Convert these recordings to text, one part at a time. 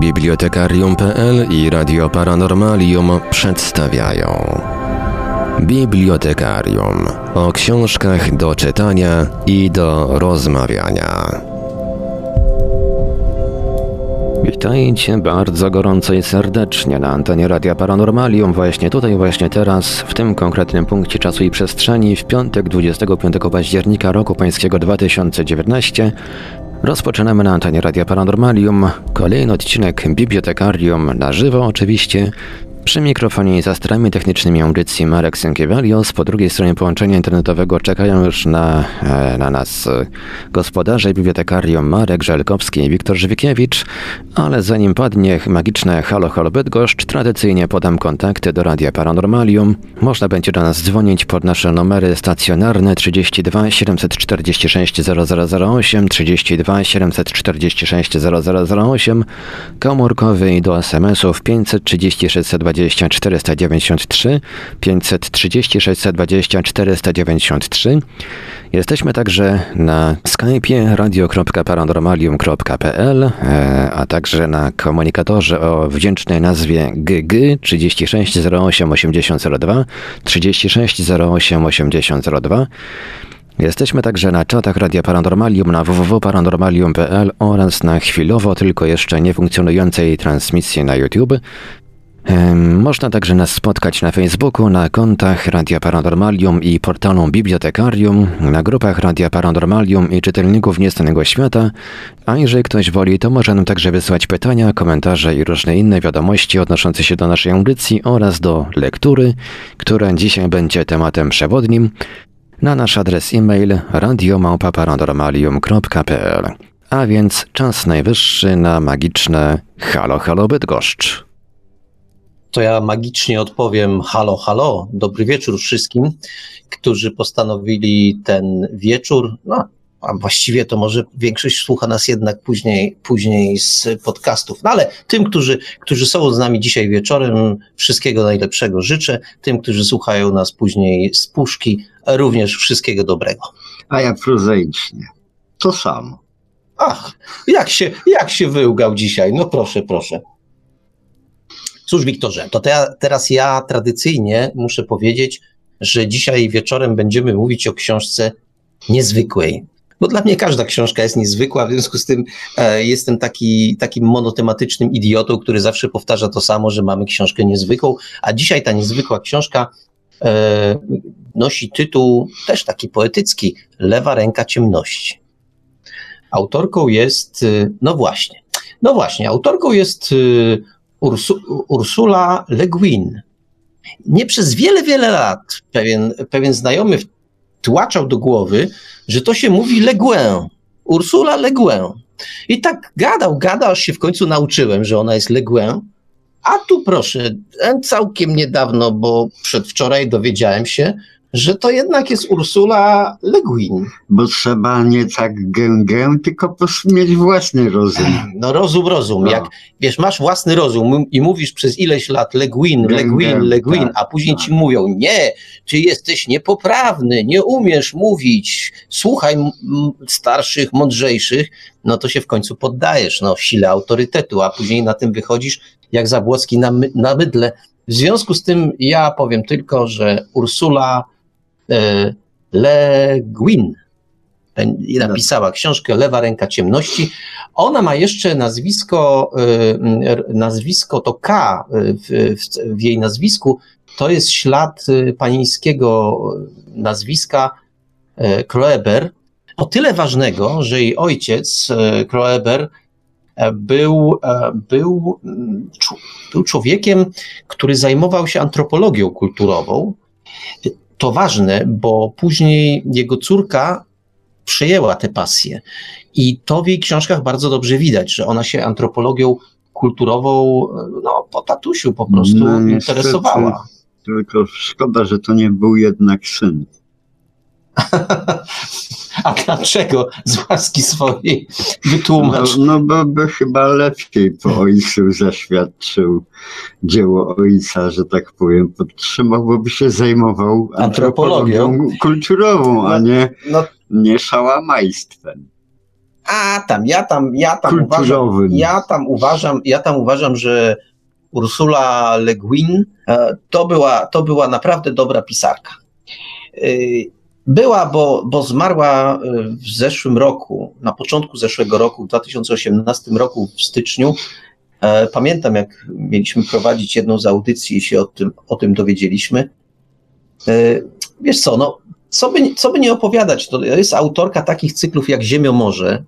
Bibliotekarium.pl i Radio Paranormalium przedstawiają Bibliotekarium o książkach do czytania i do rozmawiania. Witajcie bardzo gorąco i serdecznie na antenie Radia Paranormalium, właśnie tutaj, właśnie teraz, w tym konkretnym punkcie czasu i przestrzeni, w piątek 25 października roku pańskiego 2019 Rozpoczynamy na antenie Radia Paranormalium. Kolejny odcinek Bibliotekarium na żywo oczywiście przy mikrofonie i za starami technicznymi audycji Marek Sękiewalios. Po drugiej stronie połączenia internetowego czekają już na, e, na nas e, gospodarze bibliotekarium Marek Żelkowski i Wiktor Żywikiewicz, ale zanim padnie magiczne Halo Halo Bydgoszcz, tradycyjnie podam kontakty do Radia Paranormalium. Można będzie do nas dzwonić pod nasze numery stacjonarne 32 746 0008, 32 746 0008, komórkowy i do SMS-ów 536 20 420 493, 530 620 493. Jesteśmy także na Skype'ie radio.paranormalium.pl, e, a także na komunikatorze o wdzięcznej nazwie GG 36 08 8002, 36 08 8002. Jesteśmy także na czatach Radia Paranormalium na www.paranormalium.pl oraz na chwilowo tylko jeszcze niefunkcjonującej transmisji na YouTube. Można także nas spotkać na Facebooku, na kontach Radia Paranormalium i portalu Bibliotekarium, na grupach Radia Paranormalium i czytelników Niestanego Świata, a jeżeli ktoś woli, to może nam także wysłać pytania, komentarze i różne inne wiadomości odnoszące się do naszej audycji oraz do lektury, która dzisiaj będzie tematem przewodnim, na nasz adres e-mail radiomałpa-paranormalium.pl. A więc czas najwyższy na magiczne Halo Halo Bydgoszcz to ja magicznie odpowiem halo, halo, dobry wieczór wszystkim, którzy postanowili ten wieczór, no a właściwie to może większość słucha nas jednak później, później z podcastów. No ale tym, którzy, którzy są z nami dzisiaj wieczorem, wszystkiego najlepszego życzę. Tym, którzy słuchają nas później z puszki, również wszystkiego dobrego. A ja prozaicznie. To samo. Ach, jak się, jak się wyłgał dzisiaj? No proszę, proszę. Cóż, Wiktorze, to te, teraz ja tradycyjnie muszę powiedzieć, że dzisiaj wieczorem będziemy mówić o książce niezwykłej. Bo dla mnie każda książka jest niezwykła, w związku z tym e, jestem taki, takim monotematycznym idiotą, który zawsze powtarza to samo, że mamy książkę niezwykłą, a dzisiaj ta niezwykła książka e, nosi tytuł też taki poetycki Lewa ręka ciemności. Autorką jest, e, no właśnie, no właśnie, autorką jest e, Ursu, Ursula Le Guin. Nie przez wiele, wiele lat pewien, pewien znajomy tłaczał do głowy, że to się mówi Le Guin. Ursula Le Guin. I tak gadał, gadał, aż się w końcu nauczyłem, że ona jest Le Guin. A tu proszę, całkiem niedawno, bo przedwczoraj dowiedziałem się, że to jednak jest Ursula Le Guin. Bo trzeba nie tak gęgę, tylko mieć własny rozum. No rozum, rozum. No. Jak wiesz, masz własny rozum i mówisz przez ileś lat Le Guin, Le Guin, Le Guin, tak, a później ci mówią, nie, ty jesteś niepoprawny, nie umiesz mówić, słuchaj starszych, mądrzejszych, no to się w końcu poddajesz, no, sile autorytetu, a później na tym wychodzisz jak Zabłocki na, my, na mydle. W związku z tym ja powiem tylko, że Ursula Le Guin napisała książkę Lewa ręka ciemności. Ona ma jeszcze nazwisko, e, nazwisko to K w, w, jej nazwisku, to jest ślad e, panieńskiego nazwiska Kroeber. O tyle ważnego, że jej ojciec, Kroeber, był, był, był człowiekiem, który zajmował się antropologią kulturową to ważne, bo później jego córka przejęła tę pasję. I to w jej książkach bardzo dobrze widać, że ona się antropologią kulturową no, po tatusiu po prostu no, interesowała. Tylko szkoda, że to nie był jednak syn. A dlaczego z łaski swojej wytłumacz? No, no bo by chyba lepiej po ojcu zaświadczył dzieło ojca, że tak powiem, podtrzymał, by się zajmował antropologią, antropologią kulturową, no, a nie, no, nie szałamajstwem. A tam, ja tam, ja tam uważam, ja tam uważam, ja tam uważam, że Ursula Le Guin e, to była, to była naprawdę dobra pisarka. E, była, bo, bo zmarła e, w zeszłym roku, na początku zeszłego roku, w 2018 roku, w styczniu. Pamiętam, jak mieliśmy prowadzić jedną z audycji i się o tym, o tym dowiedzieliśmy. Wiesz co, no, co by, co by nie opowiadać, to jest autorka takich cyklów jak Ziemiomorze,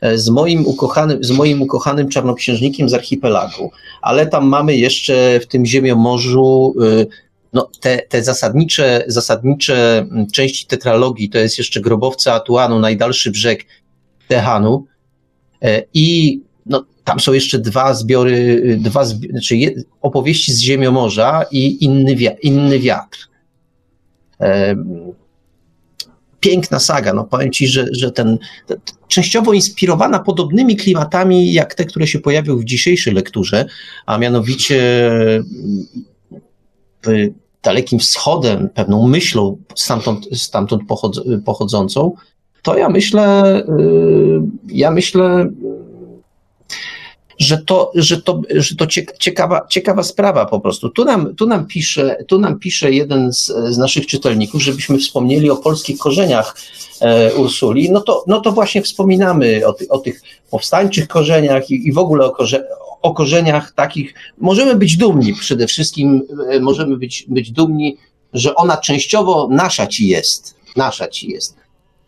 e, z moim ukochanym, z moim ukochanym czarnoksiężnikiem z archipelagu, ale tam mamy jeszcze w tym Ziemiomorzu e, no, te, te zasadnicze, zasadnicze części tetralogii, to jest jeszcze Grobowce Atuanu, Najdalszy Brzeg Tehanu e, i no, tam są jeszcze dwa zbiory, dwa zbi znaczy opowieści z Ziemiomorza i inny, wi inny wiatr piękna saga. No powiem ci, że, że ten, częściowo inspirowana podobnymi klimatami jak te, które się pojawią w dzisiejszej lekturze, a mianowicie dalekim wschodem, pewną myślą stamtąd, stamtąd pochodzącą, to ja myślę, y, ja myślę, że to, że to, że to ciekawa, ciekawa sprawa po prostu. Tu nam, tu nam, pisze, tu nam pisze jeden z, z naszych czytelników, żebyśmy wspomnieli o polskich korzeniach e, Ursuli, no to, no to właśnie wspominamy o, ty, o tych powstańczych korzeniach i, i w ogóle o, korze, o korzeniach takich. Możemy być dumni przede wszystkim, e, możemy być, być dumni, że ona częściowo nasza ci jest. Nasza ci jest.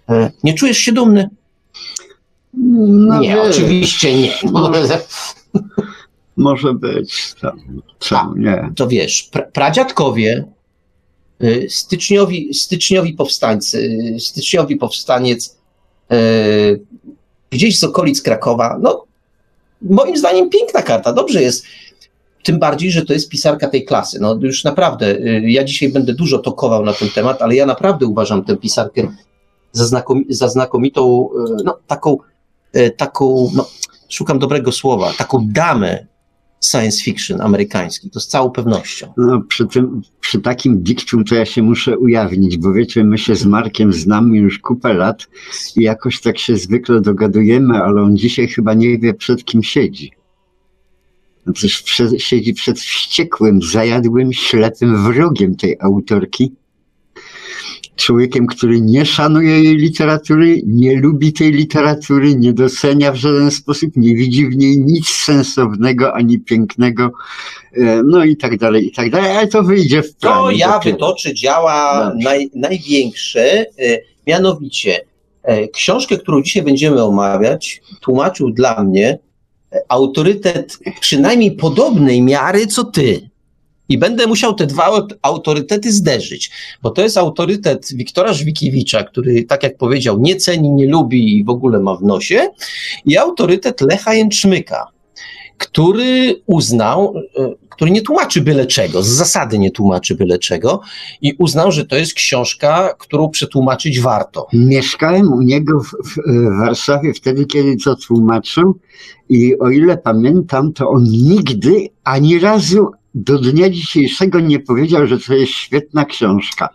E, nie czujesz się dumny? No nie, wiesz. oczywiście nie. Może być. Czemu nie? To wiesz, pra, pradziadkowie, y, styczniowi, styczniowi powstańcy, styczniowi powstaniec y, gdzieś z okolic Krakowa, no moim zdaniem piękna karta, dobrze jest. Tym bardziej, że to jest pisarka tej klasy. No już naprawdę, ja dzisiaj będę dużo tokował na ten temat, ale ja naprawdę uważam tę pisarkę za, znakomi za znakomitą, no taką E, taką, no, szukam dobrego słowa, taką damę science fiction amerykański, to z całą pewnością. No, przy, tym, przy takim dikcium to ja się muszę ujawnić, bo wiecie, my się z Markiem znamy już kupę lat i jakoś tak się zwykle dogadujemy, ale on dzisiaj chyba nie wie przed kim siedzi. No przecież przed, siedzi przed wściekłym, zajadłym, ślepym wrogiem tej autorki, człowiekiem, który nie szanuje jej literatury, nie lubi tej literatury, nie docenia w żaden sposób, nie widzi w niej nic sensownego ani pięknego, e, no i tak dalej, i tak dalej, ale to wyjdzie w planie. To ja wytoczę działa naj, największe, e, mianowicie e, książkę, którą dzisiaj będziemy omawiać, tłumaczył dla mnie autorytet przynajmniej podobnej miary co ty. I będę musiał te dwa autorytety zderzyć, bo to jest autorytet Wiktora Żwikiewicza, który, tak jak powiedział, nie ceni, nie lubi i w ogóle ma w nosie, i autorytet Lecha Jęczmyka, który uznał, e, który nie tłumaczy byle czego, z zasady nie tłumaczy byle czego i uznał, że to jest książka, którą przetłumaczyć warto. Mieszkałem u niego w, w Warszawie wtedy, kiedy to tłumaczył i o ile pamiętam, to on nigdy ani razu do dnia dzisiejszego nie powiedział, że to jest świetna książka.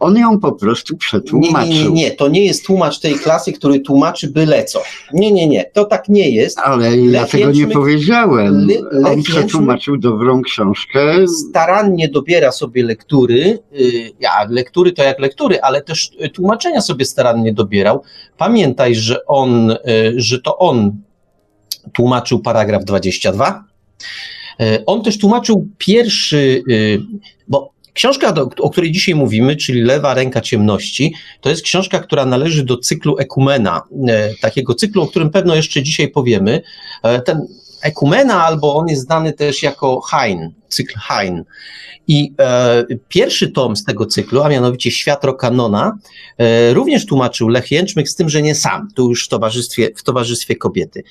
On ją po prostu przetłumaczył. Nie, nie, nie, to nie jest tłumacz tej klasy, który tłumaczy byle co. Nie, nie, nie, to tak nie jest. Ale Lech ja tego nie powiedziałem. Le, On przetłumaczył dobrą książkę. Starannie dobiera sobie lektury. Y, ja, lektury to jak lektury, ale też tłumaczenia sobie starannie dobierał. Pamiętaj, że on, y, że to on tłumaczył paragraf 22 E, on też tłumaczył pierwszy, y, bo książka, o której dzisiaj mówimy, czyli Lewa Ręka Ciemności, to jest książka, która należy do cyklu Ekumena, e, takiego cyklu, o którym pewno jeszcze dzisiaj powiemy. E, ten Ekumena, albo on jest znany też jako Hein, cykl Hein. I e, pierwszy tom z tego cyklu, a mianowicie Światro Kanona, e, również tłumaczył Lech Jęczmyk, z tym, że nie sam, tu już w towarzystwie, w towarzystwie kobiety.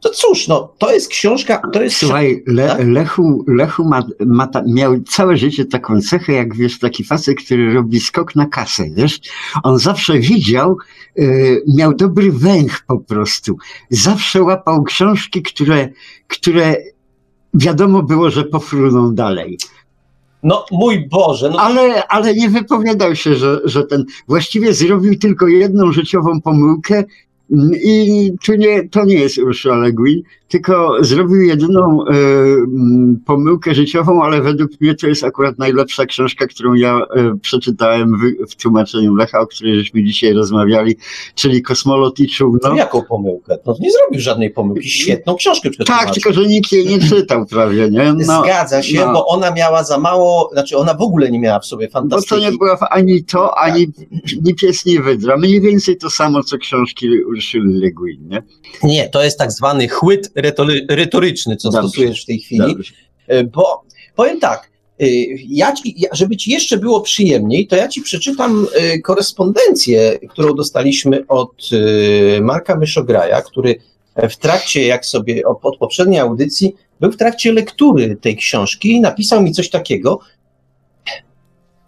To cóż, no, to jest książka, to jest... Słuchaj, Le, tak? Lechu, Lechu ma, ma ta, miał całe życie taką cechę, jak wiesz, taki facet, który robi skok na kasę, wiesz? On zawsze widział, y, miał dobry węch po prostu. Zawsze łapał książki, które, które wiadomo było, że pofruną dalej. No mój Boże. No... Ale, ale nie wypowiadał się, że, że ten właściwie zrobił tylko jedną życiową pomyłkę I tu nie, to nie jest Ursula Le Guin, tylko zrobił jedyną e, pomyłkę życiową, ale według mnie to jest akurat najlepsza książka, którą ja e, przeczytałem w, w, tłumaczeniu Lecha, o której żeśmy dzisiaj rozmawiali, czyli Kosmolot i Czółno. No jaką pomyłkę? No nie zrobił żadnej pomyłki, świetną książkę Tak, tylko że nikt jej nie czytał prawie, nie? No, Zgadza się, no. bo ona miała za mało, znaczy ona w ogóle nie miała w sobie fantastyki. Bo to nie była ani to, ani ni pies, ni wydra. Mniej więcej to samo, co książki Le Guin, nie? Nie, to jest tak zwany chłyt retoryczny, co Dobrze. stosujesz w tej chwili, Dobrze. E, bo powiem tak, e, ja ci, żeby ci jeszcze było przyjemniej, to ja ci przeczytam e, korespondencję, którą dostaliśmy od Marka Myszograja, który w trakcie, jak sobie od poprzedniej audycji, był w trakcie lektury tej książki i napisał mi coś takiego,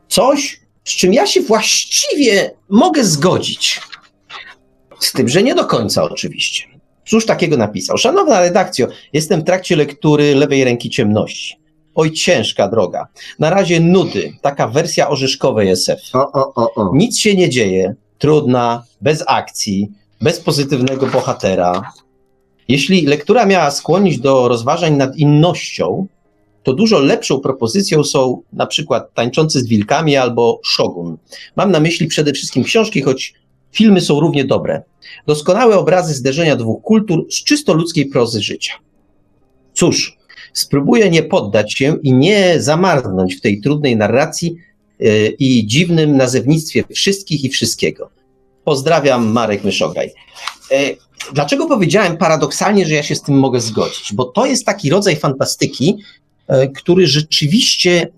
coś, z czym ja się właściwie mogę zgodzić. Z tym, że nie do końca oczywiście. Cóż takiego napisał? Szanowna redakcjo, jestem w trakcie lektury lewej ręki ciemności. Oj, ciężka droga. Na razie nudy, taka wersja orzeszkowej SF. O, o, o, o. Nic się nie dzieje, trudna, bez akcji, bez pozytywnego bohatera. Jeśli lektura miała skłonić do rozważań nad innością, to dużo lepszą propozycją są na przykład Tańczący z wilkami albo Shogun. Mam na myśli przede wszystkim książki, choć filmy są równie dobre. Doskonałe obrazy zderzenia dwóch kultur z czysto ludzkiej prozy życia. Cóż, spróbuję nie poddać się i nie zamarnąć w tej trudnej narracji yy, i dziwnym nazewnictwie wszystkich i wszystkiego. Pozdrawiam, Marek Myszogaj. Yy, dlaczego powiedziałem paradoksalnie, że ja się z tym mogę zgodzić? Bo to jest taki rodzaj fantastyki, yy, który rzeczywiście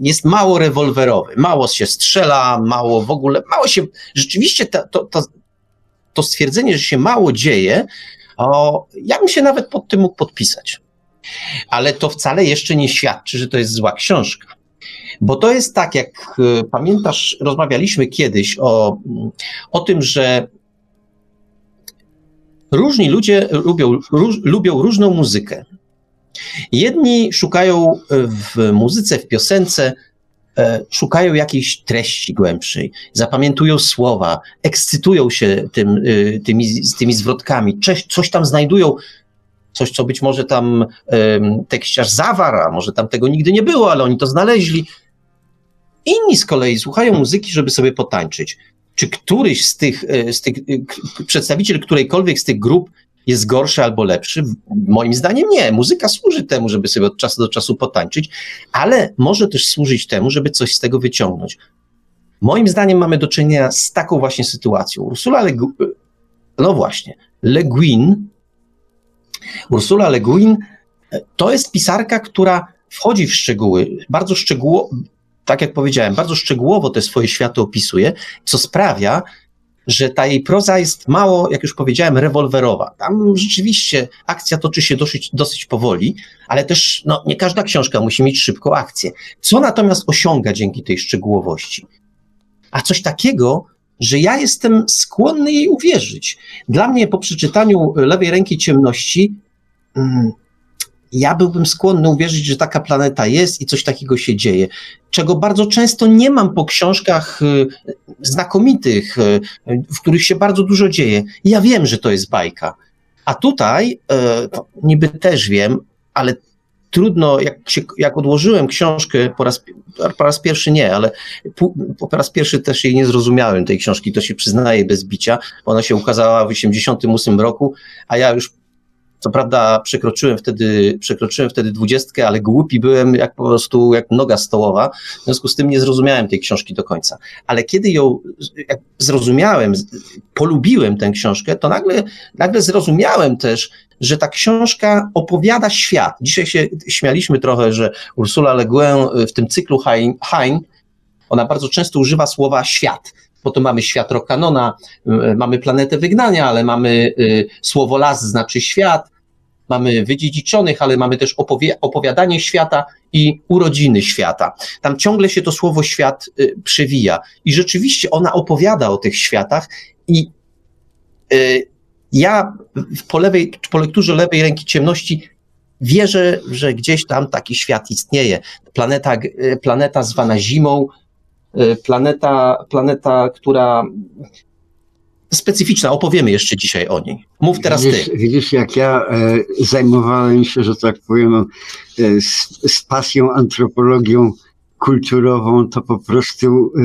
jest mało rewolwerowy, mało się strzela, mało w ogóle, mało się, rzeczywiście to, to, stwierdzenie, że się mało dzieje, o, ja bym się nawet pod tym mógł podpisać. Ale to wcale jeszcze nie świadczy, że to jest zła książka. Bo to jest tak, jak e, pamiętasz, rozmawialiśmy kiedyś o, o tym, że różni ludzie lubią, róż, lubią różną muzykę. Jedni szukają w muzyce, w piosence E, szukają jakiejś treści głębszej, zapamiętują słowa, ekscytują się tym, e, tymi, tymi zwrotkami, coś, tam znajdują, coś, co być może tam tekściarz zawarł, może tam tego nigdy nie było, ale oni to znaleźli. Inni z kolei słuchają muzyki, żeby sobie potańczyć. Czy któryś z tych, e, z tych przedstawiciel którejkolwiek z tych grup jest gorszy albo lepszy? Moim zdaniem nie. Muzyka służy temu, żeby sobie od czasu do czasu potańczyć, ale może też służyć temu, żeby coś z tego wyciągnąć. Moim zdaniem mamy do czynienia z taką właśnie sytuacją. Ursula Le Guin, no właśnie, Le Guin, Ursula Le Guin to jest pisarka, która wchodzi w szczegóły, bardzo szczegółowo, tak jak powiedziałem, bardzo szczegółowo te swoje światy opisuje, co sprawia, że ta jej proza jest mało, jak już powiedziałem, rewolwerowa. Tam rzeczywiście akcja toczy się dosyć, dosyć powoli, ale też no, nie każda książka musi mieć szybką akcję. Co natomiast osiąga dzięki tej szczegółowości? A coś takiego, że ja jestem skłonny jej uwierzyć. Dla mnie po przeczytaniu lewej ręki ciemności, mm, ja byłbym skłonny uwierzyć, że taka planeta jest i coś takiego się dzieje, czego bardzo często nie mam po książkach y, znakomitych, y, w których się bardzo dużo dzieje. ja wiem, że to jest bajka. A tutaj, y, niby też wiem, ale trudno, jak, się, jak odłożyłem książkę po raz, po raz pierwszy nie, ale po, po raz pierwszy też jej nie zrozumiałem, tej książki, to się przyznaję bez bicia. Ona się ukazała w 1988 roku, a ja już co prawda przekroczyłem wtedy, przekroczyłem wtedy dwudziestkę, ale głupi byłem jak po prostu jak noga stołowa. W związku z tym nie zrozumiałem tej książki do końca. Ale kiedy ją jak zrozumiałem, polubiłem tę książkę, to nagle, nagle zrozumiałem też, że ta książka opowiada świat. Dzisiaj się śmialiśmy trochę, że Ursula Le Guin w tym cyklu Hein, hein ona bardzo często używa słowa świat Potem mamy świat Rokanona, y, mamy planetę wygnania, ale mamy y, słowo las znaczy świat, mamy wydziedziczonych, ale mamy też opowiadanie świata i urodziny świata. Tam ciągle się to słowo świat y, przewija. I rzeczywiście ona opowiada o tych światach i ja po, lewej, po lekturze lewej ręki ciemności wierzę, że gdzieś tam taki świat istnieje. Planeta, planeta zwana zimą, planeta, planeta, która specyficzna, opowiemy jeszcze dzisiaj o niej. Mów teraz widzisz, ty. Widzisz, jak ja e, zajmowałem się, że tak powiem, e, z, z pasją antropologią kulturową, to po prostu e,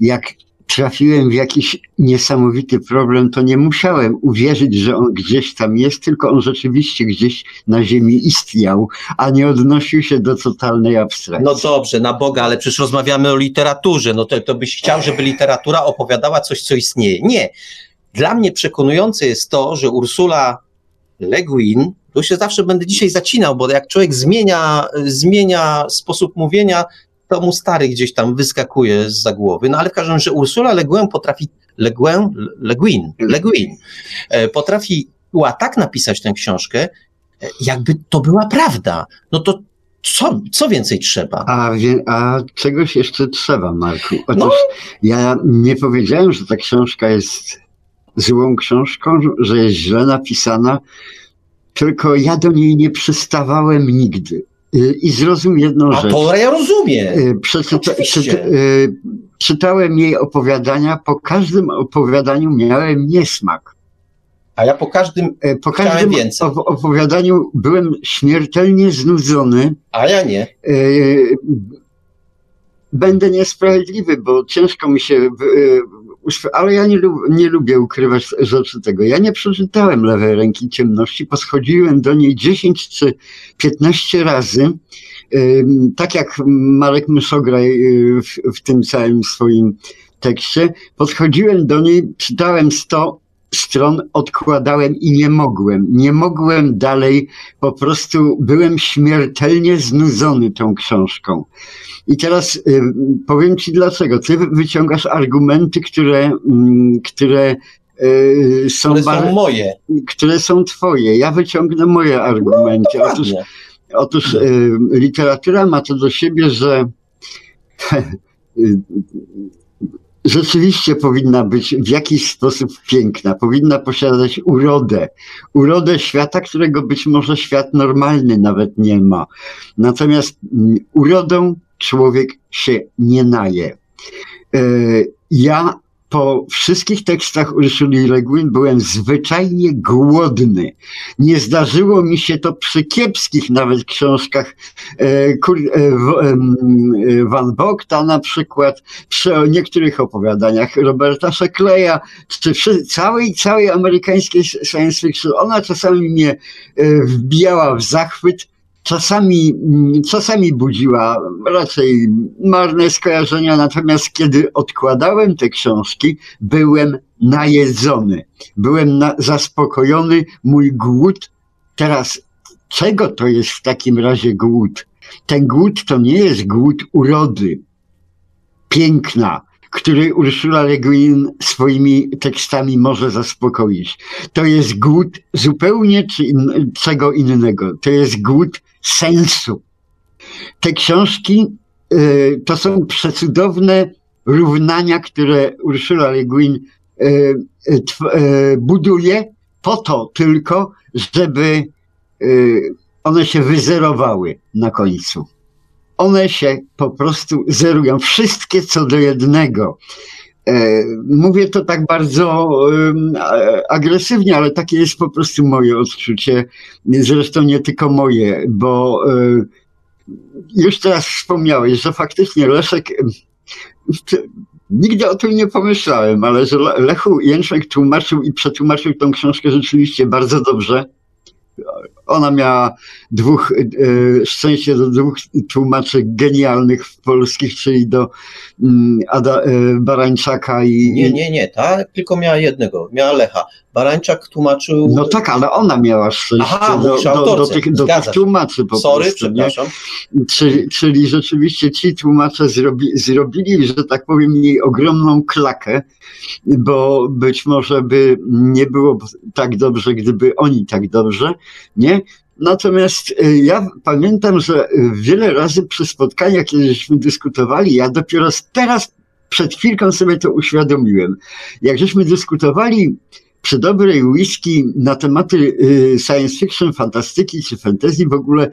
jak trafiłem w jakiś niesamowity problem, to nie musiałem uwierzyć, że on gdzieś tam jest, tylko on rzeczywiście gdzieś na Ziemi istniał, a nie odnosił się do totalnej abstrakcji. No dobrze, na Boga, ale przecież rozmawiamy o literaturze. No to, to byś chciał, żeby literatura opowiadała coś, co istnieje. Nie. Dla mnie przekonujące jest to, że Ursula Le Guin, to się zawsze będę dzisiaj zacinał, bo jak człowiek zmienia, zmienia sposób mówienia, to mu stary gdzieś tam wyskakuje z za głowy. No ale w każdym razie, że Ursula Le Guin potrafi, Le Guin, Le Guin, Le Guin e, potrafiła tak napisać tę książkę, e, jakby to była prawda. No to co, co więcej trzeba? A, a czegoś jeszcze trzeba, Marku. Otóż no. ja nie powiedziałem, że ta książka jest złą książką, że jest źle napisana, tylko ja do niej nie przystawałem nigdy. Y, I zrozum jedną A rzecz. to ja rozumiem. Y, przeczyta, czyta, czytałem jej opowiadania, po każdym opowiadaniu miałem niesmak. A ja po każdym, y, po każdym więcej. opowiadaniu byłem śmiertelnie znudzony. A ja nie. Będę niesprawiedliwy, bo ciężko mi się ale ja nie, nie lubię ukrywać rzeczy tego. Ja nie przeczytałem lewej ręki ciemności, poschodziłem do niej 10 czy 15 razy. Tak jak Marek Myszograj y, w, w tym całym swoim tekście, podchodziłem do niej, czytałem 100 stron, odkładałem i nie mogłem. Nie mogłem dalej, po prostu byłem śmiertelnie znudzony tą książką. I teraz y, powiem Ci dlaczego. Ty wyciągasz argumenty, które, y, które y, są, które są moje. Które są Twoje. Ja wyciągnę moje argumenty. No, otóż, otóż y, literatura ma to do siebie, że y, rzeczywiście powinna być w jakiś sposób piękna, powinna posiadać urodę, urodę świata, którego być może świat normalny nawet nie ma. Natomiast mm, urodą człowiek się nie naje. E, ja po wszystkich tekstach Ursuli Le Guin byłem zwyczajnie głodny. Nie zdarzyło mi się to przy kiepskich nawet książkach e, e, Van Bogta na przykład, przy niektórych opowiadaniach Roberta Shekleya, czy całej, całej amerykańskiej science fiction. Ona czasami mnie wbijała w zachwyt, czasami, mm, czasami budziła raczej marne skojarzenia, natomiast kiedy odkładałem te książki, byłem najedzony, byłem na, zaspokojony, mój głód. Teraz, czego to jest w takim razie głód? Ten głód to nie jest głód urody, piękna, który Ursula Le Guin swoimi tekstami może zaspokoić. To jest głód zupełnie czy in, czego innego. To jest głód sensu. Te książki y, to są przecudowne równania, które Ursula Le Guin y, y, buduje po to tylko, żeby one się wyzerowały na końcu. One się po prostu zerują. Wszystkie co do jednego. Mówię to tak bardzo agresywnie, ale takie jest po prostu moje odczucie. Zresztą nie tylko moje, bo już teraz wspomniałeś, że faktycznie Leszek. Nigdy o tym nie pomyślałem, ale że Lechu Jęczek tłumaczył i przetłumaczył tą książkę rzeczywiście bardzo dobrze ona miała dwóch, e, szczęście do dwóch tłumaczy genialnych w polskich, czyli do mm, Ada e, Barańczaka i... Nie, nie, nie, tak, tylko miała jednego, miała Lecha. Barańczak tłumaczył... No tak, ale ona miała szczęście Aha, do, do, do, tych, do tych tłumaczy po Sorry, prostu. przepraszam. Czyli, czyli rzeczywiście ci tłumacze zrobi, zrobili, że tak powiem, jej ogromną klakę, bo być może by nie było tak dobrze, gdyby oni tak dobrze, nie? Natomiast y, ja pamiętam, że wiele razy przy spotkaniach, kiedy żeśmy dyskutowali, ja dopiero teraz przed chwilką sobie to uświadomiłem. Jak żeśmy dyskutowali przy dobrej whisky na tematy y, science fiction, fantastyki czy fantasy w ogóle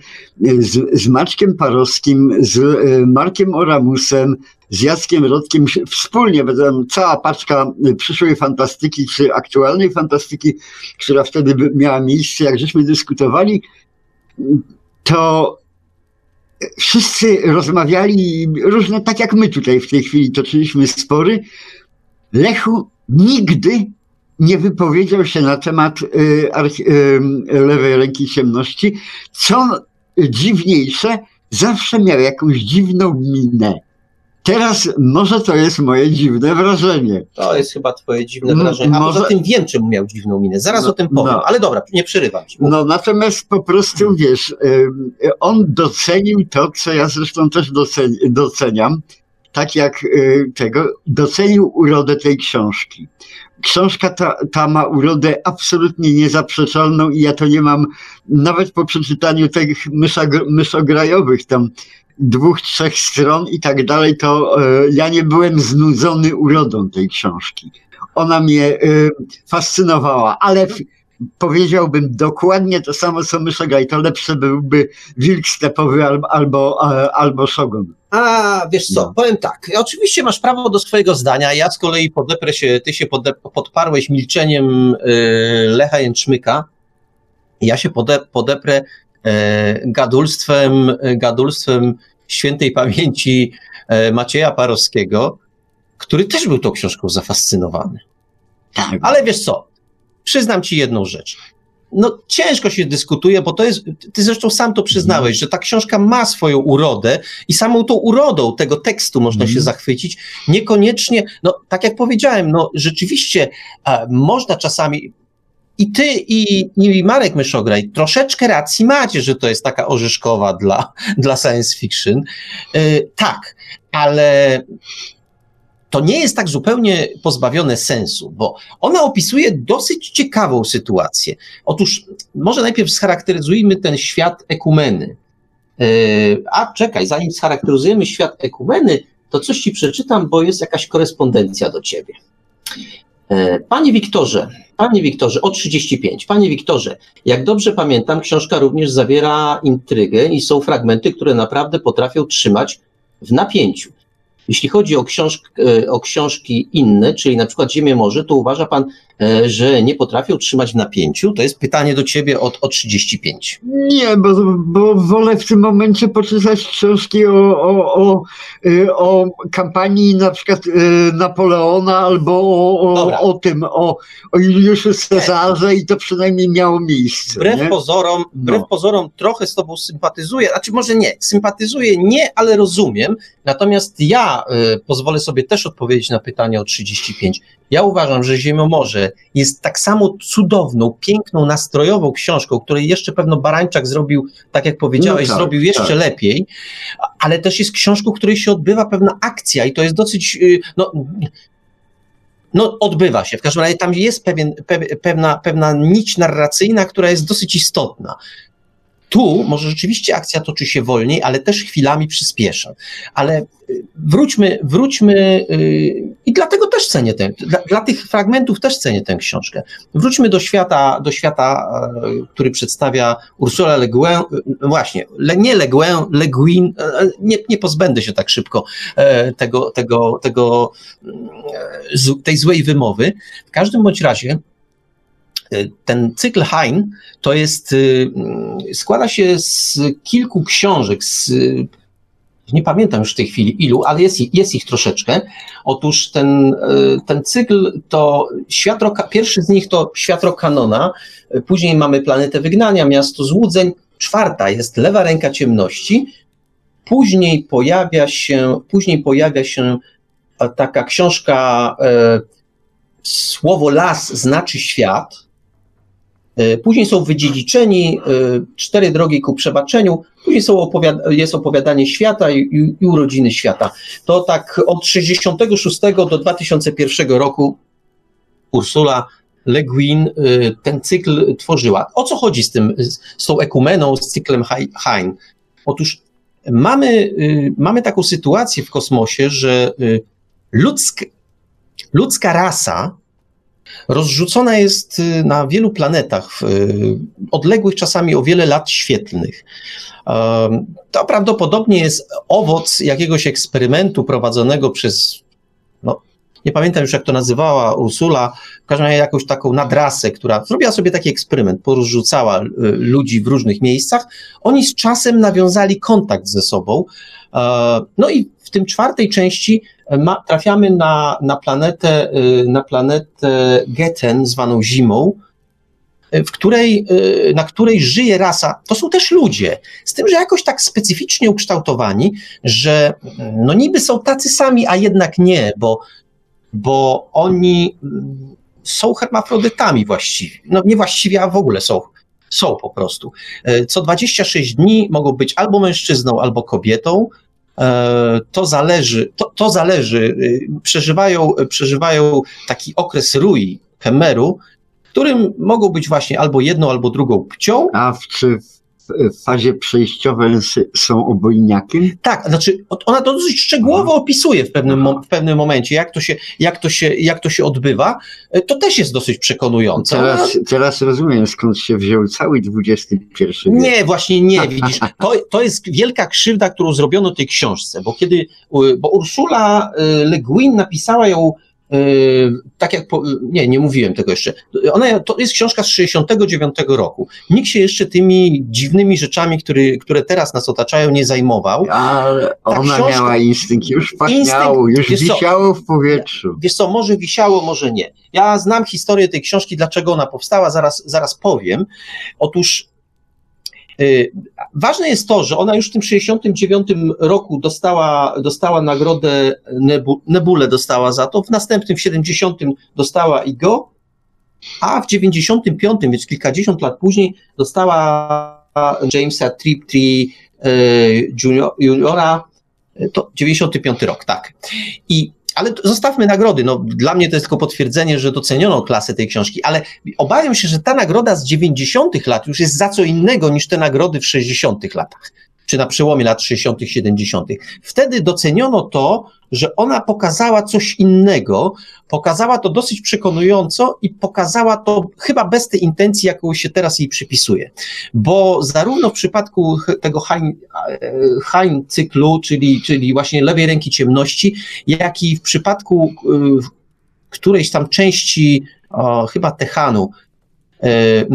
y, z, z Maczkiem Parowskim, z y, Markiem Oramusem, z Jackiem Rodkiem wspólnie, będą cała paczka przyszłej fantastyki czy aktualnej fantastyki, która wtedy miała miejsce, jak żeśmy dyskutowali, to wszyscy rozmawiali różne, tak jak my tutaj w tej chwili toczyliśmy spory. Lechu nigdy nie wypowiedział się na temat y, y, lewej ręki ciemności. Co dziwniejsze, zawsze miał jakąś dziwną minę. Teraz może to jest moje dziwne wrażenie. To jest chyba twoje dziwne wrażenie. A może... poza tym wiem, czym miał dziwną minę. Zaraz no, o tym powiem. No. Ale dobra, nie przerywam ci. No natomiast po prostu wiesz, on docenił to, co ja zresztą też doceniam, tak jak y, tego, docenił urodę tej książki. Książka ta, ta ma urodę absolutnie niezaprzeczalną i ja to nie mam nawet po przeczytaniu tych myszograjowych tam dwóch, trzech stron i tak dalej, to e, ja nie byłem znudzony urodą tej książki. Ona mnie e, fascynowała, ale powiedziałbym dokładnie to samo, co Myszogaj. To lepsze byłby Wilk Stepowy albo, albo, albo Szogun. A wiesz co, no. powiem tak. Oczywiście masz prawo do swojego zdania. Ja z kolei podeprę się, ty się podparłeś milczeniem y, Lecha Jęczmyka. Ja się pode, podeprę E, gadulstwem, gadulstwem świętej pamięci e, Macieja Parowskiego, który też był tą książką zafascynowany. Tak. Ale wiesz co, przyznam ci jedną rzecz. No, ciężko się dyskutuje, bo to jest, ty zresztą sam to przyznałeś, że ta książka ma swoją urodę i samą tą urodą tego tekstu można się mhm. zachwycić. Niekoniecznie, no, tak jak powiedziałem, no, rzeczywiście a, można czasami, i ty, i, i Marek Myszograj troszeczkę racji macie, że to jest taka orzeszkowa dla, dla science fiction. Yy, tak, ale to nie jest tak zupełnie pozbawione sensu, bo ona opisuje dosyć ciekawą sytuację. Otóż, może najpierw scharakteryzujmy ten świat ekumeny. Yy, a czekaj, zanim scharakteryzujemy świat ekumeny, to coś ci przeczytam, bo jest jakaś korespondencja do ciebie. E, panie Wiktorze, Panie Wiktorze, o 35. Panie Wiktorze, jak dobrze pamiętam, książka również zawiera intrygę i są fragmenty, które naprawdę potrafią trzymać w napięciu. Jeśli chodzi o, książk, e, o książki inne, czyli na przykład Ziemię Morze, to uważa Pan, że nie potrafią trzymać w napięciu? To jest pytanie do Ciebie od, o 35. Nie, bo, bo wolę w tym momencie poczytać książki o, o, o, e, o kampanii na przykład Napoleona albo o, o, tym, o, o Juliuszu Cezarze i to przynajmniej miało miejsce. Wbrew, nie? pozorom, wbrew no. pozorom trochę z Tobą sympatyzuję, znaczy może nie, sympatyzuję nie, ale rozumiem, natomiast ja y, pozwolę sobie też odpowiedzieć na pytanie o 35. Ja uważam, że Jest tak samo cudowną, piękną, nastrojową książką, której jeszcze pewno Barańczak zrobił, tak jak powiedziałeś, no tak, zrobił jeszcze tak. lepiej, ale też jest książką, w której się odbywa pewna akcja i to jest dosyć, y, no, no, odbywa się. W każdym razie tam jest pewien, pewna, pewna nić narracyjna, która jest dosyć istotna. Tu może rzeczywiście akcja toczy się wolniej, ale też chwilami przyspiesza. Ale y, wróćmy, wróćmy y, i dlatego też cenię tę, dla, dla, tych fragmentów też cenię tę książkę. Wróćmy do świata, do świata, e, który przedstawia Ursula Le Guin, właśnie, nie Le Guin, Le Guin, nie, nie pozbędę się tak szybko tego, tego, tego, tej złej wymowy. W każdym bądź razie ten cykl Hein to jest, y, składa się z kilku książek, z, nie pamiętam już w tej chwili ilu, ale jest, jest ich troszeczkę. Otóż ten, e, ten cykl to światro, pierwszy z nich to Światro Kanona, później mamy Planetę Wygnania, Miasto Złudzeń, czwarta jest Lewa Ręka Ciemności, później pojawia się, później pojawia się taka książka e, Słowo las znaczy świat, E, później są wydziedziczeni, e, cztery drogi ku przebaczeniu, później są opowiada jest opowiadanie świata i, i, i, urodziny świata. To tak od 66 do 2001 roku Ursula Le Guin e, ten cykl tworzyła. O co chodzi z tym, z tą ekumeną, z cyklem Hein? Otóż mamy, mamy taką sytuację w kosmosie, że ludzk, ludzka rasa rozrzucona jest na wielu planetach, odległych czasami o wiele lat świetlnych. To prawdopodobnie jest owoc jakiegoś eksperymentu prowadzonego przez, no, nie pamiętam już jak to nazywała Ursula, w każdym razie jakąś taką nadrasę, która zrobiła sobie taki eksperyment, porozrzucała y, ludzi w różnych miejscach. Oni z czasem nawiązali kontakt ze sobą. E, no i w tym czwartej części ma, trafiamy na, na planetę, y, na planetę Geten, zwaną Zimą, w której, y, na której żyje rasa, to są też ludzie, z tym, że jakoś tak specyficznie ukształtowani, że no niby są tacy sami, a jednak nie, bo, bo oni mm, są hermafrodytami właściwie, no nie właściwie, a w ogóle są, są po prostu. Co 26 dni mogą być albo mężczyzną, albo kobietą, to zależy, to, to zależy, y, przeżywają, przeżywają taki okres rui, Kemeru, którym mogą być właśnie albo jedną, albo drugą płcią. A czy w fazie przejściowej są obojniakiem? Tak, znaczy ona to dosyć szczegółowo Aha. opisuje w pewnym, w pewnym momencie, jak to, się, jak, to się, jak to się odbywa. E, to też jest dosyć przekonujące. Teraz, teraz rozumiem, skąd się wziął cały XXI wiek. Nie, właśnie nie, widzisz. To, to jest wielka krzywda, którą zrobiono tej książce, bo kiedy, bo Ursula e, Le Guin napisała ją tak jak, po, nie, nie mówiłem tego jeszcze. Ona, to jest książka z 69 roku. Nikt się jeszcze tymi dziwnymi rzeczami, które, które teraz nas otaczają, nie zajmował. Ale ona książka, miała instynkt, już pachniało, już wisiało w powietrzu. Wiesz co, może wisiało, może nie. Ja znam historię tej książki, dlaczego ona powstała, zaraz, zaraz powiem. Otóż ważne jest to, że ona już w tym 69 roku dostała, dostała nagrodę Nebu, Nebulę dostała za to, w następnym w 70 dostała IGO, a w 95, więc kilkadziesiąt lat później dostała Jamesa Triptree y, juniora, to 95 rok, tak. I ale zostawmy nagrody. No, dla mnie to jest tylko potwierdzenie, że doceniono klasę tej książki, ale obawiam się, że ta nagroda z 90. lat już jest za co innego niż te nagrody w 60. latach czy na przełomie lat 60., 70. Wtedy doceniono to, że ona pokazała coś innego, pokazała to dosyć przekonująco i pokazała to chyba bez tej intencji, jaką się teraz jej przypisuje. Bo zarówno w przypadku tego Hain, e, cyklu, czyli, czyli właśnie lewej ręki ciemności, jak i w przypadku którejś tam części o, chyba Tehanu, E,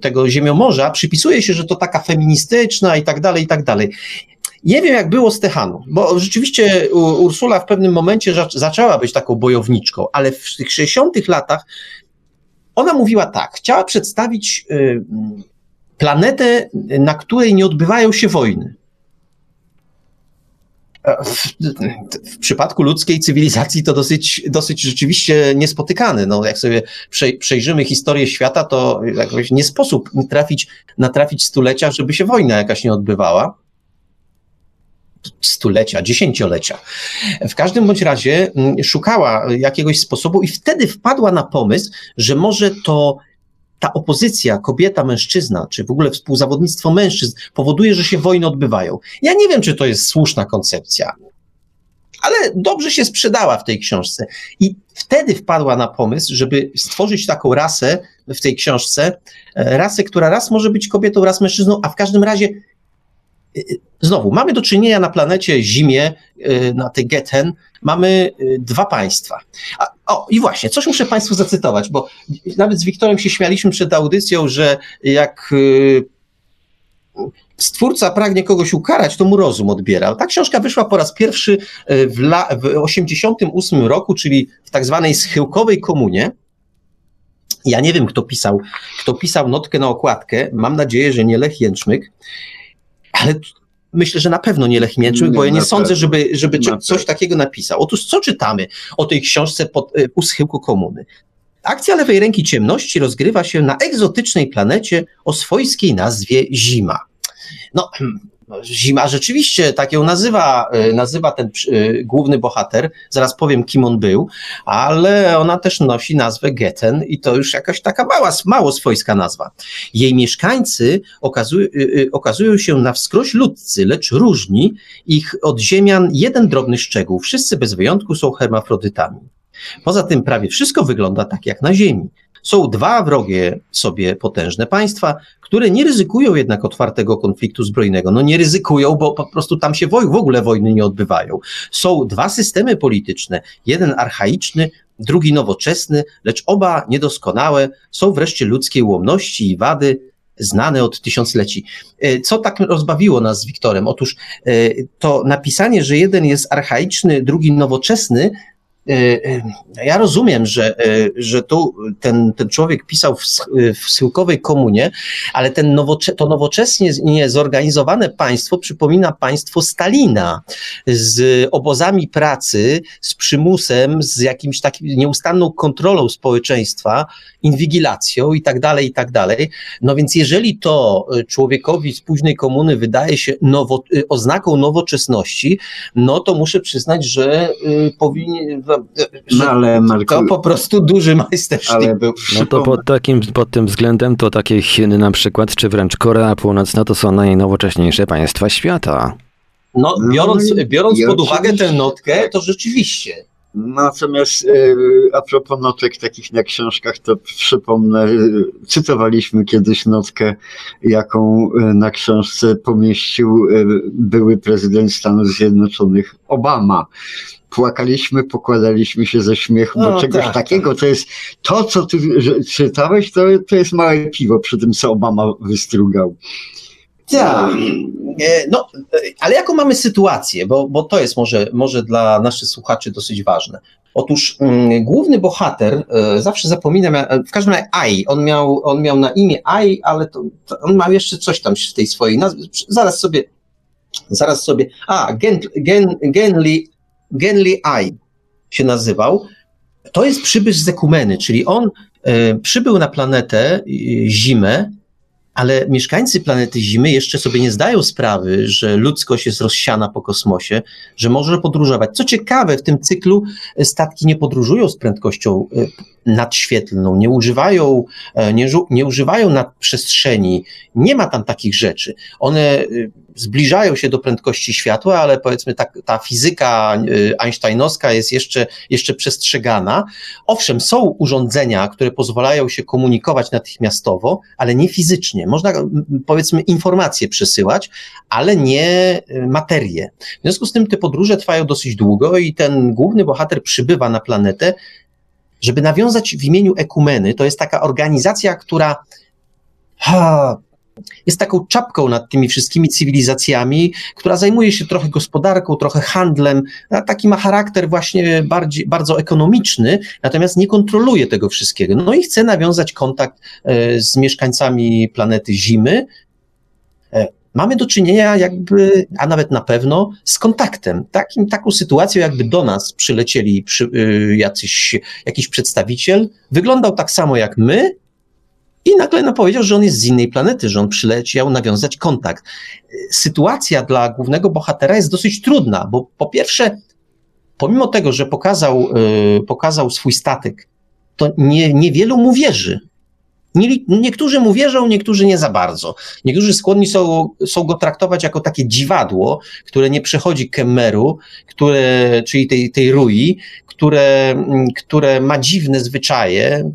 tego ziemiomorza, przypisuje się, że to taka feministyczna i tak dalej, i tak dalej. Nie wiem, jak było z Tehaną, bo rzeczywiście Ursula w pewnym momencie zaczęła być taką bojowniczką, ale w tych 60 latach ona mówiła tak, chciała przedstawić y, planetę, na której nie odbywają się wojny. W, w, przypadku ludzkiej cywilizacji to dosyć, dosyć rzeczywiście niespotykane. No, jak sobie przejrzymy historię świata, to jakoś nie sposób trafić, natrafić stulecia, żeby się wojna jakaś nie odbywała. Stulecia, dziesięciolecia. W każdym bądź razie mm, szukała jakiegoś sposobu i wtedy wpadła na pomysł, że może to ta opozycja kobieta-mężczyzna, czy w ogóle współzawodnictwo mężczyzn powoduje, że się wojny odbywają. Ja nie wiem, czy to jest słuszna koncepcja, ale dobrze się sprzedała w tej książce. I wtedy wpadła na pomysł, żeby stworzyć taką rasę w tej książce, e, rasę, która raz może być kobietą, raz mężczyzną, a w każdym razie znowu, mamy do czynienia na planecie Zimie, e, na tej Geten, mamy dwa państwa. A o, i właśnie, coś muszę Państwu zacytować, bo nawet z Wiktorem się śmialiśmy przed audycją, że jak y, stwórca pragnie kogoś ukarać, to mu rozum odbiera. Ta książka wyszła po raz pierwszy y, w, la, w 88 roku, czyli w tak zwanej schyłkowej komunie. Ja nie wiem, kto pisał, kto pisał notkę na okładkę. Mam nadzieję, że nie Lech Jęczmyk, ale myślę, że na pewno nie Lech bo ja nie sądzę, żeby, żeby coś takiego napisał. Otóż co czytamy o tej książce pod, y, u schyłku komuny? Akcja lewej ręki ciemności rozgrywa się na egzotycznej planecie o swojskiej nazwie Zima. No, no, Zima rzeczywiście tak ją nazywa, e, nazywa ten e, główny bohater, zaraz powiem kim on był, ale ona też nosi nazwę Geten i to już jakaś taka mała, mało swojska nazwa. Jej mieszkańcy okazują, e, okazują się na wskroś ludcy, lecz różni ich od ziemian jeden drobny szczegół. Wszyscy bez wyjątku są hermafrodytami. Poza tym prawie wszystko wygląda tak jak na Ziemi. Są dwa wrogie sobie potężne państwa, które nie ryzykują jednak otwartego konfliktu zbrojnego. No nie ryzykują, bo po prostu tam się w ogóle wojny nie odbywają. Są dwa systemy polityczne, jeden archaiczny, drugi nowoczesny, lecz oba niedoskonałe, są wreszcie ludzkiej ułomności i wady, znane od tysiącleci. E, co tak rozbawiło nas z Wiktorem? Otóż e, to napisanie, że jeden jest archaiczny, drugi nowoczesny, ja rozumiem, że, e, że tu ten, ten człowiek pisał w, w schyłkowej komunie, ale ten nowocze, to nowoczesnie zorganizowane państwo przypomina państwo Stalina z obozami pracy, z przymusem, z jakimś takim nieustanną kontrolą społeczeństwa, inwigilacją i tak dalej, i tak dalej. No więc jeżeli to człowiekowi z późnej komuny wydaje się nowo, oznaką nowoczesności, no to muszę przyznać, że powinien no, ale Marku, to po prostu duży majstersztyk był. No to pod, takim, pod tym względem to takie Chiny na przykład, czy wręcz Korea Północna to są najnowocześniejsze państwa świata. No, biorąc, biorąc pod uwagę tę notkę, to rzeczywiście. Natomiast y, a propos notek takich na książkach, to przypomnę, y, cytowaliśmy kiedyś notkę, jaką y, na książce pomieścił były prezydent Stanów Zjednoczonych Obama płakaliśmy, pokładaliśmy się ze śmiechu, bo no, czegoś tak, takiego tak. to jest to, co ty czytałeś, to, to jest małe piwo przy tym, co Obama wystrugał. Tak, e, no, e, ale jaką mamy sytuację, bo, bo to jest może, może dla naszych słuchaczy dosyć ważne. Otóż mm, główny bohater, e, zawsze zapominam, w każdym razie Ai, on miał, on miał na imię Ai, ale to, to on ma jeszcze coś tam w tej swojej nazwie, zaraz sobie, zaraz sobie, a, Gen, Gen, Genli Genli Ai się nazywał. To jest przybysz z Ekumeny, czyli on e, przybył na planetę e, Zimę, ale mieszkańcy planety Zimy jeszcze sobie nie zdają sprawy, że ludzkość jest rozsiana po kosmosie, że może podróżować. Co ciekawe, w tym cyklu statki nie podróżują z prędkością e, nadświetlną, nie używają, e, nie, nie używają nadprzestrzeni, nie ma tam takich rzeczy. One e, zbliżają się do prędkości światła, ale powiedzmy ta, ta fizyka einsteinowska jest jeszcze, jeszcze przestrzegana. Owszem, są urządzenia, które pozwalają się komunikować natychmiastowo, ale nie fizycznie. Można powiedzmy informacje przesyłać, ale nie y, materię. W związku z tym te podróże trwają dosyć długo i ten główny bohater przybywa na planetę, żeby nawiązać w imieniu Ekumeny. To jest taka organizacja, która ha, jest taką czapką nad tymi wszystkimi cywilizacjami, która zajmuje się trochę gospodarką, trochę handlem, taki ma charakter właśnie bardziej, bardzo ekonomiczny, natomiast nie kontroluje tego wszystkiego. No i chce nawiązać kontakt e, z mieszkańcami planety Zimy. E, mamy do czynienia jakby, a nawet na pewno, z kontaktem. Takim, taką sytuacją, jakby do nas przylecieli przy, e, jacyś, jakiś przedstawiciel, wyglądał tak samo jak my, i nagle no, powiedział, że on jest z innej planety, że on przyleciał nawiązać kontakt. Sytuacja dla głównego bohatera jest dosyć trudna, bo po pierwsze, pomimo tego, że pokazał, yy, pokazał swój statek, to nie, niewielu mu wierzy. Nie, niektórzy mu wierzą, niektórzy nie za bardzo. Niektórzy skłonni są, są go traktować jako takie dziwadło, które nie przechodzi Kemeru, które, czyli tej, tej rui, które, które ma dziwne zwyczaje,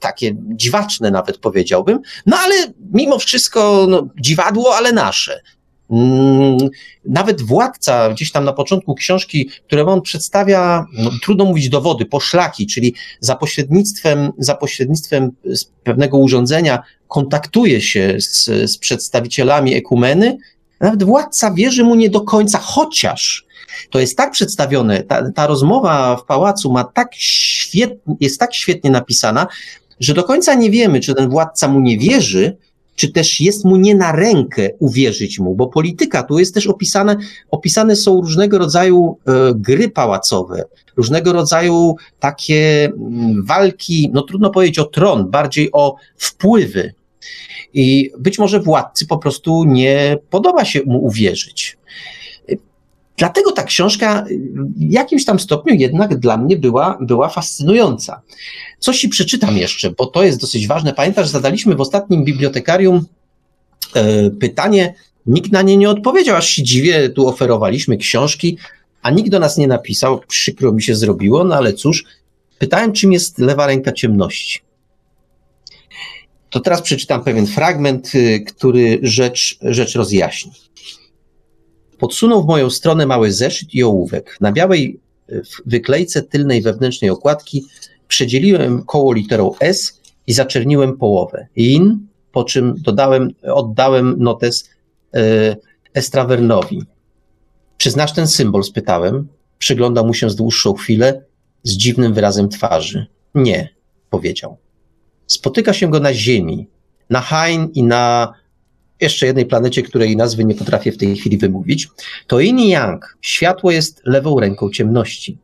takie dziwaczne nawet powiedziałbym, no ale mimo wszystko no, dziwadło, ale nasze. Mm, nawet władca, gdzieś tam na początku książki, które on przedstawia, no, trudno mówić dowody, poszlaki, czyli za pośrednictwem, za pośrednictwem pewnego urządzenia kontaktuje się z, z przedstawicielami ekumeny, nawet władca wierzy mu nie do końca, chociaż to jest tak przedstawione, ta, ta rozmowa w pałacu ma tak świetnie, jest tak świetnie napisana, że do końca nie wiemy, czy ten władca mu nie wierzy, czy też jest mu nie na rękę uwierzyć mu, bo polityka tu jest też opisane, opisane są różnego rodzaju e, gry pałacowe, różnego rodzaju takie m, walki, no trudno powiedzieć o tron, bardziej o wpływy. I być może władcy po prostu nie podoba się mu uwierzyć. Dlatego ta książka w jakimś tam stopniu jednak dla mnie była, była fascynująca. Coś ci przeczytam jeszcze, bo to jest dosyć ważne. Pamiętasz, zadaliśmy w ostatnim bibliotekarium e, pytanie, nikt na nie nie odpowiedział, aż się dziwię, tu oferowaliśmy książki, a nikt do nas nie napisał, przykro mi się zrobiło, no ale cóż, Pytałem, czym jest lewa ręka ciemności. To teraz przeczytam pewien fragment, y, który rzecz, rzecz rozjaśni. Podsunął w moją stronę mały zeszyt i ołówek. Na białej y, wyklejce tylnej wewnętrznej okładki przedzieliłem koło literą S i zaczerniłem połowę. In, po czym dodałem, oddałem notes y, Estrawernowi. Czy znasz ten symbol? spytałem. Przyglądał mu się z dłuższą chwilę z dziwnym wyrazem twarzy. Nie, powiedział. Spotyka się go na Ziemi, na Hain i na jeszcze jednej planecie, której nazwy nie potrafię w tej chwili wymówić. To Yin Yang. Światło jest lewą ręką ciemności.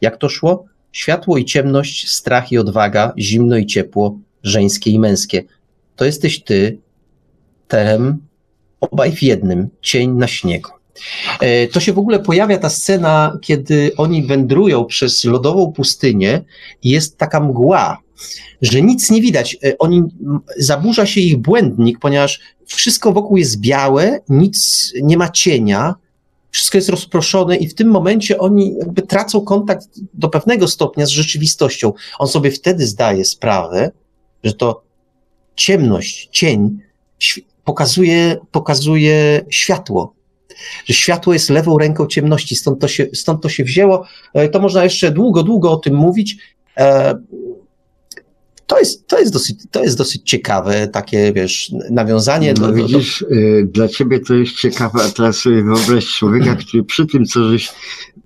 Jak to szło? Światło i ciemność, strach i odwaga, zimno i ciepło, żeńskie i męskie. To jesteś ty, terem, obaj w jednym, cień na śniegu. E, to się w ogóle pojawia ta scena, kiedy oni wędrują przez lodową pustynię i jest taka mgła, że nic nie widać. E, oni, zaburza się ich błędnik, ponieważ wszystko wokół jest białe, nic nie ma cienia, wszystko jest rozproszone i w tym momencie oni jakby tracą kontakt do pewnego stopnia z rzeczywistością. On sobie wtedy zdaje sprawę, że to ciemność, cień pokazuje, pokazuje światło, że światło jest lewą ręką ciemności, stąd to się, stąd to się wzięło. E, to można jeszcze długo, długo o tym mówić. To jest, to jest, dosyć, to jest dosyć ciekawe, takie, wiesz, nawiązanie. No do, widzisz, do... E, dla ciebie to jest ciekawe, a teraz sobie wyobraź człowieka, który przy tym, co żeś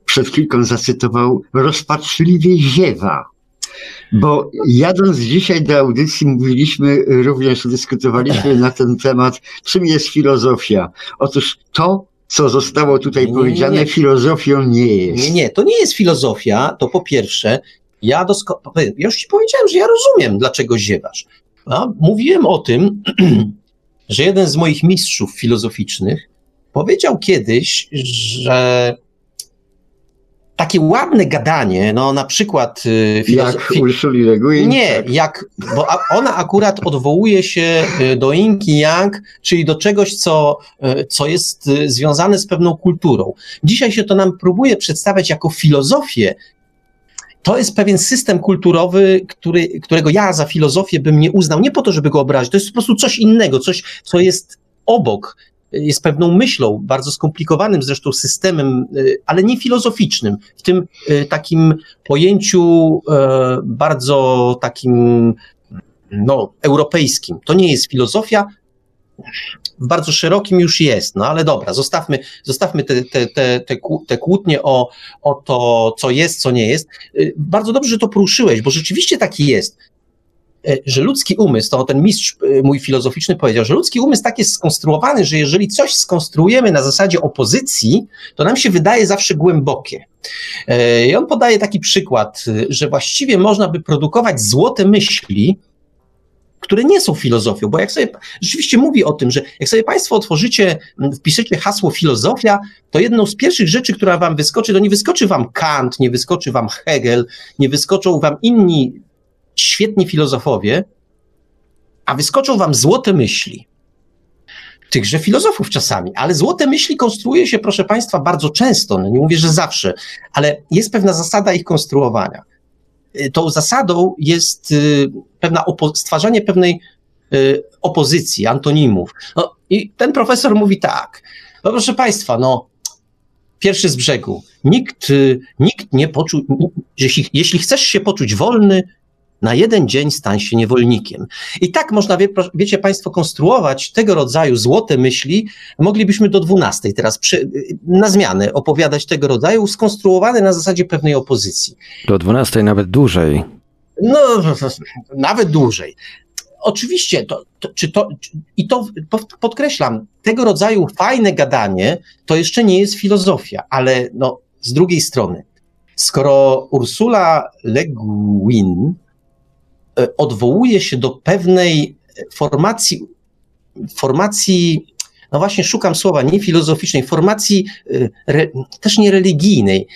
przed chwilką zacytował, rozpaczliwie ziewa. Bo jadąc dzisiaj do audycji, mówiliśmy, również dyskutowaliśmy na ten temat, czym jest filozofia. Otóż to, co zostało tutaj nie, powiedziane, nie, filozofią nie jest. Nie, nie, to nie jest filozofia, to po pierwsze, ja doskonale, ja już ci powiedziałem, że ja rozumiem, dlaczego ziewasz. A mówiłem o tym, że jeden z moich mistrzów filozoficznych powiedział kiedyś, że takie ładne gadanie, no na przykład... Y, jak Ursuli Le Guin. Nie, tak. jak, bo ona akurat odwołuje się y, do Inki Yang, czyli do czegoś, co, y, co jest związane z pewną kulturą. Dzisiaj się to nam próbuje przedstawiać jako filozofię, to jest pewien system kulturowy, który, którego ja za filozofię bym nie uznał, nie po to, żeby go obrazić, to jest po prostu coś innego, coś, co jest obok jest pewną myślą, bardzo skomplikowanym zresztą systemem, y, ale nie filozoficznym, w tym y, takim pojęciu e, bardzo takim no, europejskim. To nie jest filozofia, bardzo szerokim już jest, no ale dobra, zostawmy, zostawmy te, te, te, te, kłótnie o, o to, co jest, co nie jest. Y, bardzo dobrze, że to poruszyłeś, bo rzeczywiście taki jest. E, że ludzki umysł, to ten mistrz e, mój filozoficzny powiedział, że ludzki umysł tak jest skonstruowany, że jeżeli coś skonstruujemy na zasadzie opozycji, to nam się wydaje zawsze głębokie. I on podaje taki przykład, że właściwie można by produkować złote myśli, które nie są filozofią, bo jak sobie rzeczywiście mówi o tym, że jak sobie Państwo otworzycie, wpiszecie hasło filozofia, to jedną z pierwszych rzeczy, która Wam wyskoczy, to nie wyskoczy Wam Kant, nie wyskoczy Wam Hegel, nie wyskoczą Wam inni świetni filozofowie, a wyskoczą wam złote myśli. Tychże filozofów czasami, ale złote myśli konstruuje się, proszę Państwa, bardzo często, no nie mówię, że zawsze, ale jest pewna zasada ich konstruowania. Y, tą zasadą jest y, pewna stwarzanie pewnej y, opozycji, antonimów. No, I ten profesor mówi tak, no proszę Państwa, no pierwszy z brzegu, nikt, nikt nie poczuł, jeśli, jeśli chcesz się poczuć wolny, na jeden dzień stań się niewolnikiem. I tak można, wie, wiecie Państwo, konstruować tego rodzaju złote myśli. Moglibyśmy do 12 teraz przy, na zmianę opowiadać tego rodzaju, skonstruowane na zasadzie pewnej opozycji. Do 12 nawet dłużej. No, nawet dłużej. Oczywiście, to, to, czy to, i to podkreślam, tego rodzaju fajne gadanie to jeszcze nie jest filozofia, ale no, z drugiej strony, skoro Ursula Le Guin E, odwołuje się do pewnej formacji, formacji, no właśnie szukam słowa, nie filozoficznej, formacji e, re, też nie religijnej,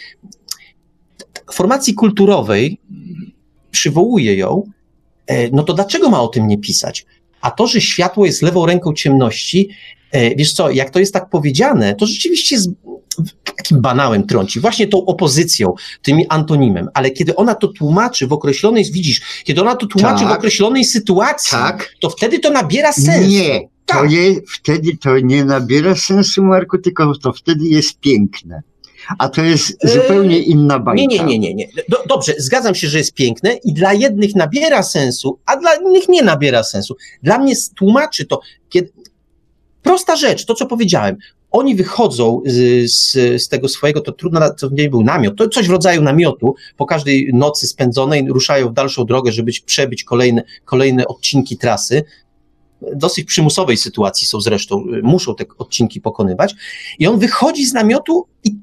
formacji kulturowej, przywołuje ją, e, no to dlaczego ma o tym nie pisać? A to, że światło jest lewą ręką ciemności, wiesz co, jak to jest tak powiedziane, to rzeczywiście jest takim banałem trąci, właśnie tą opozycją, tym antonimem, ale kiedy ona to tłumaczy w określonej, widzisz, kiedy ona to tłumaczy Tak. w określonej sytuacji, Tak. to wtedy to nabiera sensu. Nie, to Tak. je, wtedy to nie nabiera sensu, Marku, tylko to wtedy jest piękne. A to jest zupełnie inna bajka. Nie, nie, nie, nie, nie. Do, dobrze, zgadzam się, że jest piękne i dla jednych nabiera sensu, a dla innych nie nabiera sensu. Dla mnie tłumaczy to, kiedy... prosta rzecz, to co powiedziałem. Oni wychodzą z, z, z tego swojego, to trudno, na- to nie był namiot, to coś w rodzaju namiotu, po każdej nocy spędzonej ruszają w dalszą drogę, żeby przebyć kolejne, kolejne odcinki trasy. Dosyć przymusowej sytuacji są zresztą, muszą te odcinki pokonywać. I on wychodzi z namiotu i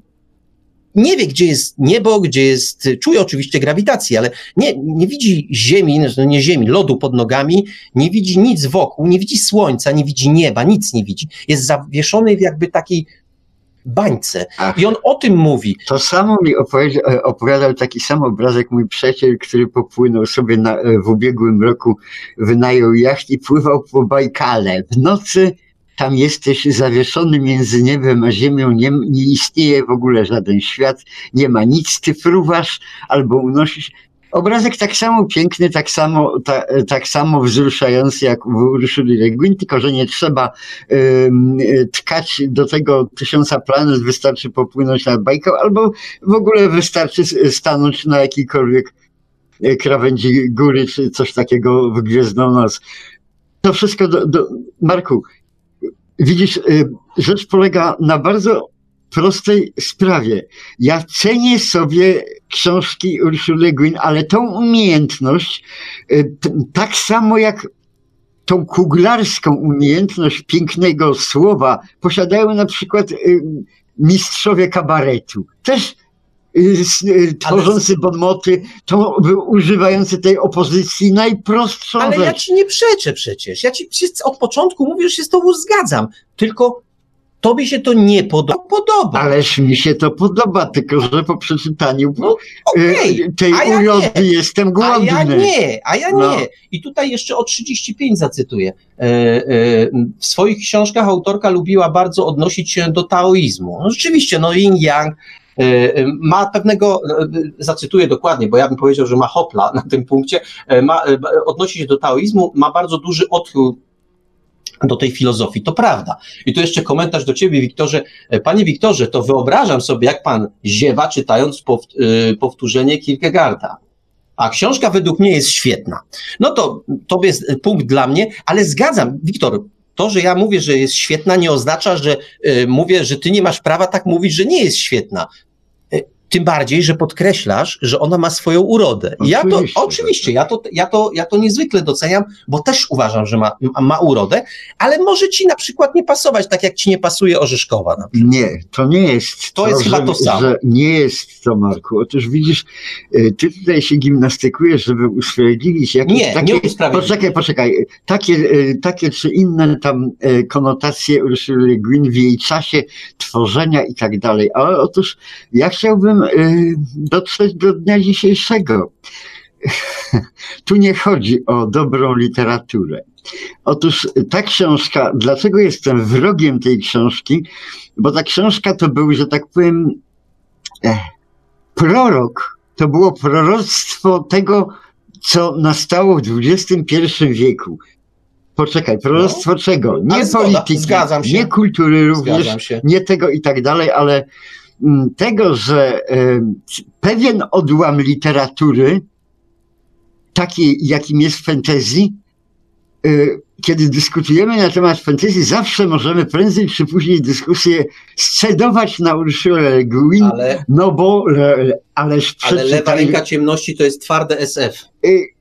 nie wie, gdzie jest niebo, gdzie jest, czuje oczywiście grawitację, ale nie, nie widzi ziemi, no nie ziemi, lodu pod nogami, nie widzi nic wokół, nie widzi słońca, nie widzi nieba, nic nie widzi. Jest zawieszony w jakby takiej bańce. Ach. I on o tym mówi. To samo mi e, opowiadał taki sam obrazek mój przyjaciel, który popłynął sobie na, e, w ubiegłym roku, wynajął jacht i pływał po Bajkale. W nocy tam jesteś zawieszony między niebem a ziemią, nie, nie istnieje w ogóle żaden świat, nie ma nic, ty fruwasz albo unosisz. Obrazek tak samo piękny, tak samo, ta, tak samo wzruszający jak w Urszuli Le tylko że nie trzeba y, tkać do tego tysiąca planet, wystarczy popłynąć na bajkę, albo w ogóle wystarczy stanąć na jakiejkolwiek y, krawędzi góry, czy coś takiego w Gwiezdną Noc. To wszystko do, do Marku, widzisz, y, rzecz polega na bardzo prostej sprawie. Ja cenię sobie książki Urszuli Le Guin, ale tą umiejętność, y, tak samo jak tą kuglarską umiejętność pięknego słowa posiadają na przykład y, mistrzowie kabaretu. Też y, y, tworzący bonmoty, to używający tej opozycji najprostszą Ale ja rzecz. ci nie przeczę przecież. Ja ci od początku mówię, że się z tobą zgadzam. Tylko tobie się to nie podo- podoba. Ależ mi się to podoba, tylko że po przeczytaniu No, y, tej a ja urody nie. jestem A głodny. ja nie, a ja nie. No. I tutaj jeszcze o 35 zacytuję. E, e, w swoich książkach autorka lubiła bardzo odnosić się do taoizmu. No, rzeczywiście, no yin yang e, ma pewnego, e, zacytuję dokładnie, bo ja bym powiedział, że ma hopla na tym punkcie, e, ma, e, odnosi się do taoizmu, ma bardzo duży odchył do tej filozofii. To prawda. I tu jeszcze komentarz do ciebie, Wiktorze. E, Panie Wiktorze, to wyobrażam sobie, jak pan ziewa, czytając pow- powtórzenie Kierkegaarda. A książka według mnie jest świetna. No to to jest punkt dla mnie, ale zgadzam, Wiktor, to, że ja mówię, że jest świetna, nie oznacza, że y, mówię, że ty nie masz prawa tak mówić, że nie jest świetna. Tym bardziej, że podkreślasz, że ona ma swoją urodę. I ja to, Oczywiście, ja to, ja, to, ja to niezwykle doceniam, bo też uważam, że ma, ma urodę, ale może ci na przykład nie pasować, tak jak ci nie pasuje Orzeszkowa. Nie, to nie jest To jest chyba że, to samo. Że nie jest to, Marku. Otóż widzisz, y, ty tutaj się gimnastykujesz, żeby usprawiedliwić jakieś Nie, takie... nie usprawiedliwić. Poczekaj, poczekaj. Takie, y, takie czy inne tam y, konotacje Ursula Guin w jej czasie tworzenia i tak dalej. Ale otóż ja chciałbym y, dotrzeć do dnia dzisiejszego. Tu nie chodzi o dobrą literaturę. Otóż ta książka, dlaczego jestem wrogiem tej książki? Bo ta książka to był, że tak powiem, eh, prorok. To było proroctwo tego, co nastało w XXI wieku. Poczekaj, proroctwo czego? Nie zgoda, polityki, nie kultury również, nie tego i tak dalej, ale tego, że em, pewien odłam literatury, taki jakim jest fantasy, y, kiedy dyskutujemy na temat fantasy, zawsze możemy prędzej czy później dyskusję scedować na Urszulę Le Guin, Ale, no bo le, le, ależ ale lewa ręka ciemności to jest twarde SF. y,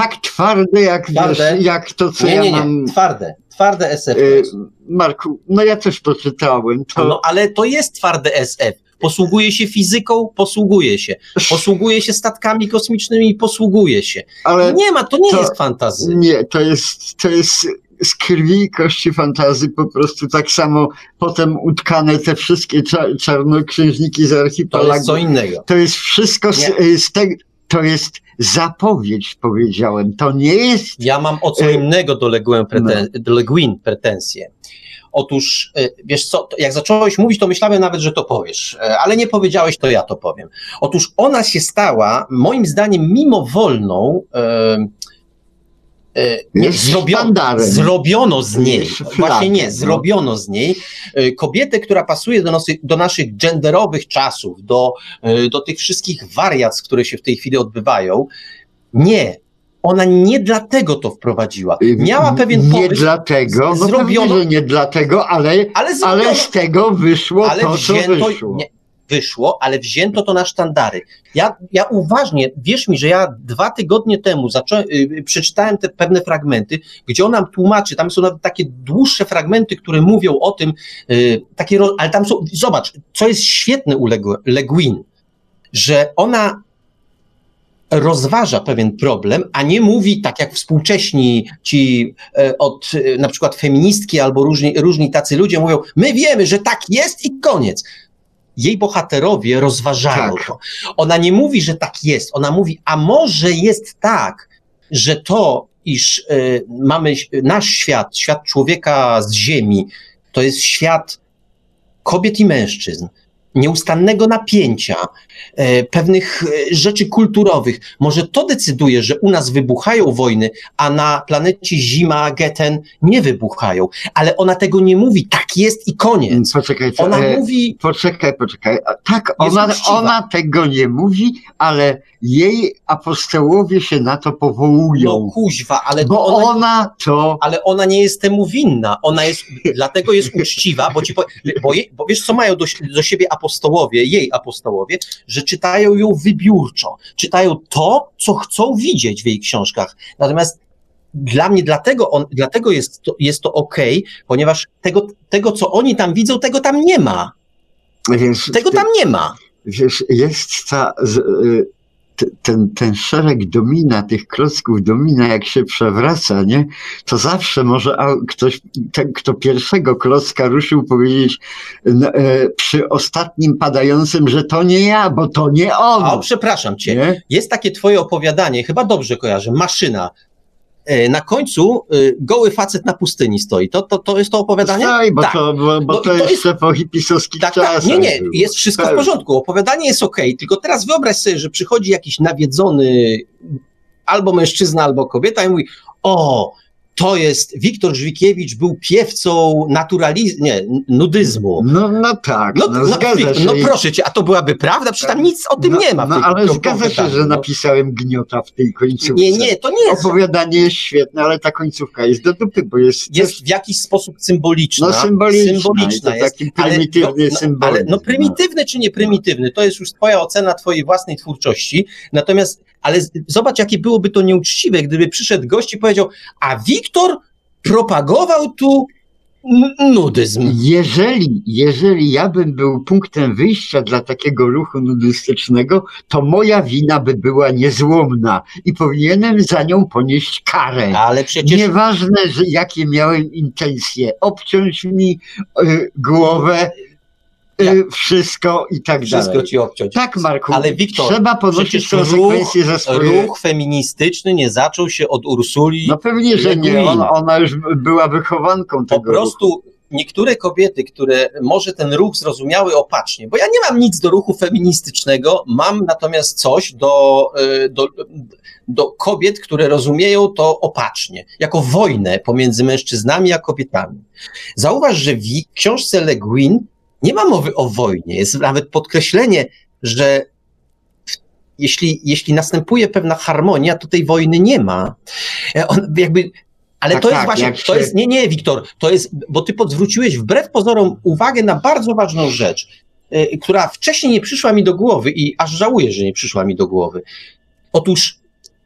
tak twarde jak, Twarde? Wiesz, jak to, co Nie, ja nie, nie, mam. twarde. Twarde SF. to Y. Marku, no ja też to czytałem. To, No ale to jest twarde SF. Posługuje się fizyką, posługuje się. Posługuje się statkami kosmicznymi, posługuje się. ale Nie ma, to nie to- jest fantazy. Nie, to jest, to jest z krwi i kości fantazy po prostu tak samo potem utkane te wszystkie cza, czarnoksiężniki z To archipelagu. jest co innego. To jest wszystko z, z tego, to jest zapowiedź, powiedziałem. To nie jest Ja mam o co Y, innego do Le Guin, no. preten- do Le Guin pretensje. Otóż, e, wiesz co, jak zacząłeś mówić, to myślałem nawet, że to powiesz, e, ale nie powiedziałeś, to ja to powiem. Otóż ona się stała, moim zdaniem, mimowolną, e, nie, zrobiono, zrobiono z niej, właśnie nie, no. zrobiono z niej kobietę, która pasuje do, nosy, do naszych genderowych czasów, do, do tych wszystkich wariac, które się w tej chwili odbywają. Nie, ona nie dlatego to wprowadziła. Miała pewien nie pomysł. Nie dlatego, no zrobiono, pewnie, że nie dlatego, ale, ale, ale z tego wyszło ale to, co wyszło. Nie, wyszło, ale wzięto to na sztandary. Ja, ja uważnie, wierz mi, że ja dwa tygodnie temu zacząłem, yy, przeczytałem te pewne fragmenty, gdzie on nam tłumaczy, tam są nawet takie dłuższe fragmenty, które mówią o tym, yy, takie, ale tam są, zobacz, co jest świetne u Le że ona rozważa pewien problem, a nie mówi tak jak współcześni ci e, od e, na przykład feministki albo różni, różni tacy ludzie mówią, my wiemy, że tak jest i koniec. Jej bohaterowie rozważają tak. to. Ona nie mówi, że tak jest. Ona mówi, a może jest tak, że to, iż y, mamy nasz świat, świat człowieka z ziemi, to jest świat kobiet i mężczyzn, nieustannego napięcia, e, pewnych e, rzeczy kulturowych. Może to decyduje, że u nas wybuchają wojny, a na planecie Zima, Geten nie wybuchają. Ale ona tego nie mówi. Tak jest i koniec. Poczekaj, co, ona e, mówi. Poczekaj, poczekaj. Tak, ona, ona tego nie mówi, ale jej apostołowie się na to powołują. No kuźwa, ale bo ona, ona, to. Ale ona nie jest temu winna. Ona jest, dlatego jest uczciwa, bo ci bo, bo wiesz, co mają do, do siebie apostołowie, jej apostołowie, że czytają ją wybiórczo. Czytają to, co chcą widzieć w jej książkach. Natomiast dla mnie dlatego, on, dlatego jest to, jest to ok, ponieważ tego, tego, co oni tam widzą, tego tam nie ma. Wiesz, tego tam nie ma. Wiesz, jest ta, y, ten, ten szereg domina, tych klocków domina, jak się przewraca, nie, to zawsze może ktoś, ten, kto pierwszego klocka ruszył, powiedzieć e, przy ostatnim padającym, że to nie ja, bo to nie on. O, przepraszam cię. Nie? Jest takie twoje opowiadanie, chyba dobrze kojarzę, maszyna. E, na końcu e, goły facet na pustyni stoi. To, to, to jest to opowiadanie? Stoi, bo, tak. to, bo, bo no, to, jeszcze jest... po hipisowskich tak, czasach. Tak. Nie, nie, jest wszystko w porządku. Opowiadanie jest ok, tylko teraz wyobraź sobie, że przychodzi jakiś nawiedzony albo mężczyzna, albo kobieta i mówi, o, to jest, Wiktor Żwikiewicz był piewcą naturalizmu, nie, nudyzmu. No, no tak, no, no, no. No proszę cię, a to byłaby prawda? Przecież tam nic o tym no, nie ma. No ale zgadza się, że no. napisałem gniota w tej końcówce. Nie, nie, to nie jest. Opowiadanie jest świetne, ale ta końcówka jest do dupy, bo jest... Jest też... w jakiś sposób symboliczna. No symboliczna, symboliczna jest. Taki prymitywny ale, no, symbol. Ale, no prymitywny czy nie prymitywny, to jest już twoja ocena twojej własnej twórczości. Natomiast ale zobacz, jakie byłoby to nieuczciwe, gdyby przyszedł gość i powiedział, a Wiktor propagował tu nudyzm. Jeżeli, jeżeli ja bym był punktem wyjścia dla takiego ruchu nudystycznego, to moja wina by była niezłomna i powinienem za nią ponieść karę. Ale przecież... Nieważne, że jakie miałem intencje, obciąć mi y, głowę, Y, wszystko i tak wszystko dalej. Wszystko ci obciąć. Tak, Marku. Ale Wiktor, trzeba ponosić konsekwencje ruch, za swoje... Ruch feministyczny nie zaczął się od Ursuli. No pewnie, że nie. Ona, ona już była wychowanką tego Po prostu ruchu. niektóre kobiety, które może ten ruch zrozumiały opacznie, bo ja nie mam nic do ruchu feministycznego, mam natomiast coś do, y, do, do kobiet, które rozumieją to opacznie, jako wojnę pomiędzy mężczyznami a kobietami. Zauważ, że w książce Le Guin nie ma mowy o wojnie. Jest nawet podkreślenie, że jeśli, jeśli następuje pewna harmonia, to tej wojny nie ma. E, on jakby ale tak, to jest tak, właśnie, to się... jest, nie, nie, Wiktor, to jest, bo ty zwróciłeś wbrew pozorom uwagę na bardzo ważną rzecz, y, która wcześniej nie przyszła mi do głowy i aż żałuję, że nie przyszła mi do głowy. Otóż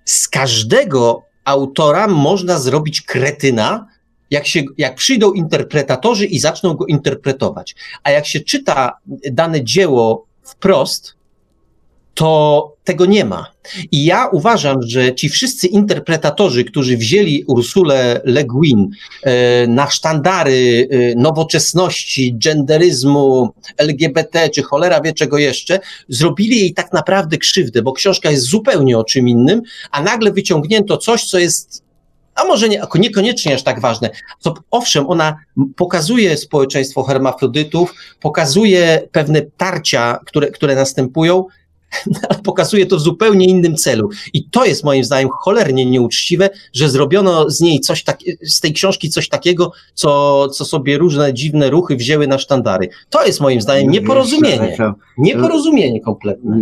z każdego autora można zrobić kretyna, jak, się, jak przyjdą interpretatorzy i zaczną go interpretować. A jak się czyta dane dzieło wprost, to tego nie ma. I ja uważam, że ci wszyscy interpretatorzy, którzy wzięli Ursulę Le Guin e, na sztandary e, nowoczesności, genderyzmu, LGBT, czy cholera wie czego jeszcze, zrobili jej tak naprawdę krzywdę, bo książka jest zupełnie o czym innym, a nagle wyciągnięto coś, co jest a może nie, niekoniecznie aż tak ważne. To, owszem, ona pokazuje społeczeństwo hermafrodytów, pokazuje pewne tarcia, które, które następują, pokazuje to w zupełnie innym celu. I to jest moim zdaniem cholernie nieuczciwe, że zrobiono z niej coś tak, z tej książki coś takiego, co, co sobie różne dziwne ruchy wzięły na sztandary. To jest moim zdaniem nieporozumienie. Nieporozumienie kompletne.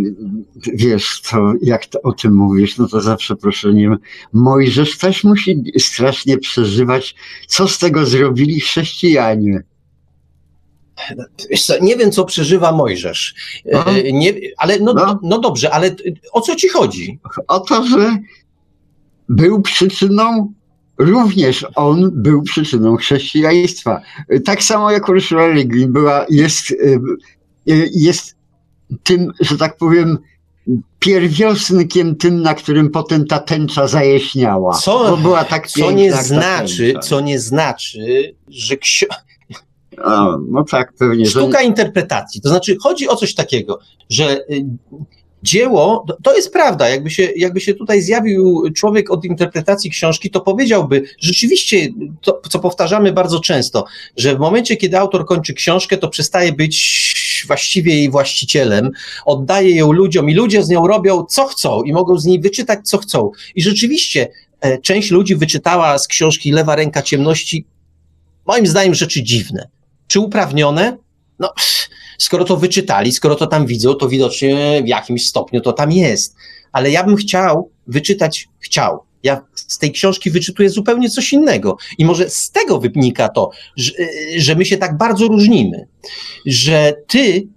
Wiesz, to jak to o tym mówisz, no to za przeproszeniem, Mojżesz też musi strasznie przeżywać, co z tego zrobili chrześcijanie. Nie wiem, co przeżywa Mojżesz. No. Nie, ale no, no. no dobrze, ale o co ci chodzi? O to, że był przyczyną również on był przyczyną chrześcijaństwa. Tak samo jak Le Guin była, jest, jest tym, że tak powiem, pierwiosnkiem tym, na którym potem ta tęcza zajaśniała. Co, bo była tak co nie znaczy, co nie znaczy, że no tak, pewnie. Sztuka że... interpretacji. To znaczy, chodzi o coś takiego, że y, dzieło, to jest prawda, jakby się, jakby się tutaj zjawił człowiek od interpretacji książki, to powiedziałby, rzeczywiście, to, co powtarzamy bardzo często, że w momencie, kiedy autor kończy książkę, to przestaje być właściwie jej właścicielem, oddaje ją ludziom i ludzie z nią robią co chcą i mogą z niej wyczytać co chcą. I rzeczywiście e, część ludzi wyczytała z książki Lewa ręka ciemności, moim zdaniem, rzeczy dziwne czy uprawnione? No, skoro to wyczytali, skoro to tam widzą, to widocznie w jakimś stopniu to tam jest. Ale ja bym chciał wyczytać, chciał. Ja z tej książki wyczytuję zupełnie coś innego. I może z tego wynika to, że, że my się tak bardzo różnimy, że ty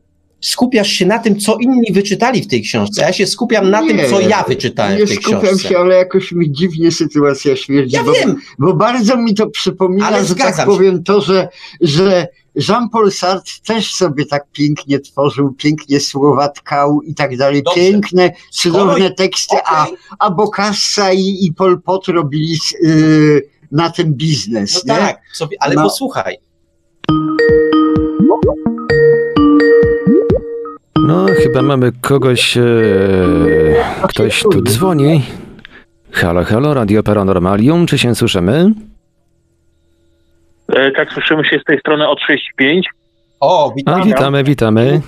skupiasz się na tym, co inni wyczytali w tej książce. Ja się skupiam na nie, tym, co ja wyczytałem w tej książce. Nie skupiam się, ale jakoś mi dziwnie sytuacja śmierdzi. Ja bo, wiem. Bo bardzo mi to przypomina, ale że tak powiem, to, że, że Jean-Paul Sartre też sobie tak pięknie tworzył, pięknie słowa tkał i tak dalej. Dobrze. Piękne, cudowne teksty, okay. a, a Bokassa i, i Pol Pot robili yy, na tym biznes. No nie? tak, sobie, ale no. posłuchaj. No, chyba mamy kogoś. E, ktoś tu dzwoni. Halo, halo, Radio Paranormalium, czy się słyszymy? E, tak, słyszymy się z tej strony od 65. O, witamy. A, witamy, witamy.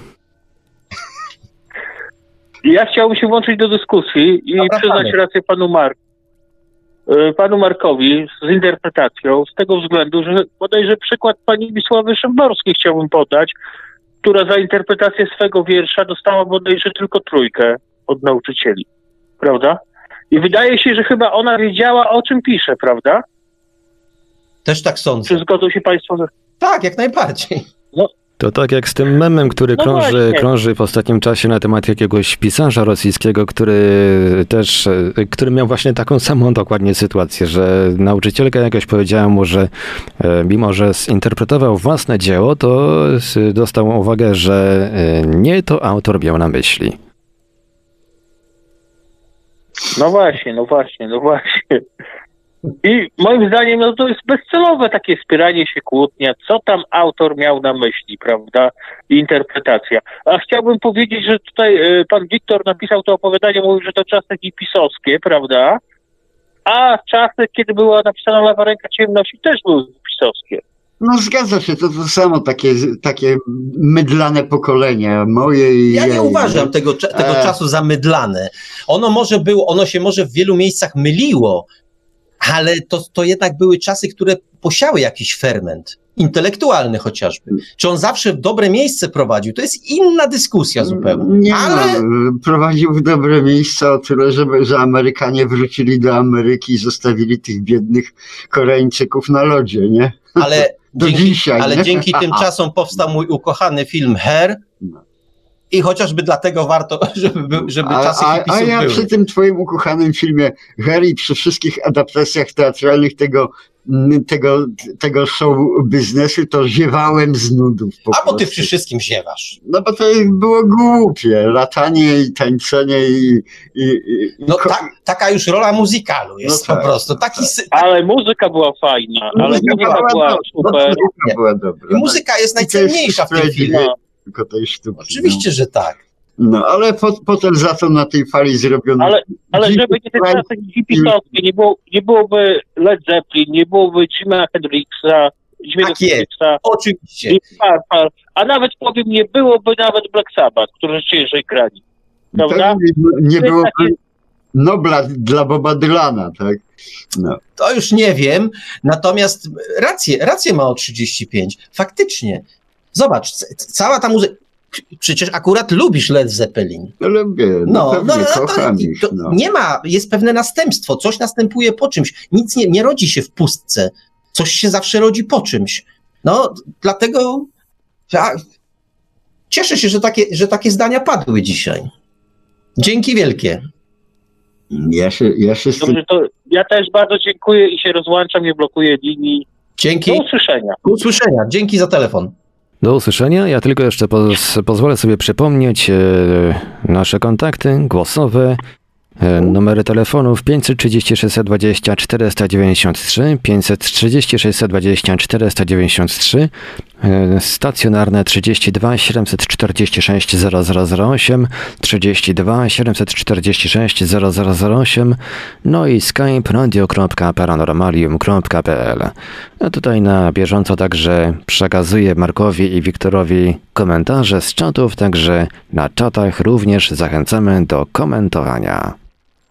Ja chciałbym się włączyć do dyskusji i Zapraszamy. przyznać rację panu Mark. E, panu Markowi z interpretacją, z tego względu, że bodajże przykład pani Wisławy Szymborskiej chciałbym podać, która za interpretację swego wiersza dostała bodajże tylko trójkę od nauczycieli, prawda? I wydaje się, że chyba ona wiedziała, o czym pisze, prawda? Też tak sądzę. Czy zgodzą się Państwo? Że... Tak, jak najbardziej. No. To tak jak z tym memem, który no krąży, krąży w ostatnim czasie na temat jakiegoś pisarza rosyjskiego, który też, który miał właśnie taką samą dokładnie sytuację, że nauczycielka jakoś powiedziała mu, że e, mimo, że zinterpretował własne dzieło, to dostał uwagę, że e, nie to autor miał na myśli. No właśnie, no właśnie, no właśnie. I moim zdaniem no, to jest bezcelowe takie spieranie się kłótnia, co tam autor miał na myśli, prawda, interpretacja. A chciałbym powiedzieć, że tutaj y, pan Wiktor napisał to opowiadanie, mówił, że to czasy pisowskie, prawda, a czasy, kiedy była napisana lewa ręka ciemności, też były pisowskie. No zgadza się, to to samo takie, takie mydlane pokolenia, moje i Ja nie uważam tego, tego e... czasu za mydlane. Ono może było, ono się może w wielu miejscach myliło, ale to, to jednak były czasy, które posiały jakiś ferment intelektualny chociażby. Czy on zawsze w dobre miejsce prowadził? To jest inna dyskusja zupełnie. Nie, ale... prowadził w dobre miejsce o tyle, żeby, że Amerykanie wrócili do Ameryki i zostawili tych biednych Koreańczyków na lodzie, nie? Ale, dzięki, dzisiaj, ale dzięki tym czasom powstał mój ukochany film Her, no. I chociażby dlatego warto, żeby, żeby a, czasy a, a ja były. przy tym twoim ukochanym filmie Harry, przy wszystkich adaptacjach teatralnych tego, mm, tego, tego show biznesu, to ziewałem z nudów. a bo ty przy wszystkim ziewasz. No bo to było głupie. Latanie i tańczenie i... i, i no ta, taka już rola muzykalu jest no tak, po prostu. Taki, tak. Ale muzyka była fajna. Ale muzyka, muzyka była, była super. No, muzyka była dobra. I muzyka jest najcenniejsza w tym filmie tylko tej sztuki. Oczywiście, no. że tak. No, ale po, potem za to na tej fali zrobiono... Ale, ale żeby nie te czasy hipitowskie, nie, było, nie byłoby Led Zeppelin, nie byłoby Jima Hendrixa, Jimiego Tak jest. Hendrixa, Oczywiście. Purple, a nawet powiem, nie byłoby nawet Black Sabbath, którzy ciężej grali. Prawda? Tak, nie, nie To jest było takie- Nobla dla Boba Dylana, tak? No. To już nie wiem, natomiast rację, rację ma o 35. Faktycznie. Zobacz, cała ta muzyka. Przecież akurat lubisz Led Zeppelin. No lubię, no, No, pewnie, no, to, kocham ich, no. nie ma, jest pewne następstwo, coś następuje po czymś. Nic nie, nie rodzi się w pustce. Coś się zawsze rodzi po czymś. No, dlatego ja, cieszę się, że takie, że takie zdania padły dzisiaj. Dzięki wielkie. Ja się, ja się z tym Dobrze, to ja też bardzo dziękuję i się rozłączam, nie blokuję linii. Dzięki. Do usłyszenia. Do usłyszenia. Dzięki za telefon. Do usłyszenia. Ja tylko jeszcze poz, pozwolę sobie przypomnieć e, nasze kontakty głosowe. E, numery telefonów 530 620 493, 530 620 493, e, stacjonarne 32 746 0008, 32 746 0008, no i skype radio.paranormalium.pl. A tutaj na bieżąco także przekazuję Markowi i Wiktorowi komentarze z czatów, także na czatach również zachęcamy do komentowania.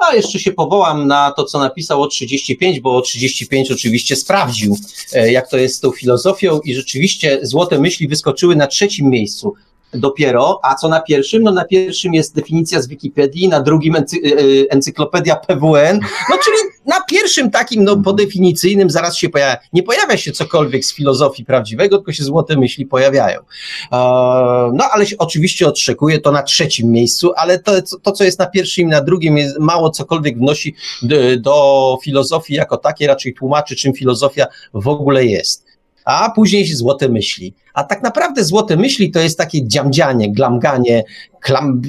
A jeszcze się powołam na to, co napisał o 35, bo o 35 oczywiście sprawdził, e, jak to jest z tą filozofią i rzeczywiście złote myśli wyskoczyły na trzecim miejscu dopiero, a co na pierwszym? No na pierwszym jest definicja z Wikipedii, na drugim ency, e, encyklopedia PWN, no czyli na pierwszym takim, no podefinicyjnym zaraz się pojawia, nie pojawia się cokolwiek z filozofii prawdziwego, tylko się złote myśli pojawiają. E, No ale się oczywiście odszekuje to na trzecim miejscu, ale to, to co jest na pierwszym i na drugim jest mało cokolwiek wnosi do, do filozofii jako takiej, raczej tłumaczy czym filozofia w ogóle jest. A później złote myśli. A tak naprawdę złote myśli to jest takie dziamdzianie, glamganie, klam,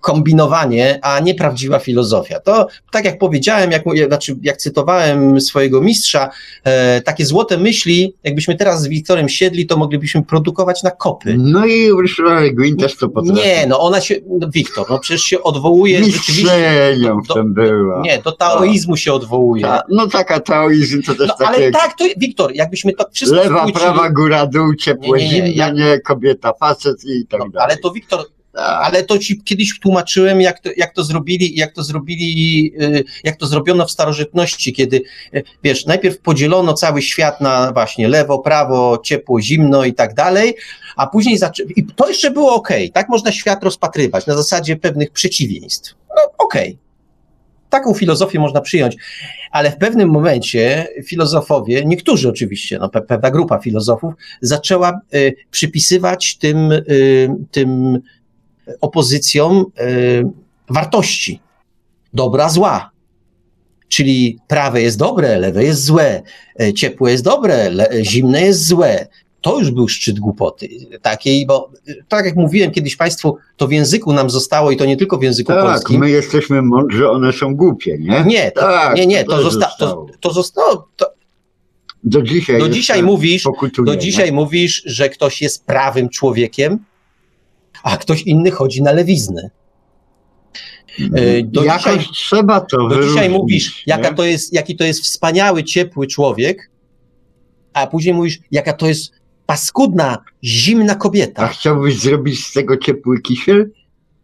kombinowanie, a nie prawdziwa filozofia. To, tak jak powiedziałem, jak, znaczy, jak cytowałem swojego mistrza, e, takie złote myśli, jakbyśmy teraz z Wiktorem siedli, to moglibyśmy produkować na kopy. No i Le Guin też to potrafi. Nie, no ona się, no Wiktor, no przecież się odwołuje rzeczywiście. Do- tym była. Nie, do taoizmu się odwołuje. Ta, no taka taoizm to też No takie ale tak, to Wiktor, jakbyśmy to wszystko lewa, prawa, góra, dół, ciepłe, Nie, nie, ja- nie, kobieta, facet i tak No, dalej. ale to Wiktor, Tak. ale to ci kiedyś tłumaczyłem, jak to, jak to zrobili, jak to zrobili, y, jak to zrobiono w starożytności, kiedy, y, wiesz, najpierw podzielono cały świat na właśnie lewo, prawo, ciepło, zimno i tak dalej, a później zaczę... i to jeszcze było ok, tak można świat rozpatrywać na zasadzie pewnych przeciwieństw. No okej. Taką filozofię można przyjąć, ale w pewnym momencie filozofowie, niektórzy oczywiście, no, pe- pewna grupa filozofów, zaczęła y, przypisywać tym, y, tym opozycjom y, wartości. Dobra, zła. Czyli prawe jest dobre, lewe jest złe, y, ciepłe jest dobre, zimne jest złe. To już był szczyt głupoty takiej, bo y, tak jak mówiłem kiedyś Państwu, to w języku nam zostało i to nie tylko w języku tak, polskim. my jesteśmy mądrzy, one są głupie, nie? Nie, to, Tak, nie, nie, to to, zosta- to, zostało. to zostało. To, Do dzisiaj. do dzisiaj mówisz, do dzisiaj mówisz, że ktoś jest prawym człowiekiem, a ktoś inny chodzi na lewiznę. E, Do Jakoś dzisiaj, trzeba to do wyróżnić, dzisiaj mówisz, jaka to jest, jaki to jest wspaniały, ciepły człowiek, a później mówisz, jaka to jest paskudna, zimna A kobieta. chciałbyś zrobić z tego ciepły kisiel?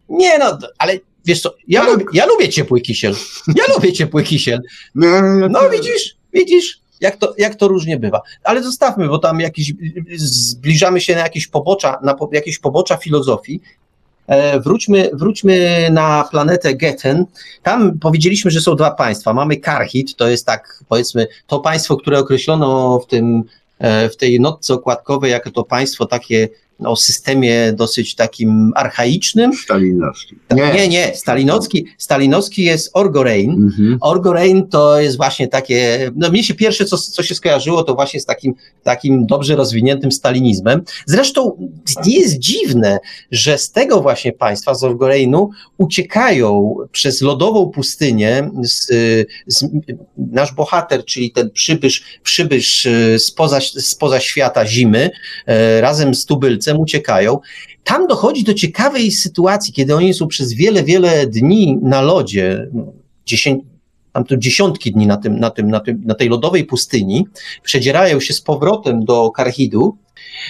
Nie no, ale wiesz co, ja, Tak. lubię, ja lubię ciepły kisiel. Ja lubię ciepły kisiel. No, No widzisz, widzisz, jak to, jak to różnie bywa. Ale zostawmy, bo tam jakiś, zbliżamy się na jakieś pobocza, na po, jakieś pobocza filozofii. E, wróćmy, wróćmy na planetę Geten. Tam powiedzieliśmy, że są dwa państwa. Mamy Karhit, to jest tak, powiedzmy, to państwo, które określono w tym, w tej notce okładkowej jako to państwo takie o systemie dosyć takim archaicznym. Stalinowski. Nie, nie, Stalinowski, Stalinowski jest Orgorein. Mhm. Orgorein to jest właśnie takie, no mnie się pierwsze, co, co się skojarzyło, to właśnie z takim, takim dobrze rozwiniętym stalinizmem. Zresztą nie jest dziwne, że z tego właśnie państwa, z Orgoreinu, uciekają przez lodową pustynię z, z, nasz bohater, czyli ten przybysz, przybysz e, spoza, spoza świata zimy, e, razem z tubylcem, psem uciekają. Tam dochodzi do ciekawej sytuacji, kiedy oni są przez wiele, wiele dni na lodzie, dziesięć, tam to dziesiątki dni na, tym, na, tym, na, tym, na tej lodowej pustyni, przedzierają się z powrotem do Karchidu,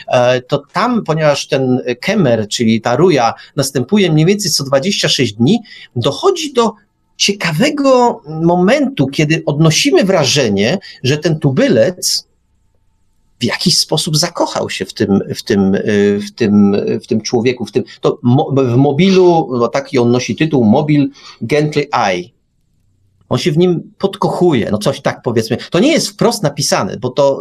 e, to tam, ponieważ ten kemer, czyli ta ruja, następuje mniej więcej co 26 dni, dochodzi do ciekawego momentu, kiedy odnosimy wrażenie, że ten tubylec w jakiś sposób zakochał się w tym, w tym, w tym, w tym człowieku, w tym, to w mobilu, no taki on nosi tytuł Mobil Gently Eye. On się w nim podkochuje, no coś tak powiedzmy. To nie jest wprost napisane, bo to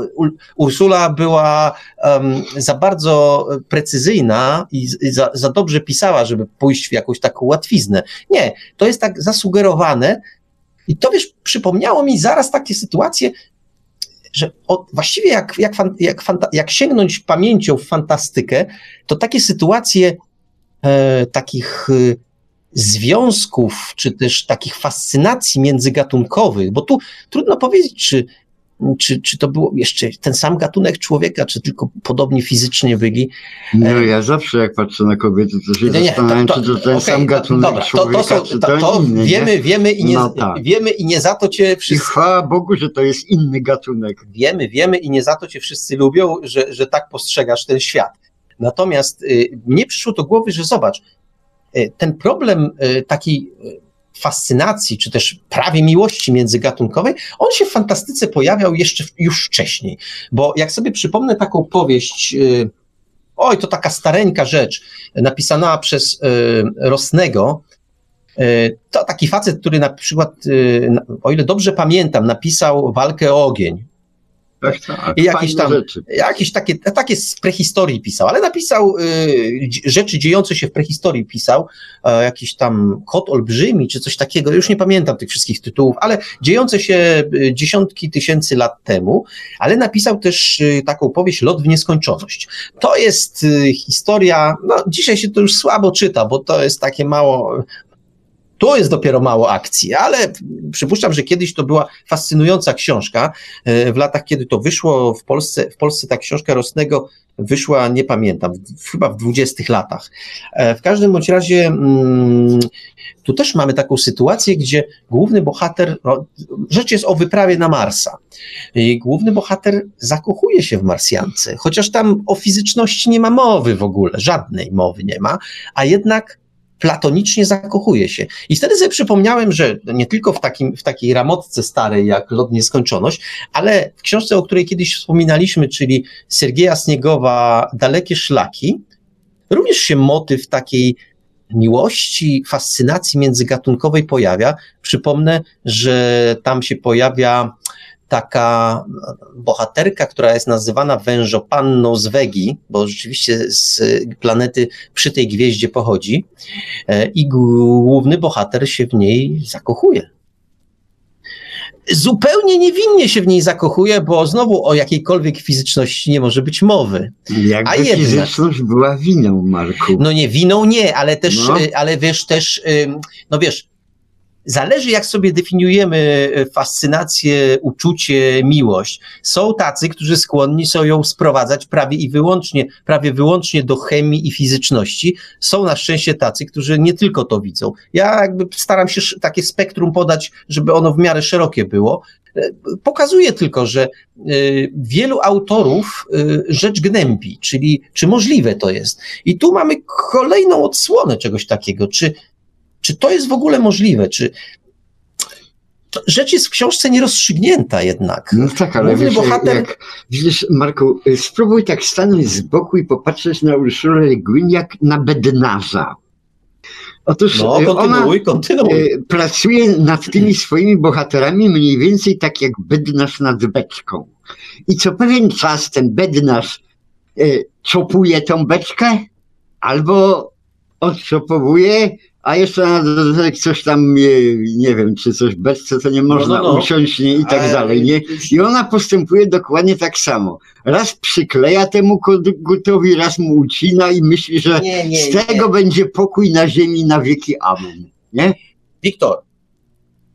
Ursula była um, za bardzo precyzyjna i, i za, za dobrze pisała, żeby pójść w jakąś taką łatwiznę. Nie, to jest tak zasugerowane, i to wiesz, przypomniało mi zaraz takie sytuacje, że od, właściwie jak, jak, jak, jak sięgnąć pamięcią w fantastykę, to takie sytuacje e, takich e, związków, czy też takich fascynacji międzygatunkowych, bo tu trudno powiedzieć, czy czy, czy to był jeszcze ten sam gatunek człowieka, czy tylko podobnie fizycznie byli. No ja zawsze jak patrzę na kobiety, to się nie, zastanawiam, to, to, czy to ten okay, sam gatunek dobra, człowieka, to, to, są, to, to inny, wiemy, nie? wiemy, i nie, no tak. wiemy i nie za to cię wszyscy... I chwała Bogu, że to jest inny gatunek. Wiemy, wiemy i nie za to cię wszyscy lubią, że, że tak postrzegasz ten świat. Natomiast y, mnie przyszło do głowy, że zobacz, y, ten problem y, taki y, fascynacji, czy też prawie miłości międzygatunkowej, on się w fantastyce pojawiał jeszcze już wcześniej. Bo jak sobie przypomnę taką powieść, y, oj, to taka stareńka rzecz, napisana przez y, Rosnego, y, to taki facet, który na przykład, o ile dobrze pamiętam, napisał Walkę o ogień. Tak, tak, I jakieś tam, rzeczy. jakieś takie, takie z prehistorii pisał, ale napisał y, rzeczy dziejące się w prehistorii pisał, y, jakiś tam kot olbrzymi, czy coś takiego, już nie pamiętam tych wszystkich tytułów, ale dziejące się y, dziesiątki tysięcy lat temu, ale napisał też y, taką powieść Lot w nieskończoność. To jest y, historia, no dzisiaj się to już słabo czyta, bo to jest takie mało, to jest dopiero mało akcji, ale przypuszczam, że kiedyś to była fascynująca książka. E, w latach, kiedy to wyszło w Polsce, w Polsce ta książka Rosnego wyszła, nie pamiętam, chyba w dwudziestych latach. E, w każdym bądź razie mm, tu też mamy taką sytuację, gdzie główny bohater, no, rzecz jest o wyprawie na Marsa. I główny bohater zakochuje się w Marsjance, chociaż tam o fizyczności nie ma mowy w ogóle, żadnej mowy nie ma, a jednak platonicznie zakochuje się. I wtedy sobie przypomniałem, że nie tylko w, takim, w takiej ramotce starej jak Lot Nieskończoność, ale w książce, o której kiedyś wspominaliśmy, czyli Sergieja Sniegowa Dalekie Szlaki, również się motyw takiej miłości, fascynacji międzygatunkowej pojawia. Przypomnę, że tam się pojawia taka bohaterka, która jest nazywana wężopanną z Wegi, bo rzeczywiście z planety przy tej gwieździe pochodzi e, i główny bohater się w niej zakochuje. Zupełnie niewinnie się w niej zakochuje, bo znowu o jakiejkolwiek fizyczności nie może być mowy. Jakby A jednak, fizyczność była winą, Marku. No nie, winą nie, ale też, no. E, ale wiesz, też, no wiesz, Zależy, jak sobie definiujemy e, fascynację, uczucie, miłość. Są tacy, którzy skłonni są ją sprowadzać prawie i wyłącznie, prawie wyłącznie do chemii i fizyczności. Są na szczęście tacy, którzy nie tylko to widzą. Ja jakby staram się takie spektrum podać, żeby ono w miarę szerokie było. E, pokazuje tylko, że e, wielu autorów rzecz gnębi, czyli czy możliwe to jest. I tu mamy kolejną odsłonę czegoś takiego. Czy czy to jest w ogóle możliwe? Czy rzecz jest w książce nierozstrzygnięta jednak. No tak, ale wiesz, bohater... jak, widzisz, Marku, spróbuj tak stanąć z boku i popatrzeć na Urszulę Le Guin jak na bednarza. Otóż no, y, kontynuuj, ona kontynuuj. Pracuje nad tymi swoimi bohaterami mniej więcej tak jak bednarz nad beczką. I co pewien czas ten bednarz czopuje tą beczkę albo odczopowuje, a jeszcze na dodatek coś tam, nie wiem, czy coś beczce, to nie można no, no, no. usiąść nie, i tak dalej, nie? I ona postępuje dokładnie tak samo. Raz przykleja temu kogutowi, raz mu ucina i myśli, że nie, nie, z tego będzie pokój na ziemi na wieki amen, nie? Wiktor,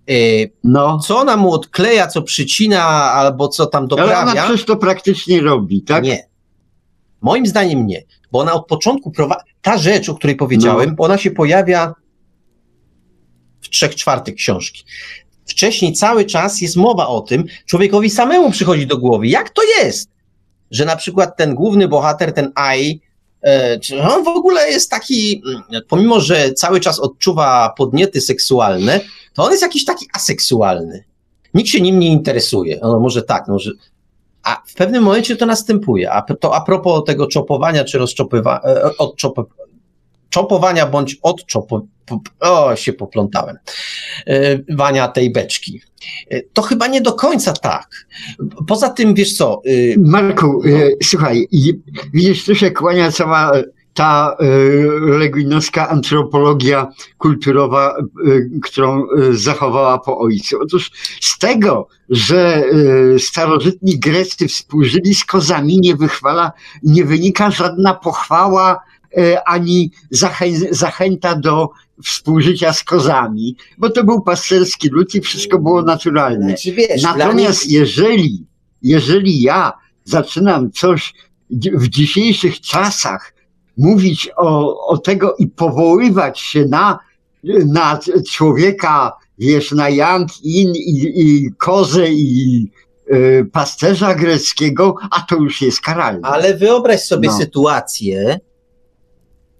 yy, no. co ona mu odkleja, co przycina, albo co tam doprawia? Ale ona przecież to praktycznie robi, tak? Nie. Moim zdaniem nie bo ona od początku prowadzi, ta rzecz, o której powiedziałem, No. ona się pojawia w trzech czwartych książki. Wcześniej cały czas jest mowa o tym, człowiekowi samemu przychodzi do głowy, jak to jest, że na przykład ten główny bohater, ten Ai, e, czy on w ogóle jest taki, mm, pomimo że cały czas odczuwa podniety seksualne, to on jest jakiś taki aseksualny. Nikt się nim nie interesuje. No może tak, no, może. A w pewnym momencie to następuje. A to a propos tego czopowania czy rozczopywania, odczop, czopowania bądź odczopowania, o, się poplątałem, e, wania tej beczki. E, To chyba nie do końca tak. Poza tym, wiesz co, y, Marku, e, słuchaj, widzisz, tu się kłania cała ta e, legwinowska antropologia kulturowa, e, którą e, zachowała po ojcu. Otóż z tego, że starożytni Grecy współżyli z kozami, nie wychwala, nie wynika żadna pochwała ani zachę, zachęta do współżycia z kozami, bo to był pasterski lud i wszystko było naturalne. znaczy, Natomiast jeżeli, jeżeli ja zaczynam coś w dzisiejszych czasach mówić o, o tego i powoływać się na, na człowieka, wiesz, na Yang In i, i kozę i y, pasterza greckiego, a to już jest karalne. Ale wyobraź sobie No. sytuację,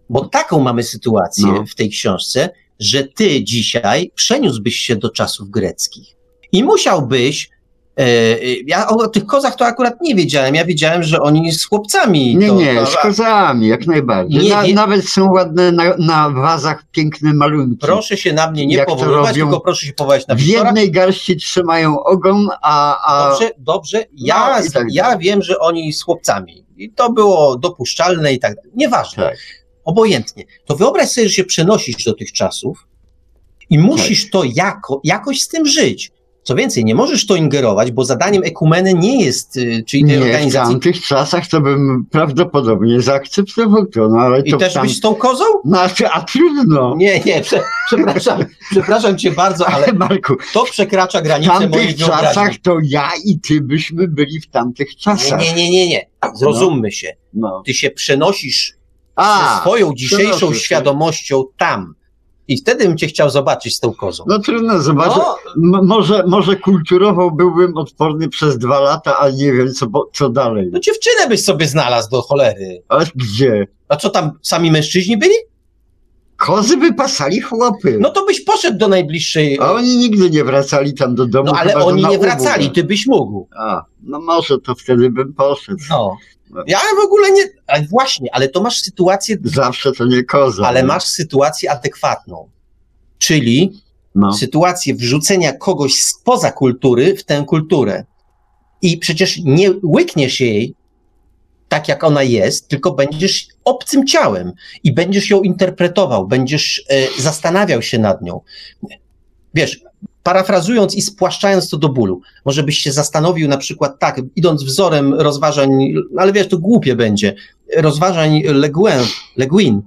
bo taką mamy sytuację No. w tej książce, że ty dzisiaj przeniósłbyś się do czasów greckich i musiałbyś. E, e, ja o tych kozach to akurat nie wiedziałem. Ja wiedziałem, że oni z chłopcami. Nie, to, nie, to, z kozami, jak najbardziej. Nie Na, wie- Nawet są ładne na, na wazach piękne malunki. Proszę się na mnie nie powoływać, tylko proszę się powołać na w jednej garści trzymają ogon, a, a Dobrze, dobrze. Ja, No tak ja wiem, że oni z chłopcami. I to było dopuszczalne i tak dalej. Nieważne. Tak. Obojętnie. To wyobraź sobie, że się przenosisz do tych czasów i musisz to jako, jakoś z tym żyć. Co więcej, nie możesz to ingerować, bo zadaniem ekumeny nie jest, y, czyli tej nie, w organizacji. tamtych czasach to bym prawdopodobnie zaakceptował to, no ale I to też tam... byś z tą kozą? No, a- trudno. Nie, nie, prze, przepraszam, przepraszam cię bardzo, ale Ale Marku, to przekracza w granice mojej tamtych czasach to ja i ty byśmy byli w tamtych czasach. nie, nie, nie, nie. Zrozummy się. No. Ty się przenosisz A, swoją dzisiejszą świadomością tam. I wtedy bym cię chciał zobaczyć z tą kozą. no trudno zobaczyć. No, może, może kulturowo byłbym odporny przez dwa lata, ale nie wiem, co, co dalej. no dziewczynę byś sobie znalazł do cholery. Ale gdzie? A co tam, sami mężczyźni byli? Kozy wypasali chłopy. No to byś poszedł do najbliższej. A oni nigdy nie wracali tam do domu. No ale oni nie wracali, ty byś mógł. A, no może to wtedy bym poszedł. No. Ja w ogóle nie. Ale właśnie, ale to masz sytuację. Zawsze to nie koza. Ale nie? masz sytuację adekwatną. Czyli No. sytuację wrzucenia kogoś spoza kultury w tę kulturę. I przecież nie łykniesz jej tak, jak ona jest, tylko będziesz obcym ciałem i będziesz ją interpretował, będziesz e, zastanawiał się nad nią. Wiesz, parafrazując i spłaszczając to do bólu, może byś się zastanowił na przykład tak, idąc wzorem rozważań, ale wiesz, to głupie będzie, rozważań Le Guin, Le Guin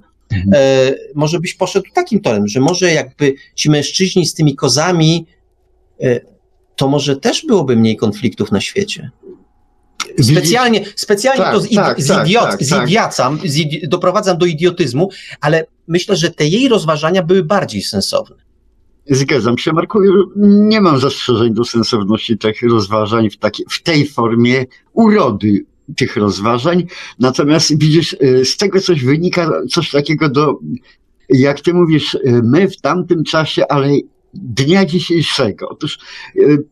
e, może byś poszedł takim torem, że może jakby ci mężczyźni z tymi kozami, e, to może też byłoby mniej konfliktów na świecie. Specjalnie, specjalnie Tak, to z, tak, tak, zidiot, tak, tak. zidiacam, zidi, doprowadzam do idiotyzmu, ale myślę, że te jej rozważania były bardziej sensowne. Zgadzam się, Marku. Nie mam zastrzeżeń do sensowności tych rozważań w, takiej, w tej formie urody tych rozważań. Natomiast widzisz, y, z tego coś wynika, coś takiego do, jak ty mówisz, y, my w tamtym czasie, ale dnia dzisiejszego. Otóż y,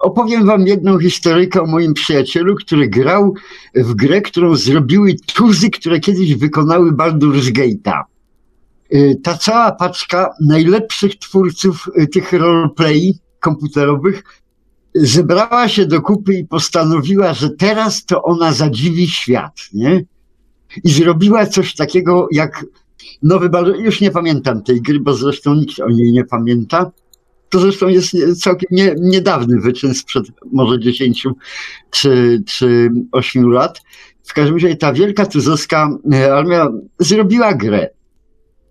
opowiem wam jedną historyjkę o moim przyjacielu, który grał w grę, którą zrobiły tuzy, które kiedyś wykonały Baldur's Gate'a. Y, ta cała paczka najlepszych twórców y, tych roleplay komputerowych zebrała się do kupy i postanowiła, że teraz to ona zadziwi świat, nie? I zrobiła coś takiego jak nowy Baldur, już nie pamiętam tej gry, bo zresztą nikt o niej nie pamięta. To zresztą jest całkiem nie, niedawny wyczyn sprzed może 10 czy, czy 8 lat. W każdym razie ta wielka tuzowska e, armia zrobiła grę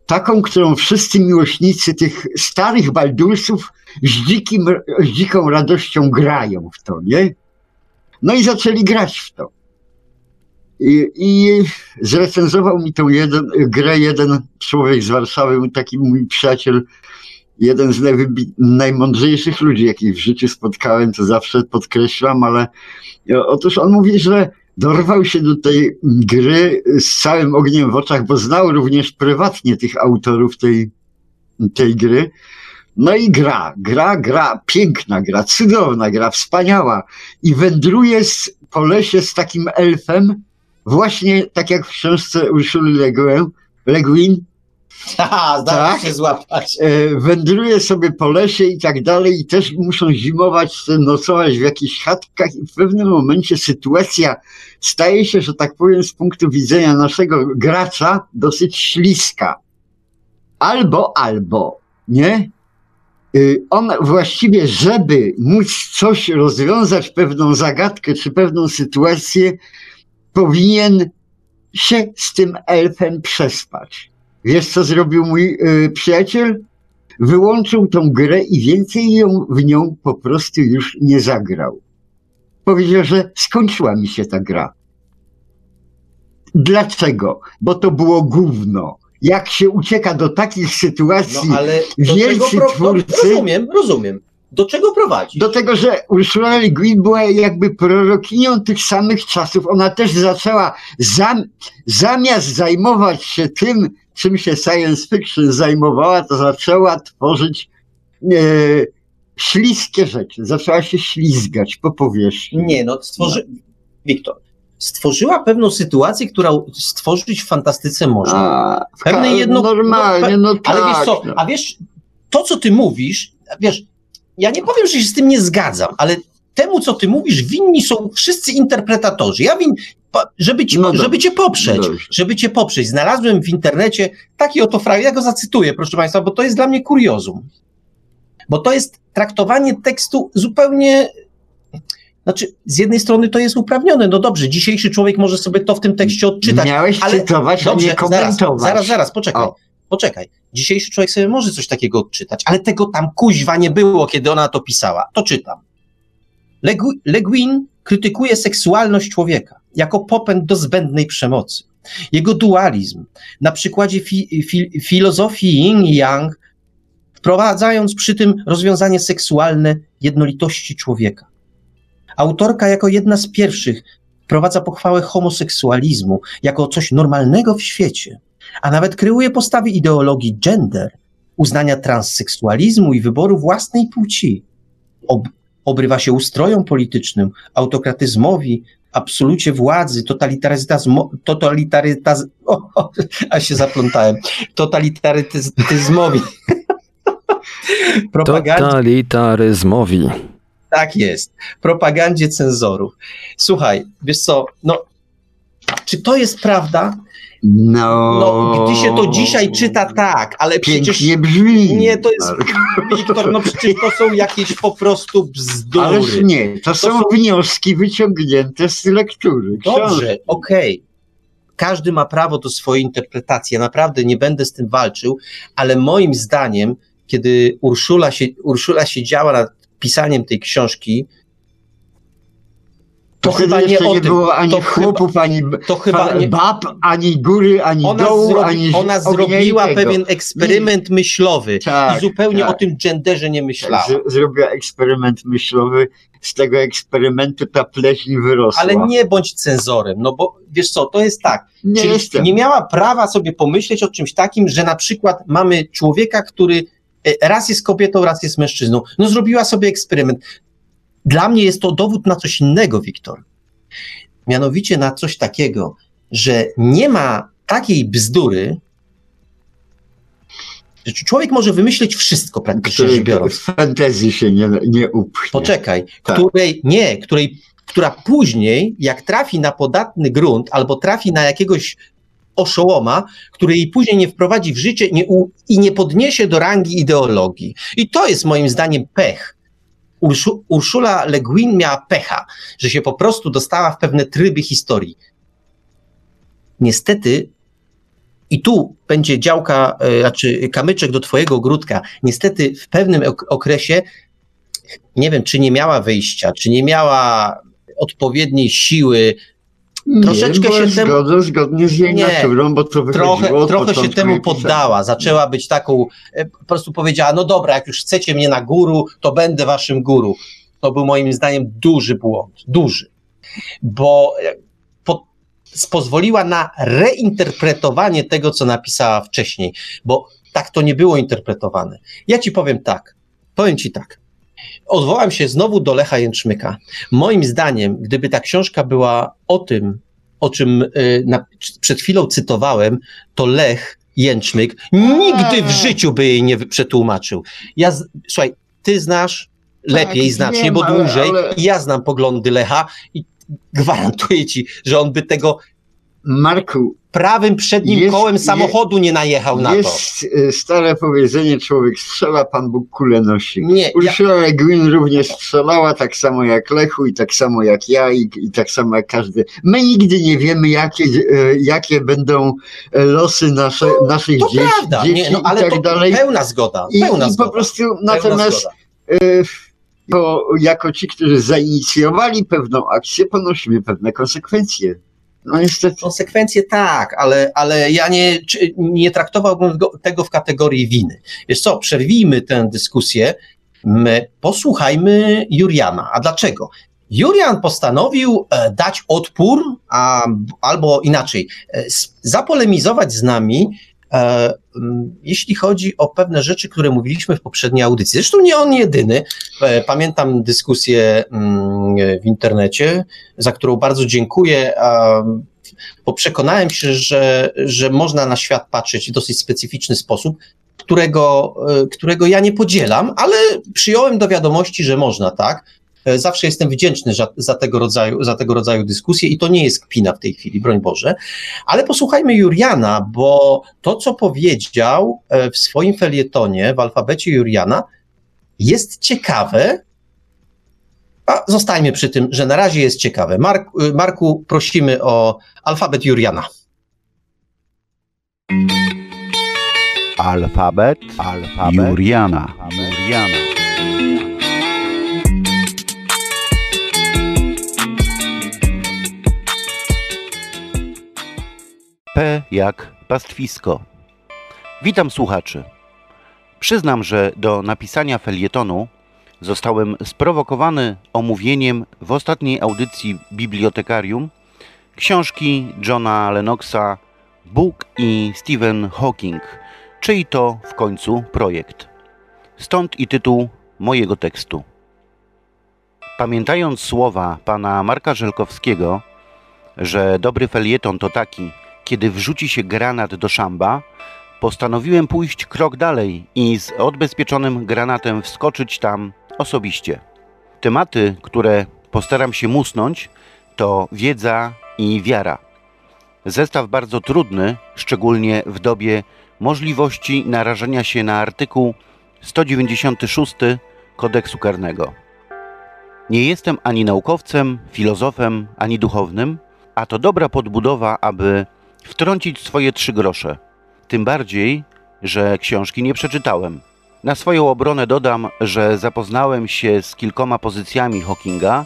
taką, którą wszyscy miłośnicy tych starych Baldursów z, dzikim, z dziką radością grają w to, nie? No i zaczęli grać w to. I, i zrecenzował mi tą jeden, grę jeden człowiek z Warszawy, taki mój przyjaciel, jeden z najmądrzejszych ludzi, jakich w życiu spotkałem, to zawsze podkreślam, ale otóż on mówi, że dorwał się do tej gry z całym ogniem w oczach, bo znał również prywatnie tych autorów tej, tej gry. No i gra, gra, gra, piękna gra, cudowna gra, wspaniała. I wędruje z, po lesie z takim elfem, właśnie tak jak w książce Urszuli Le Guin, Haha, tak? się złapać. E, wędruje sobie po lesie i tak dalej i też muszą zimować, nocować w jakichś chatkach i w pewnym momencie sytuacja staje się, że tak powiem, z punktu widzenia naszego gracza dosyć śliska. Albo, albo, nie? Y, on właściwie, żeby móc coś rozwiązać, pewną zagadkę czy pewną sytuację, powinien się z tym elfem przespać. Wiesz, co zrobił mój y, przyjaciel? Wyłączył tą grę i więcej ją w nią po prostu już nie zagrał. Powiedział, że skończyła mi się ta gra. Dlaczego? Bo to było gówno. Jak się ucieka do takich sytuacji, no, ale wielcy pro... twórcy... No, rozumiem, rozumiem. Do czego prowadzi? Do tego, że Ursula Le Guin była jakby prorokinią tych samych czasów. Ona też zaczęła, zam, zamiast zajmować się tym, czym się science fiction zajmowała, to zaczęła tworzyć e, śliskie rzeczy. Zaczęła się ślizgać po powierzchni. Nie, no stworzy... No. Wiktor, stworzyła pewną sytuację, którą stworzyć w fantastyce można. A, Pewne jedno... Normalnie, no, no tak. Ale wiesz co, no. a wiesz, to co ty mówisz, wiesz, ja nie powiem, że się z tym nie zgadzam, ale temu, co ty mówisz, winni są wszyscy interpretatorzy. Ja win, żeby, ci, no żeby cię poprzeć, dobrze. żeby cię poprzeć. Znalazłem w internecie taki oto fragment, ja go zacytuję, proszę Państwa, bo to jest dla mnie kuriozum. Bo to jest traktowanie tekstu zupełnie znaczy, z jednej strony to jest uprawnione. No dobrze, dzisiejszy człowiek może sobie to w tym tekście odczytać. Miałeś ale cytować, dobrze, a nie komentować. Zaraz, zaraz, zaraz poczekaj. O. Poczekaj. Dzisiejszy człowiek sobie może coś takiego odczytać, ale tego tam kuźwa nie było, kiedy ona to pisała. To czytam. Le Guin krytykuje seksualność człowieka jako popęd do zbędnej przemocy. Jego dualizm, na przykładzie fi, fi, filozofii yin yang, wprowadzając przy tym rozwiązanie seksualne jednolitości człowieka. Autorka jako jedna z pierwszych wprowadza pochwałę homoseksualizmu jako coś normalnego w świecie, a nawet kreuje postawy ideologii gender, uznania transseksualizmu i wyboru własnej płci. Ob, obrywa się ustrojom politycznym, autokratyzmowi, absolucie władzy, totalitaryzmu, totalitarytaz, o, o, a się zaplątałem, totalitaryzmowi. Totalitaryzmowi. Tak jest. Propagandzie cenzorów. Słuchaj, wiesz co, no, czy to jest prawda? No, no, gdy się to dzisiaj czyta tak, ale przecież... nie brzmi. Nie, to jest... Wiktor, no przecież to są jakieś po prostu bzdury. Ależ nie, to, to są, są, wnioski wyciągnięte z lektury. Dobrze, okej. Okay. Każdy ma prawo do swojej interpretacji. Ja naprawdę nie będę z tym walczył, ale moim zdaniem, kiedy Urszula, się, Urszula siedziała nad pisaniem tej książki, to, chyba nie, o nie było ani to chłopów, chyba, ani to chyba nie, bab, ani góry, ani ona dołu, zrobi, ani Ona zrobiła pewien eksperyment myślowy tak, i zupełnie tak. o tym genderze nie myślała. Z, zrobiła eksperyment myślowy, z tego eksperymentu ta pleśń wyrosła. Ale nie bądź cenzorem, no bo wiesz co, to jest tak, nie, jestem. nie miała prawa sobie pomyśleć o czymś takim, że na przykład mamy człowieka, który e, raz jest kobietą, raz jest mężczyzną. No zrobiła sobie eksperyment. Dla mnie jest to dowód na coś innego, Wiktor. Mianowicie na coś takiego, że nie ma takiej bzdury, że człowiek może wymyślić wszystko praktycznie rzecz biorąc. W fantazji się nie, nie upchnie. Poczekaj, tak. której nie, której, która później, jak trafi na podatny grunt albo trafi na jakiegoś oszołoma, który jej później nie wprowadzi w życie nie u, i nie podniesie do rangi ideologii. I to jest moim zdaniem pech. Urszu, Urszula Le Guin miała pecha, że się po prostu dostała w pewne tryby historii. Niestety, i tu będzie działka, e, znaczy kamyczek do twojego ogródka, niestety w pewnym okresie, nie wiem, czy nie miała wyjścia, czy nie miała odpowiedniej siły, troszeczkę się temu... Zgodzę, zgodnie z jej nie, naturą, bo to Trochę, trochę się temu poddała, zaczęła być taką, e, po prostu powiedziała, no dobra, jak już chcecie mnie na guru, to będę waszym guru. To był moim zdaniem duży błąd, duży, bo e, po, pozwoliła na reinterpretowanie tego, co napisała wcześniej, bo tak to nie było interpretowane. Ja ci powiem tak, powiem ci tak, Odwołam się znowu do Lecha Jęczmyka. Moim zdaniem, gdyby ta książka była o tym, o czym y, na, przed chwilą cytowałem, to Lech Jęczmyk nigdy w życiu by jej nie przetłumaczył. Ja, słuchaj, ty znasz lepiej, tak, znacznie, wiem, bo dłużej. Ale, ale... Ja znam poglądy Lecha i gwarantuję ci, że on by tego Marku, prawym przednim jest, kołem samochodu nie najechał na jest to. Jest y, stare powiedzenie, człowiek strzela, Pan Bóg kulę nosi. Nie, Ursula ja... Le Guin również strzelała, tak samo jak Lechu i tak samo jak ja i, i tak samo jak każdy. My nigdy nie wiemy, jakie, y, jakie będą y, losy nasze, no, naszych to dzieci, prawda. dzieci nie, no, ale i tak dalej. Pełna zgoda. Pełna I, zgoda. po prostu natomiast to jako ci, którzy zainicjowali pewną akcję, ponosimy pewne konsekwencje. No niestety. Konsekwencje tak, ale, ale ja nie, nie traktowałbym tego w kategorii winy. Wiesz co, przerwijmy tę dyskusję, my posłuchajmy Juriana. A dlaczego? Jurian postanowił e, dać odpór, a, albo inaczej, e, zapolemizować z nami jeśli chodzi o pewne rzeczy, które mówiliśmy w poprzedniej audycji, zresztą nie on jedyny, e, pamiętam dyskusję w internecie, za którą bardzo dziękuję, bo przekonałem się, że, że można na świat patrzeć w dosyć specyficzny sposób, którego, e, którego ja nie podzielam, ale przyjąłem do wiadomości, że można tak. E, zawsze jestem wdzięczny za, za, tego rodzaju, za tego rodzaju dyskusje i to nie jest kpina w tej chwili, broń Boże. Ale posłuchajmy Juriana, bo to, co powiedział e, w swoim felietonie, w alfabecie Juriana, jest ciekawe. A zostańmy przy tym, że na razie jest ciekawe. Mark, e, Marku, prosimy o alfabet Juriana. Alfabet, alfabet Juriana. Juriana. P jak pastwisko. Witam słuchaczy. Przyznam, że do napisania felietonu zostałem sprowokowany omówieniem w ostatniej audycji Bibliotekarium książki Johna Lennoxa Bóg i Stephen Hawking, czyj to w końcu projekt. Stąd i tytuł mojego tekstu. Pamiętając słowa pana Marka Żelkowskiego, że dobry felieton to taki, kiedy wrzuci się granat do szamba, postanowiłem pójść krok dalej i z odbezpieczonym granatem wskoczyć tam osobiście. Tematy, które postaram się musnąć, to wiedza i wiara. Zestaw bardzo trudny, szczególnie w dobie możliwości narażenia się na artykuł 196 kodeksu karnego. Nie jestem ani naukowcem, filozofem, ani duchownym, a to dobra podbudowa, aby wtrącić swoje trzy grosze. Tym bardziej, że książki nie przeczytałem. Na swoją obronę dodam, że zapoznałem się z kilkoma pozycjami Hawkinga,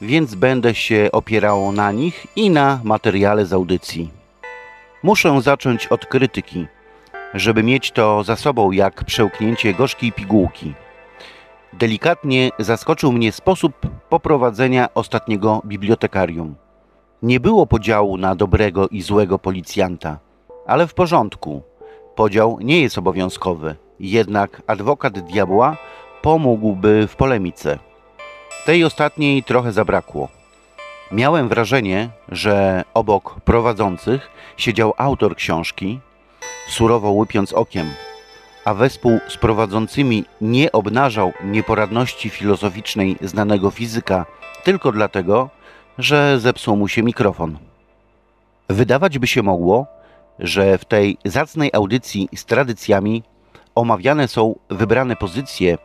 więc będę się opierał na nich i na materiale z audycji. Muszę zacząć od krytyki, żeby mieć to za sobą jak przełknięcie gorzkiej pigułki. Delikatnie zaskoczył mnie sposób poprowadzenia ostatniego bibliotekarium. Nie było podziału na dobrego i złego policjanta, ale w porządku. Podział nie jest obowiązkowy, jednak adwokat diabła pomógłby w polemice. Tej ostatniej trochę zabrakło. Miałem wrażenie, że obok prowadzących siedział autor książki, surowo łypiąc okiem, a wespół z prowadzącymi nie obnażał nieporadności filozoficznej znanego fizyka tylko dlatego, że zepsuł mu się mikrofon. Wydawać by się mogło, że w tej zacnej audycji z tradycjami omawiane są wybrane pozycje,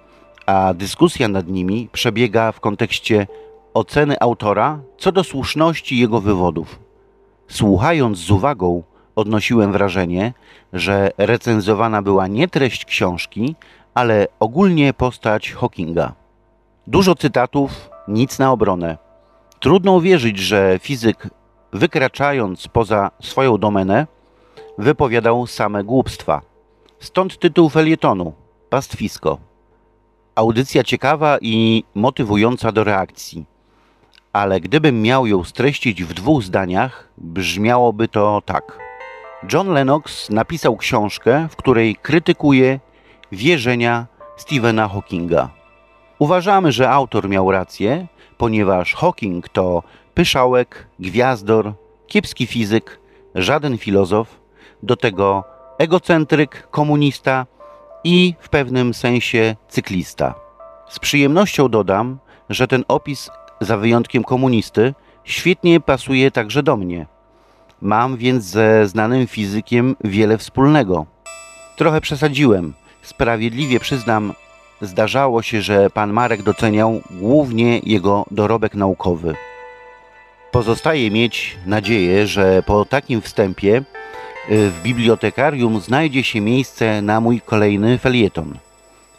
a dyskusja nad nimi przebiega w kontekście oceny autora co do słuszności jego wywodów. Słuchając z uwagą, odnosiłem wrażenie, że recenzowana była nie treść książki, ale ogólnie postać Hawkinga. Dużo cytatów, nic na obronę. Trudno uwierzyć, że fizyk wykraczając poza swoją domenę, wypowiadał same głupstwa. Stąd tytuł felietonu Pastwisko. Audycja ciekawa i motywująca do reakcji. Ale gdybym miał ją streścić w dwóch zdaniach, brzmiałoby to tak. John Lennox napisał książkę, w której krytykuje wierzenia Stephena Hawkinga. Uważamy, że autor miał rację, ponieważ Hawking to pyszałek, gwiazdor, kiepski fizyk, żaden filozof, do tego egocentryk, komunista i w pewnym sensie cyklista. Z przyjemnością dodam, że ten opis, za wyjątkiem komunisty, świetnie pasuje także do mnie. Mam więc ze znanym fizykiem wiele wspólnego. Trochę przesadziłem. Sprawiedliwie przyznam, zdarzało się, że pan Marek doceniał głównie jego dorobek naukowy. Pozostaje mieć nadzieję, że po takim wstępie y, w bibliotekarium znajdzie się miejsce na mój kolejny felieton.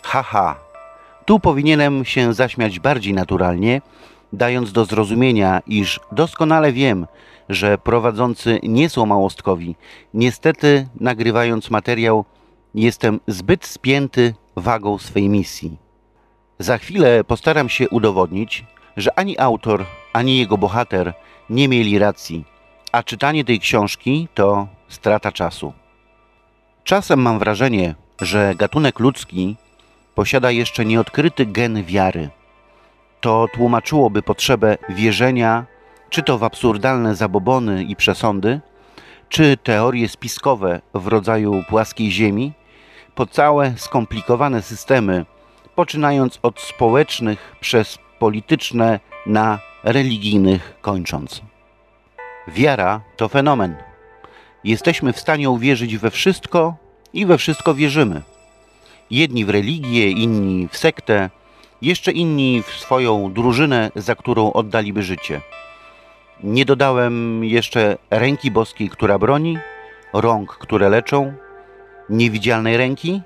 Haha, tu powinienem się zaśmiać bardziej naturalnie, dając do zrozumienia, iż doskonale wiem, że prowadzący nie są małostkowi. Niestety, nagrywając materiał, jestem zbyt spięty wagą swej misji. Za chwilę postaram się udowodnić, że ani autor, ani jego bohater nie mieli racji, a czytanie tej książki to strata czasu. Czasem mam wrażenie, że gatunek ludzki posiada jeszcze nieodkryty gen wiary. To tłumaczyłoby potrzebę wierzenia, czy to w absurdalne zabobony i przesądy, czy teorie spiskowe w rodzaju płaskiej ziemi, po całe skomplikowane systemy, poczynając od społecznych przez polityczne na religijnych kończąc. Wiara to fenomen. Jesteśmy w stanie uwierzyć we wszystko i we wszystko wierzymy. Jedni w religię, inni w sektę, jeszcze inni w swoją drużynę, za którą oddaliby życie. Nie dodałem jeszcze ręki boskiej, która broni, rąk, które leczą, niewidzialnej ręki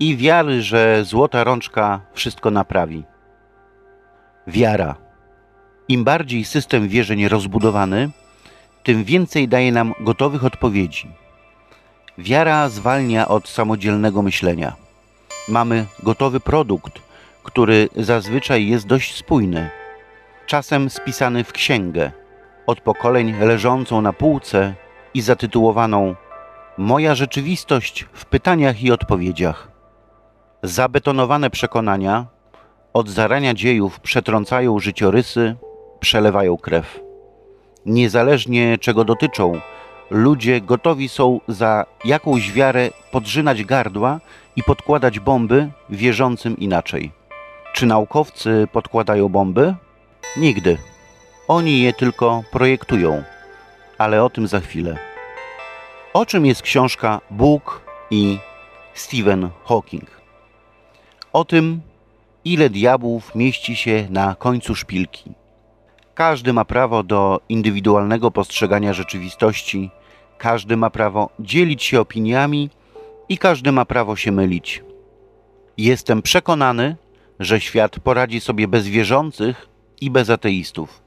i wiary, że złota rączka wszystko naprawi. Wiara. Im bardziej system wierzeń rozbudowany, tym więcej daje nam gotowych odpowiedzi. Wiara zwalnia od samodzielnego myślenia. Mamy gotowy produkt, który zazwyczaj jest dość spójny, czasem spisany w księgę, od pokoleń leżącą na półce i zatytułowaną Moja rzeczywistość w pytaniach i odpowiedziach. Zabetonowane przekonania od zarania dziejów przetrącają życiorysy, przelewają krew. Niezależnie czego dotyczą, ludzie gotowi są za jakąś wiarę podrzynać gardła i podkładać bomby wierzącym inaczej. Czy naukowcy podkładają bomby? Nigdy. Oni je tylko projektują, ale o tym za chwilę. O czym jest książka Bóg i Stephen Hawking? O tym, ile diabłów mieści się na końcu szpilki. Każdy ma prawo do indywidualnego postrzegania rzeczywistości, każdy ma prawo dzielić się opiniami i każdy ma prawo się mylić. Jestem przekonany, że świat poradzi sobie bez wierzących i bez ateistów.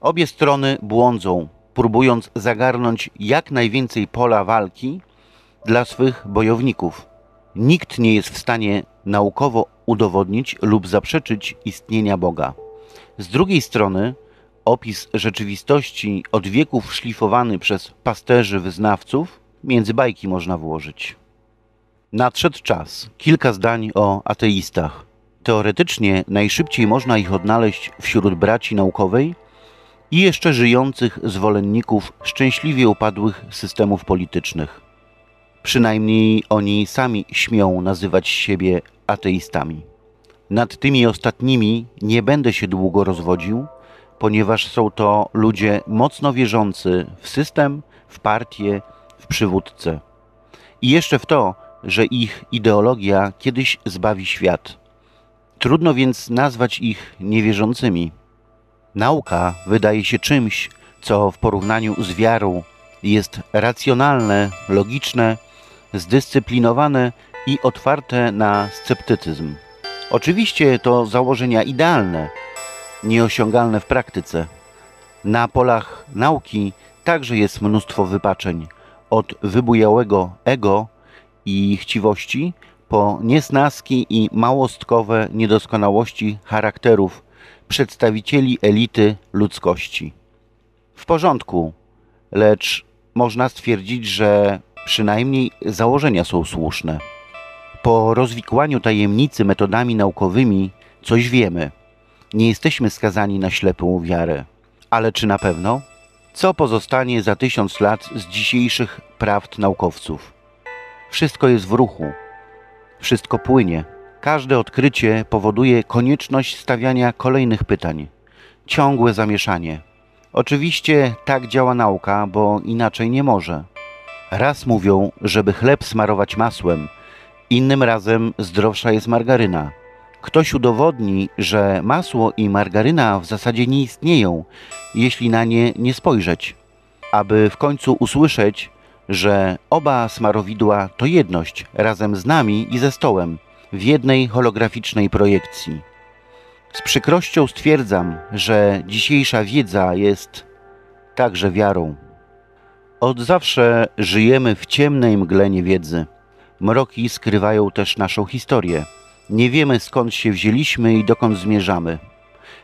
Obie strony błądzą, próbując zagarnąć jak najwięcej pola walki dla swych bojowników. Nikt nie jest w stanie naukowo udowodnić lub zaprzeczyć istnienia Boga. Z drugiej strony, opis rzeczywistości od wieków szlifowany przez pasterzy wyznawców, między bajki można włożyć. Nadszedł czas. Kilka zdań o ateistach. Teoretycznie najszybciej można ich odnaleźć wśród braci naukowej i jeszcze żyjących zwolenników szczęśliwie upadłych systemów politycznych. Przynajmniej oni sami śmią nazywać siebie ateistami. Nad tymi ostatnimi nie będę się długo rozwodził, ponieważ są to ludzie mocno wierzący w system, w partię, w przywódcę. I jeszcze w to, że ich ideologia kiedyś zbawi świat. Trudno więc nazwać ich niewierzącymi. Nauka wydaje się czymś, co w porównaniu z wiarą jest racjonalne, logiczne, zdyscyplinowane i otwarte na sceptycyzm. Oczywiście to założenia idealne, nieosiągalne w praktyce. Na polach nauki także jest mnóstwo wypaczeń. Od wybujałego ego i chciwości po niesnaski i małostkowe niedoskonałości charakterów przedstawicieli elity ludzkości. W porządku, lecz można stwierdzić, że przynajmniej założenia są słuszne. Po rozwikłaniu tajemnicy metodami naukowymi coś wiemy. Nie jesteśmy skazani na ślepą wiarę. Ale czy na pewno? Co pozostanie za tysiąc lat z dzisiejszych prawd naukowców? Wszystko jest w ruchu. Wszystko płynie. Każde odkrycie powoduje konieczność stawiania kolejnych pytań. Ciągłe zamieszanie. Oczywiście tak działa nauka, bo inaczej nie może. Raz mówią, żeby chleb smarować masłem, innym razem zdrowsza jest margaryna. Ktoś udowodni, że masło i margaryna w zasadzie nie istnieją, jeśli na nie nie spojrzeć, aby w końcu usłyszeć, że oba smarowidła to jedność razem z nami i ze stołem w jednej holograficznej projekcji. Z przykrością stwierdzam, że dzisiejsza wiedza jest także wiarą. Od zawsze żyjemy w ciemnej mgle niewiedzy. Mroki skrywają też naszą historię. Nie wiemy skąd się wzięliśmy i dokąd zmierzamy.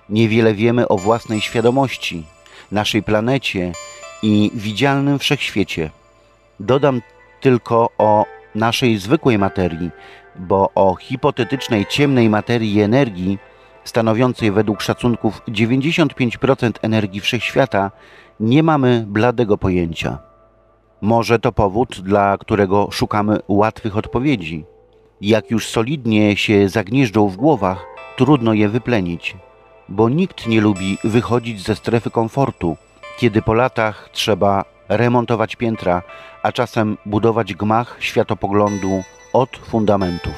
Niewiele wiemy o własnej świadomości, naszej planecie i widzialnym wszechświecie. Dodam tylko o naszej zwykłej materii, bo o hipotetycznej ciemnej materii energii, stanowiącej według szacunków 95% energii wszechświata, nie mamy bladego pojęcia. Może to powód, dla którego szukamy łatwych odpowiedzi. Jak już solidnie się zagnieżdżą w głowach, trudno je wyplenić, bo nikt nie lubi wychodzić ze strefy komfortu, kiedy po latach trzeba remontować piętra, a czasem budować gmach światopoglądu od fundamentów.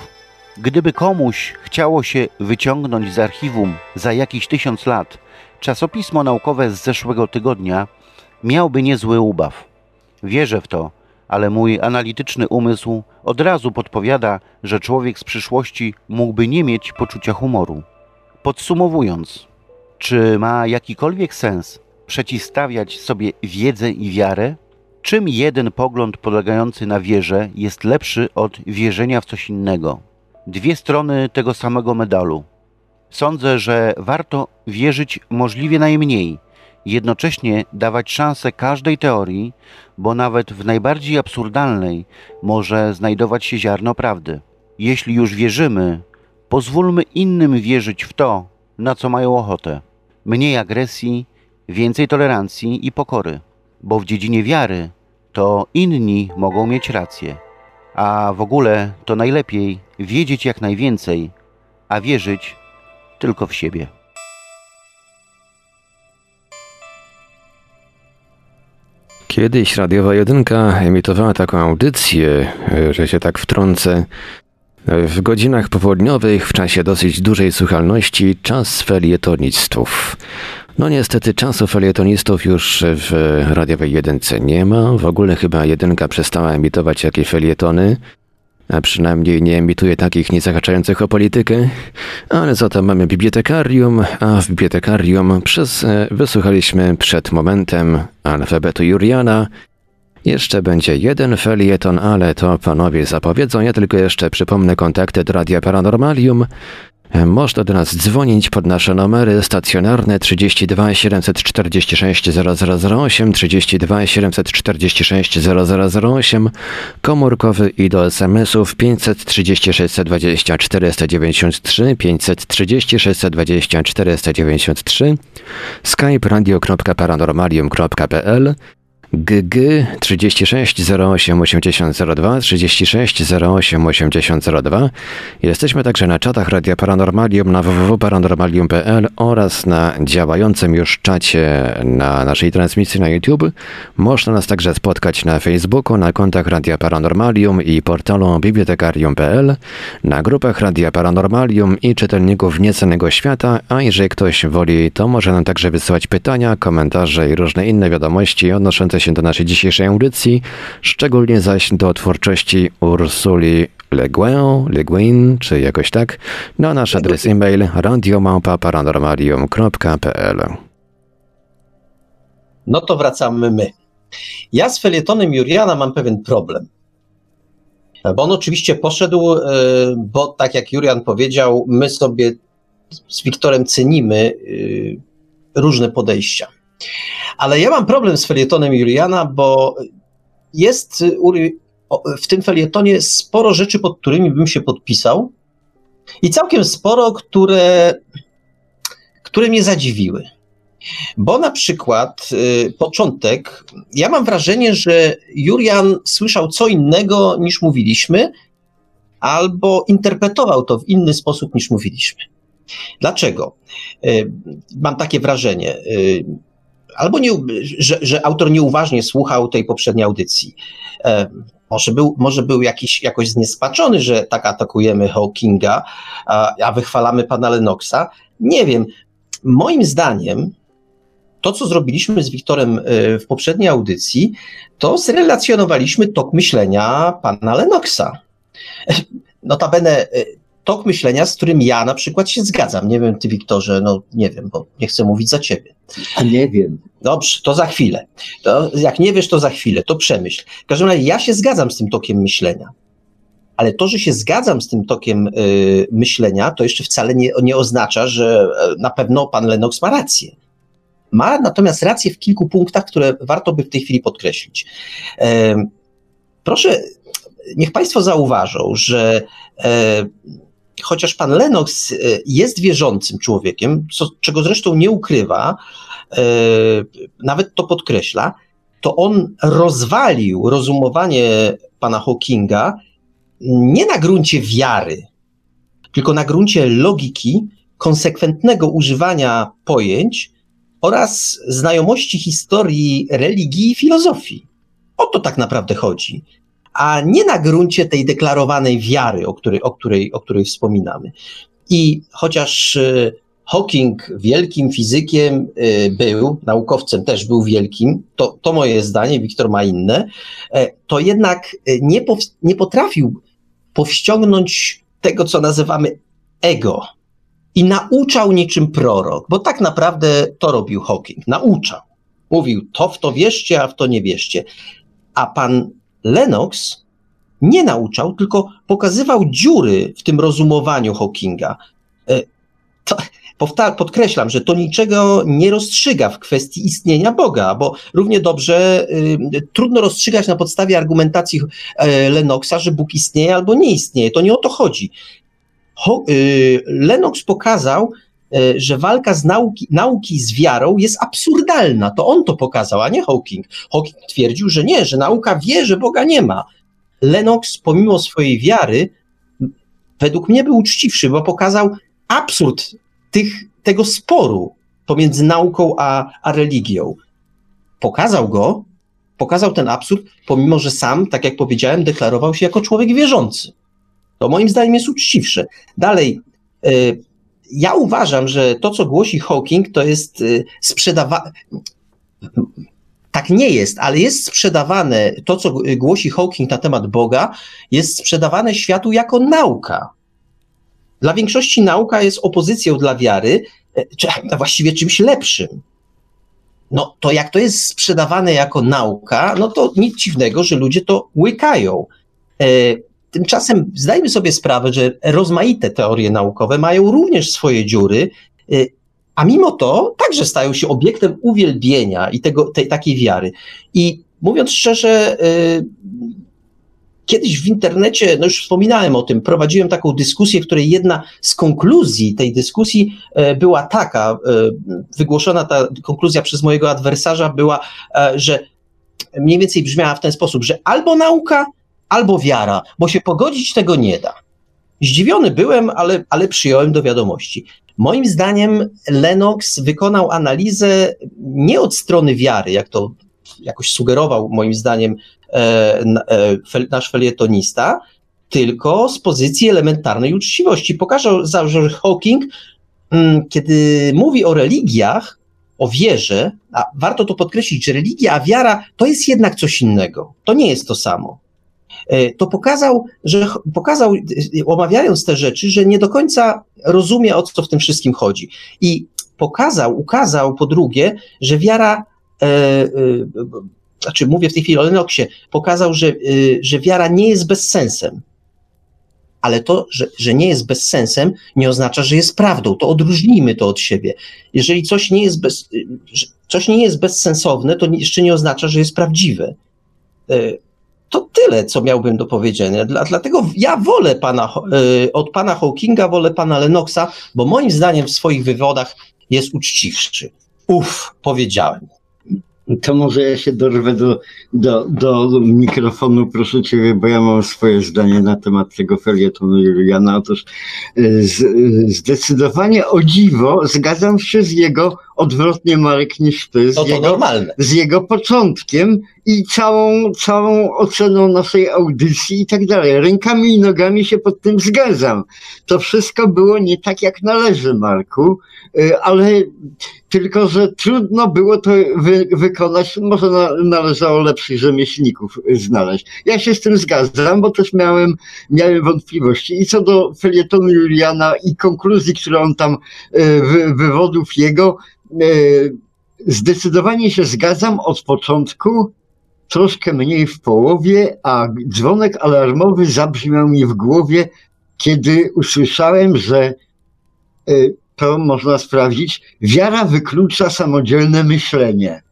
Gdyby komuś chciało się wyciągnąć z archiwum za jakiś tysiąc lat czasopismo naukowe z zeszłego tygodnia, miałby niezły ubaw. Wierzę w to, ale mój analityczny umysł od razu podpowiada, że człowiek z przyszłości mógłby nie mieć poczucia humoru. Podsumowując, czy ma jakikolwiek sens przeciwstawiać sobie wiedzę i wiarę? Czym jeden pogląd polegający na wierze jest lepszy od wierzenia w coś innego? Dwie strony tego samego medalu. Sądzę, że warto wierzyć możliwie najmniej, jednocześnie dawać szansę każdej teorii, bo nawet w najbardziej absurdalnej może znajdować się ziarno prawdy. Jeśli już wierzymy, pozwólmy innym wierzyć w to, na co mają ochotę. Mniej agresji, więcej tolerancji i pokory, bo w dziedzinie wiary to inni mogą mieć rację. A w ogóle to najlepiej wiedzieć jak najwięcej, a wierzyć tylko w siebie. Kiedyś radiowa jedynka emitowała taką audycję, że się tak wtrącę, w godzinach popołudniowych, w czasie dosyć dużej słuchalności, czas felietonistów. No niestety czasu felietonistów już w radiowej jedynce nie ma. W ogóle chyba jedynka przestała emitować jakieś felietony a przynajmniej nie emituje takich niezahaczających o politykę, ale za to mamy bibliotekarium, a w bibliotekarium przez e, wysłuchaliśmy przed momentem alfabetu Juriana. Jeszcze będzie jeden felieton, ale to panowie zapowiedzą. Ja tylko jeszcze przypomnę kontakty do Radia Paranormalium. Można do nas dzwonić pod nasze numery stacjonarne 32 746 0008, 32 746 0008, komórkowy i do SMS-ów 536 20 493, 536 20 493, skype radio.paranormalium.pl GG 36 08 8002 36 08 8002. Jesteśmy także na czatach Radia Paranormalium na www.paranormalium.pl oraz na działającym już czacie na naszej transmisji na YouTube. Można nas także spotkać na Facebooku, na kontach Radia Paranormalium i portalu bibliotekarium.pl, na grupach Radia Paranormalium i czytelników Niecennego Świata, a jeżeli ktoś woli, to może nam także wysyłać pytania, komentarze i różne inne wiadomości odnoszące się do naszej dzisiejszej audycji, szczególnie zaś do twórczości Ursuli Le Guin, Le Guin, czy jakoś tak, na nasz adres e-mail radiomałpa.paranormalium.pl No to wracamy my. Ja z felietonem Juriana mam pewien problem. Bo on oczywiście poszedł, e, bo tak jak Jurian powiedział, my sobie z Wiktorem cenimy e, różne podejścia. Ale ja mam problem z felietonem Juliana, bo jest w tym felietonie sporo rzeczy, pod którymi bym się podpisał i całkiem sporo, które, które mnie zadziwiły. Bo na przykład y, początek, ja mam wrażenie, że Jurian słyszał co innego niż mówiliśmy, albo interpretował to w inny sposób niż mówiliśmy. Dlaczego? Y, mam takie wrażenie. Y, albo nie, że, że autor nieuważnie słuchał tej poprzedniej audycji. E, może był, może był jakiś, jakoś zniespaczony, że tak atakujemy Hawkinga, a, a wychwalamy pana Lennoxa. Nie wiem. Moim zdaniem to, co zrobiliśmy z Wiktorem e, w poprzedniej audycji, to zrelacjonowaliśmy tok myślenia pana Lennoxa. Notabene e, tok myślenia, z którym ja na przykład się zgadzam. Nie wiem, ty Wiktorze, no nie wiem, bo nie chcę mówić za ciebie. A nie wiem. Dobrze, to za chwilę. To jak nie wiesz, to za chwilę, to przemyśl. W każdym razie ja się zgadzam z tym tokiem myślenia. Ale to, że się zgadzam z tym tokiem y, myślenia, to jeszcze wcale nie, nie oznacza, że e, na pewno pan Lennox ma rację. Ma natomiast rację w kilku punktach, które warto by w tej chwili podkreślić. E, proszę, niech Państwo zauważą, że e, chociaż pan Lennox e, jest wierzącym człowiekiem, co, czego zresztą nie ukrywa, e, nawet to podkreśla, to on rozwalił rozumowanie pana Hawkinga nie na gruncie wiary, tylko na gruncie logiki, konsekwentnego używania pojęć oraz znajomości historii religii i filozofii. O to tak naprawdę chodzi a nie na gruncie tej deklarowanej wiary, o której, o której, o której wspominamy. I chociaż e, Hawking wielkim fizykiem e, był, naukowcem też był wielkim, to, to moje zdanie, Wiktor ma inne, e, to jednak nie, pow, nie potrafił powściągnąć tego, co nazywamy ego. I nauczał niczym prorok, bo tak naprawdę to robił Hawking. Nauczał. Mówił, to w to wierzcie, a w to nie wierzcie. A pan Lennox nie nauczał, tylko pokazywał dziury w tym rozumowaniu Hawkinga. E, to, podkreślam, że to niczego nie rozstrzyga w kwestii istnienia Boga, bo równie dobrze y, trudno rozstrzygać na podstawie argumentacji y, Lennoxa, że Bóg istnieje albo nie istnieje. To nie o to chodzi. Ho, y, Lennox pokazał, że walka z nauki, nauki z wiarą jest absurdalna. To on to pokazał, a nie Hawking. Hawking twierdził, że nie, że nauka wie, że Boga nie ma. Lennox, pomimo swojej wiary, według mnie był uczciwszy, bo pokazał absurd tych, tego sporu pomiędzy nauką a, a religią. Pokazał go, pokazał ten absurd, pomimo że sam, tak jak powiedziałem, deklarował się jako człowiek wierzący. To moim zdaniem jest uczciwsze. Dalej, y, ja uważam, że to, co głosi Hawking, to jest y, sprzedawa tak nie jest, ale jest sprzedawane, to co głosi Hawking na temat Boga, jest sprzedawane światu jako nauka. Dla większości nauka jest opozycją dla wiary, e, czy właściwie czymś lepszym. No to jak to jest sprzedawane jako nauka, no to nic dziwnego, że ludzie to łykają. Tymczasem zdajmy sobie sprawę, że rozmaite teorie naukowe mają również swoje dziury e, a mimo to także stają się obiektem uwielbienia i tego, tej takiej wiary. I mówiąc szczerze, y, kiedyś w internecie, no już wspominałem o tym, prowadziłem taką dyskusję, w której jedna z konkluzji tej dyskusji y, była taka, y, wygłoszona ta konkluzja przez mojego adwersarza była, że mniej więcej brzmiała w ten sposób, że albo nauka, albo wiara, bo się pogodzić tego nie da. Zdziwiony byłem, ale, ale przyjąłem do wiadomości. Moim zdaniem Lennox wykonał analizę nie od strony wiary, jak to jakoś sugerował moim zdaniem e, e, nasz felietonista, tylko z pozycji elementarnej uczciwości. Pokazał, że Hawking, mm, kiedy mówi o religiach, o wierze, a warto to podkreślić, że religia, a wiara to jest jednak coś innego. To nie jest to samo. E, to pokazał, że pokazał, e, omawiając te rzeczy, że nie do końca rozumie, o co w tym wszystkim chodzi. I pokazał, ukazał po drugie, że wiara e, znaczy mówię w tej chwili o Lenoksie, pokazał, że, y, że wiara nie jest bezsensem. Ale to, że, że nie jest bezsensem, nie oznacza, że jest prawdą. To odróżnijmy to od siebie. Jeżeli coś nie jest, bez, y, coś nie jest bezsensowne, to jeszcze nie oznacza, że jest prawdziwe. Y, to tyle, co miałbym do powiedzenia. Dla, dlatego ja wolę pana, od pana Hawkinga, wolę pana Lennoxa, bo moim zdaniem w swoich wywodach jest uczciwszy. Uf, powiedziałem. To może ja się dorwę do, do, do mikrofonu, proszę Ciebie, bo ja mam swoje zdanie na temat tego felietonu Juliana. Otóż y, z, y, zdecydowanie o dziwo zgadzam się z jego odwrotnie, Marek, niż Ty. Z, no to jego, normalne. z jego początkiem i całą, całą oceną naszej audycji i tak dalej. Rękami i nogami się pod tym zgadzam. To wszystko było nie tak, jak należy, Marku, y, ale tylko, że trudno było to wy, wykonać. Może na, należało lepszych rzemieślników znaleźć. Ja się z tym zgadzam, bo też miałem, miałem wątpliwości. I co do felietonu Juliana i konkluzji, które on tam, y, wy, wywodów jego, y, zdecydowanie się zgadzam od początku, troszkę mniej w połowie, a dzwonek alarmowy zabrzmiał mi w głowie, kiedy usłyszałem, że to można sprawdzić, wiara wyklucza samodzielne myślenie.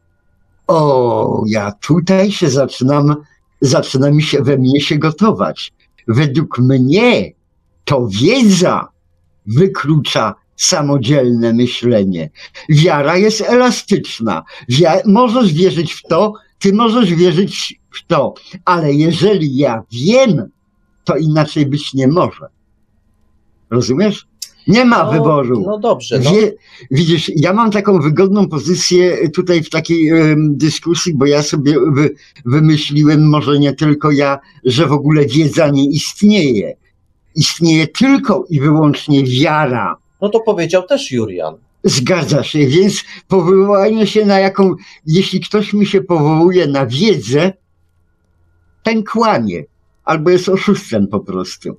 O, ja tutaj się zaczynam, zaczyna mi się we mnie się gotować. Według mnie to wiedza wyklucza samodzielne myślenie. Wiara jest elastyczna. Wia- możesz wierzyć w to, ty możesz wierzyć w to, ale jeżeli ja wiem, to inaczej być nie może. Rozumiesz? Nie ma no, wyboru. No dobrze. No. Wie, widzisz, ja mam taką wygodną pozycję tutaj w takiej um, dyskusji, bo ja sobie wy, wymyśliłem, może nie tylko ja, że w ogóle wiedza nie istnieje. Istnieje tylko i wyłącznie wiara. No to powiedział też Jurian. Zgadza się, więc powołanie się na jaką, jeśli ktoś mi się powołuje na wiedzę, ten kłamie, albo jest oszustem po prostu.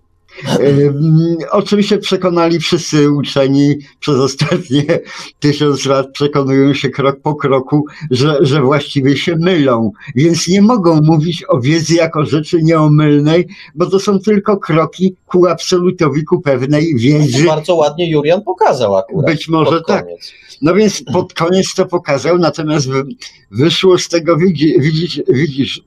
Oczywiście przekonali wszyscy uczeni przez ostatnie tysiąc lat, przekonują się krok po kroku, że, że właściwie się mylą, więc nie mogą mówić o wiedzy jako rzeczy nieomylnej, bo to są tylko kroki ku absolutowi, ku pewnej wiedzy. No bardzo ładnie Jurian pokazał akurat. Być może tak. No więc pod koniec to pokazał, natomiast wyszło z tego, widzisz, widzisz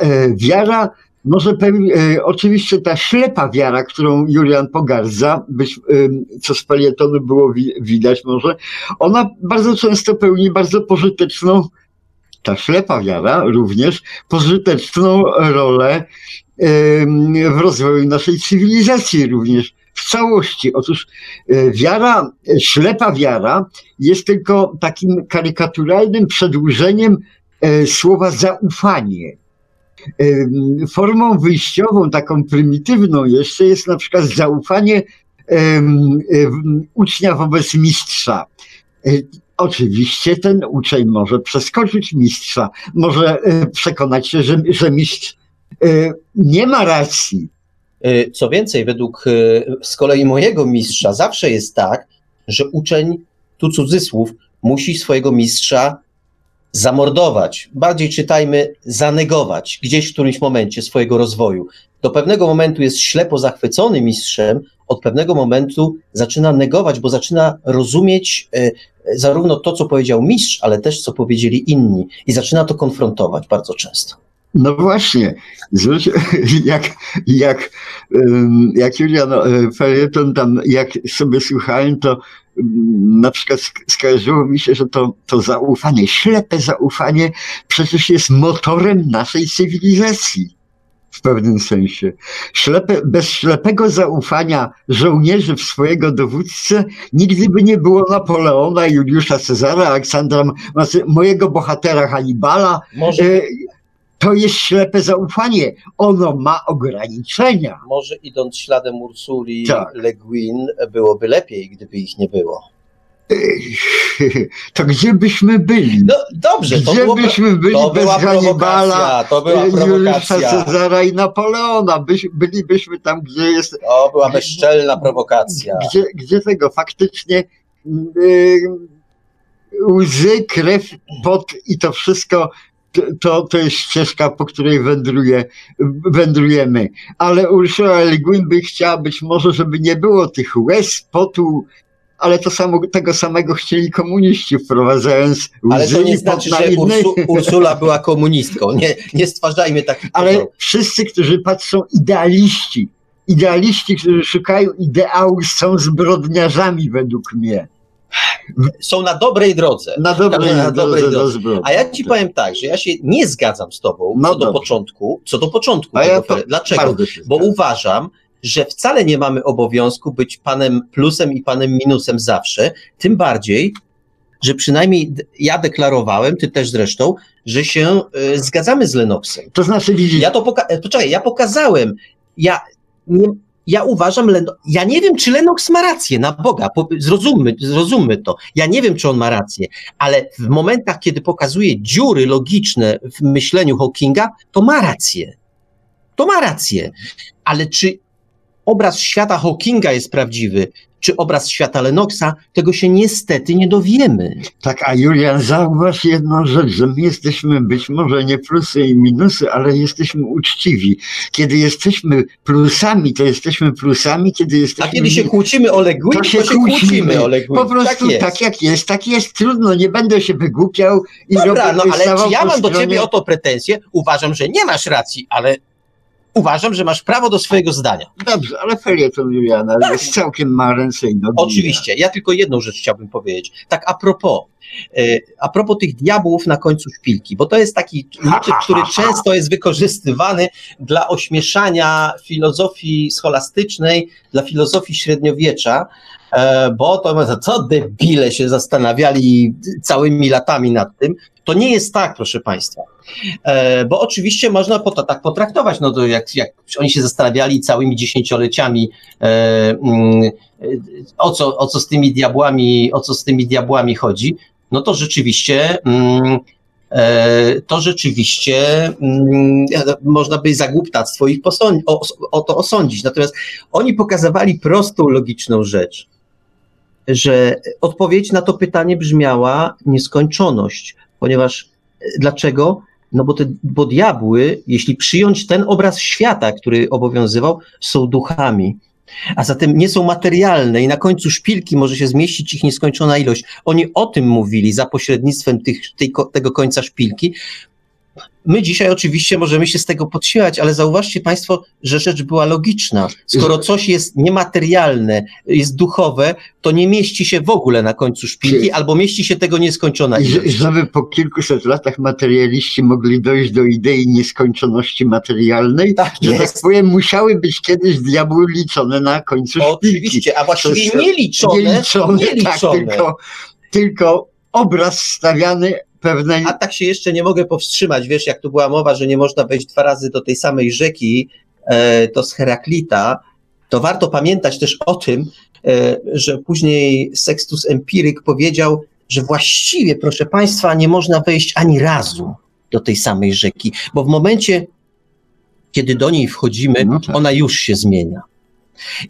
e, wiara może e, oczywiście ta ślepa wiara, którą Julian pogardza, być, e, co z palietonu było wi widać może, ona bardzo często pełni bardzo pożyteczną, ta ślepa wiara również, pożyteczną rolę e, w rozwoju naszej cywilizacji również w całości. Otóż e, wiara, ślepa wiara jest tylko takim karykaturalnym przedłużeniem e, słowa zaufanie Formą wyjściową, taką prymitywną jeszcze jest na przykład zaufanie ucznia wobec mistrza. E, oczywiście ten uczeń może przeskoczyć mistrza, może e, przekonać się, że, że mistrz e, nie ma racji. Co więcej, według z kolei mojego mistrza zawsze jest tak, że uczeń, tu cudzysłów, musi swojego mistrza zamordować, bardziej czytajmy zanegować gdzieś w którymś momencie swojego rozwoju. Do pewnego momentu jest ślepo zachwycony mistrzem, od pewnego momentu zaczyna negować, bo zaczyna rozumieć e, zarówno to, co powiedział mistrz, ale też co powiedzieli inni i zaczyna to konfrontować bardzo często. No właśnie, jak, jak, jak Julian e, Felieton tam, jak sobie słuchałem, to na przykład skojarzyło mi się, że to, to zaufanie, ślepe zaufanie przecież jest motorem naszej cywilizacji w pewnym sensie. Ślepe, bez ślepego zaufania żołnierzy w swojego dowódcę nigdy by nie było Napoleona, Juliusza Cezara, Aleksandra, mojego bohatera Hannibala. Może... E, to jest ślepe zaufanie. Ono ma ograniczenia. Może idąc śladem Ursuli tak. Le Guin byłoby lepiej, gdyby ich nie było. To gdzie byśmy byli? No dobrze, to, gdzie było, byśmy byli to bez Hannibala, to była Juliusza Cezara i Napoleona? Byś, bylibyśmy tam, gdzie jest... To była bezczelna prowokacja. Gdzie, gdzie tego faktycznie yy, łzy, krew, pot i to wszystko to, to jest ścieżka, po której wędruje, wędrujemy. Ale Ursula Le Guin by chciała być może, żeby nie było tych łez, potu, ale to samo, tego samego chcieli komuniści, wprowadzając łzy Ale to nie znaczy, że Ursu, Ursula była komunistką. Nie, nie stwarzajmy takich Ale wszyscy, którzy patrzą idealiści, idealiści, którzy szukają ideału, są zbrodniarzami według mnie. Są na dobrej drodze. Na dobrej, na dobrej drodze. drodze. A ja ci powiem tak, że ja się nie zgadzam z tobą no co dobrze. do początku, co do początku. A ja Dlaczego? Bo uważam, że wcale nie mamy obowiązku być panem plusem i panem minusem zawsze, tym bardziej, że przynajmniej ja deklarowałem, ty też zresztą, że się y, zgadzamy z Lennoxem. To znaczy widzisz... Ja to poka- poczekaj, ja pokazałem, ja nie, ja uważam, Leno, ja nie wiem, czy Lennox ma rację, na Boga, zrozummy, zrozummy to. Ja nie wiem, czy on ma rację, ale w momentach, kiedy pokazuje dziury logiczne w myśleniu Hawkinga, to ma rację. To ma rację. Ale czy obraz świata Hawkinga jest prawdziwy, czy obraz świata Lennoxa, tego się niestety nie dowiemy. Tak, a Julian, zauważ jedną rzecz, że my jesteśmy być może nie plusy i minusy, ale jesteśmy uczciwi. Kiedy jesteśmy plusami, to jesteśmy plusami, kiedy jesteśmy... A kiedy się kłócimy o Legui, to, się, to się kłócimy o Legui. Po prostu tak, tak, jak jest, tak jest. Trudno, nie będę się wygłupiał i Dobra, no ale czy ja mam stronie... do ciebie o to pretensje? Uważam, że nie masz racji, ale uważam, że masz prawo do swojego zdania. Dobrze, ale felieton Juliana tak. jest całkiem ma ręce i nogi. Oczywiście. Ja tylko jedną rzecz chciałbym powiedzieć. Tak a propos, e, a propos tych diabłów na końcu szpilki, bo to jest taki motyw, który często jest wykorzystywany dla ośmieszania filozofii scholastycznej, dla filozofii średniowiecza, bo to co debile się zastanawiali całymi latami nad tym. To nie jest tak, proszę Państwa. E, bo oczywiście można po to tak potraktować, no to jak, jak oni się zastanawiali całymi dziesięcioleciami, e, mm, o co, o co z tymi diabłami, o co z tymi diabłami chodzi, no to rzeczywiście mm, e, to rzeczywiście mm, można by za głuptactwo ich o, o to osądzić. Natomiast oni pokazywali prostą, logiczną rzecz, że odpowiedź na to pytanie brzmiała nieskończoność, ponieważ dlaczego? No bo, te, bo diabły, jeśli przyjąć ten obraz świata, który obowiązywał, są duchami. A zatem nie są materialne i na końcu szpilki może się zmieścić ich nieskończona ilość. Oni o tym mówili za pośrednictwem tych, tej, tego końca szpilki, My dzisiaj oczywiście możemy się z tego podśmiewać, ale zauważcie Państwo, że rzecz była logiczna. Skoro coś jest niematerialne, jest duchowe, to nie mieści się w ogóle na końcu szpilki, albo mieści się tego nieskończona ilość. Żeby po kilkuset latach materialiści mogli dojść do idei nieskończoności materialnej, tak, że tak jest. tak powiem, musiały być kiedyś diabły liczone na końcu szpilki. Oczywiście, a właściwie nieliczone. Nieliczone, nie tak, tylko, tylko obraz stawiany pewnej... A tak się jeszcze nie mogę powstrzymać, wiesz, jak tu była mowa, że nie można wejść dwa razy do tej samej rzeki, e, to z Heraklita, to warto pamiętać też o tym, e, że później Sextus Empiryk powiedział, że właściwie, proszę Państwa, nie można wejść ani razu do tej samej rzeki, bo w momencie, kiedy do niej wchodzimy, no tak. ona już się zmienia.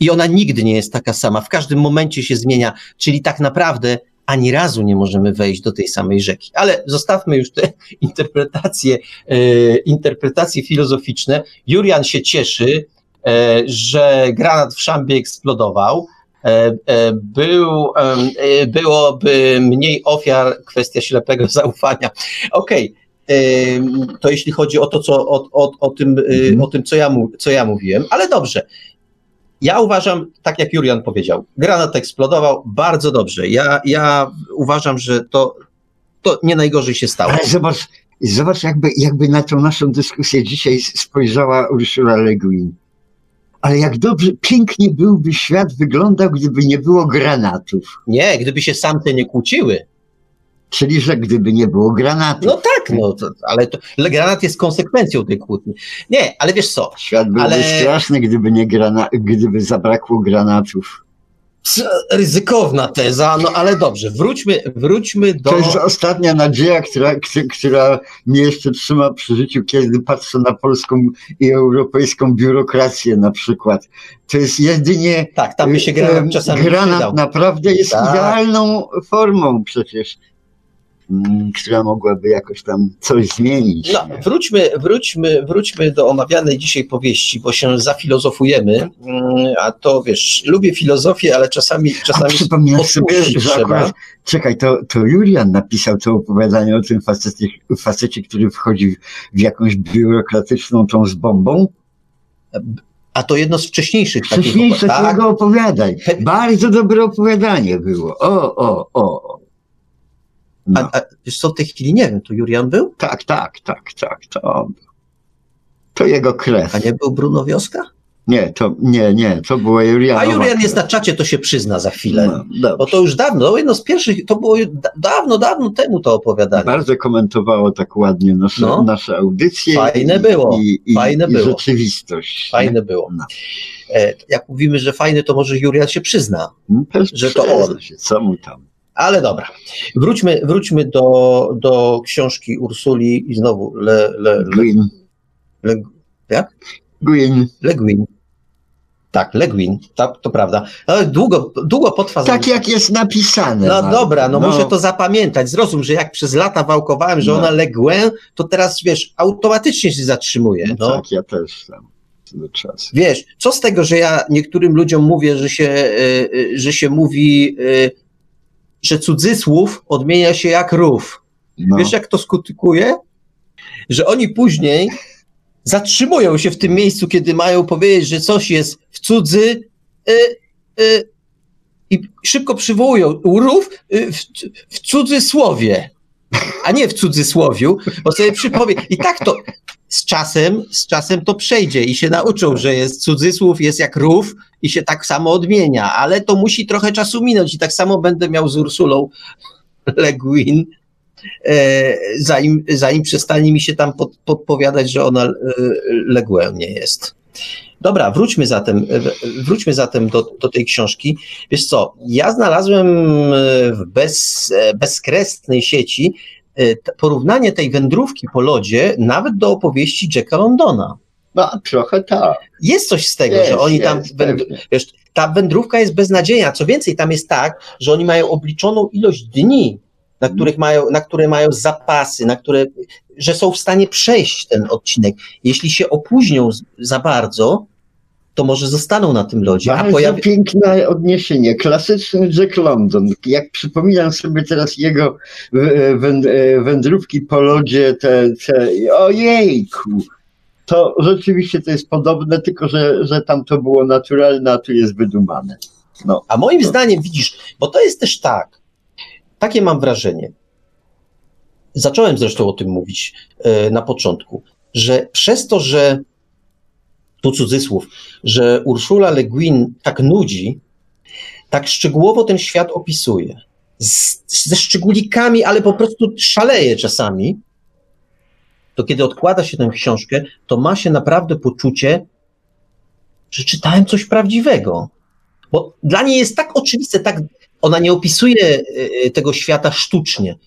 I ona nigdy nie jest taka sama, w każdym momencie się zmienia, czyli tak naprawdę ani razu nie możemy wejść do tej samej rzeki. Ale zostawmy już te interpretacje, e, interpretacje filozoficzne. Jurian się cieszy, e, że granat w szambie eksplodował. E, był, byłoby mniej ofiar, kwestia ślepego zaufania. Okej, okay. to jeśli chodzi o to, co, o, o, o tym, mhm. o tym co, ja, co ja mówiłem, ale dobrze. Ja uważam, tak jak Jurian powiedział, granat eksplodował bardzo dobrze. Ja, ja uważam, że to, to nie najgorzej się stało. Ale zobacz, zobacz jakby, jakby na tą naszą dyskusję dzisiaj spojrzała Ursula Le Guin. Ale jak dobrze, pięknie byłby świat wyglądał, gdyby nie było granatów. Nie, gdyby się samte nie kłóciły. Czyli, że gdyby nie było granatu. No tak, no, to, ale to, granat jest konsekwencją tej kłótni. Nie, ale wiesz co? Świat byłby ale... straszny, gdyby, nie grana, gdyby zabrakło granatów. Ryzykowna teza, no ale dobrze, wróćmy, wróćmy do. To jest ostatnia nadzieja, która, która mnie jeszcze trzyma przy życiu, kiedy patrzę na polską i europejską biurokrację na przykład. To jest jedynie. Tak, tam mi się granat czasami Granat naprawdę jest tak. idealną formą przecież która mogłaby jakoś tam coś zmienić. No, wróćmy, wróćmy, wróćmy do omawianej dzisiaj powieści, bo się zafilozofujemy, a to wiesz, lubię filozofię, ale czasami, czasami A przypominasz sobie, że akurat, czekaj, to, to Julian napisał to opowiadanie o tym facecie, facecie, który wchodzi w jakąś biurokratyczną tą z bombą? A to jedno z wcześniejszych takich Wcześniejsze tak, jego opowiadań. He- Bardzo dobre opowiadanie było. O, o, o. No, a, a wiesz co, w tej chwili nie wiem, to Julian był? tak, tak, tak, tak, to on. był. To jego krew. A nie był Bruno Wioska? Nie, to nie, nie, to było Julianowa A Julian jest na czacie, to się przyzna za chwilę. No. Bo to już dawno, to jedno z pierwszych, to było da- dawno, dawno temu to opowiadanie. Bardzo komentowało tak ładnie nasze, No. nasze audycje. Fajne i, było, I, i, fajne i było. rzeczywistość. Fajne było. No. E, jak mówimy, że fajny, to może Julian się przyzna. Też Że to on. Się, co mu tam? Ale dobra. Wróćmy, wróćmy do, do książki Ursuli i znowu Le, Le, Le. Le, jak? Gwyn. Le Guin. Tak, Le Guin, to, to prawda. Ale długo, długo potrwa. Tak jak jest napisane. No dobra, no, muszę to zapamiętać. Zrozum, że jak przez lata wałkowałem, że No. ona Le Guin, to teraz wiesz, automatycznie się zatrzymuje. No, No. Tak, ja też tam. Wiesz, co z tego, że ja niektórym ludziom mówię, że się, y, y, że się mówi, y, że cudzysłów odmienia się jak rów. No. Wiesz, jak to skutkuje? Że oni później zatrzymują się w tym miejscu, kiedy mają powiedzieć, że coś jest w cudzy y, y, i szybko przywołują rów y, w, w cudzysłowie, a nie w cudzysłowiu, bo sobie przypowie. I tak to z czasem, z czasem to przejdzie i się nauczą, że jest cudzysłów, jest jak rów i się tak samo odmienia, ale to musi trochę czasu minąć i tak samo będę miał z Ursulą Le Guin, e, zanim, zanim przestanie mi się tam pod, podpowiadać, że ona e, Le Guin nie jest. Dobra, wróćmy zatem, e, wróćmy zatem do, do tej książki. Wiesz co, ja znalazłem e, w bez, bezkresnej sieci porównanie tej wędrówki po lodzie nawet do opowieści Jacka Londona. no, trochę tak. Jest coś z tego, Jest, że oni tam. jest, wiesz, ta wędrówka jest beznadziejna. Co więcej, tam jest tak, że oni mają obliczoną ilość dni, na, Mhm. których mają, na które mają zapasy, na które, że są w stanie przejść ten odcinek. Jeśli się opóźnią za bardzo, to może zostaną na tym lodzie. A Bardzo pojawi... piękne odniesienie. Klasyczny Jack London. Jak przypominam sobie teraz jego węd- e, wędrówki po lodzie, te, te ojejku, to rzeczywiście to jest podobne, tylko że, że tam to było naturalne, a tu jest wydumane. No, A moim zdaniem, widzisz, bo to jest też tak, takie mam wrażenie. Zacząłem zresztą o tym mówić e, na początku, że przez to, że tu cudzysłów, że Urszula Le Guin tak nudzi, tak szczegółowo ten świat opisuje. Z, ze szczególikami, ale po prostu szaleje czasami. To kiedy odkłada się tę książkę, to ma się naprawdę poczucie, że czytałem coś prawdziwego. Bo dla niej jest tak oczywiste, tak, ona nie opisuje y, tego świata sztucznie.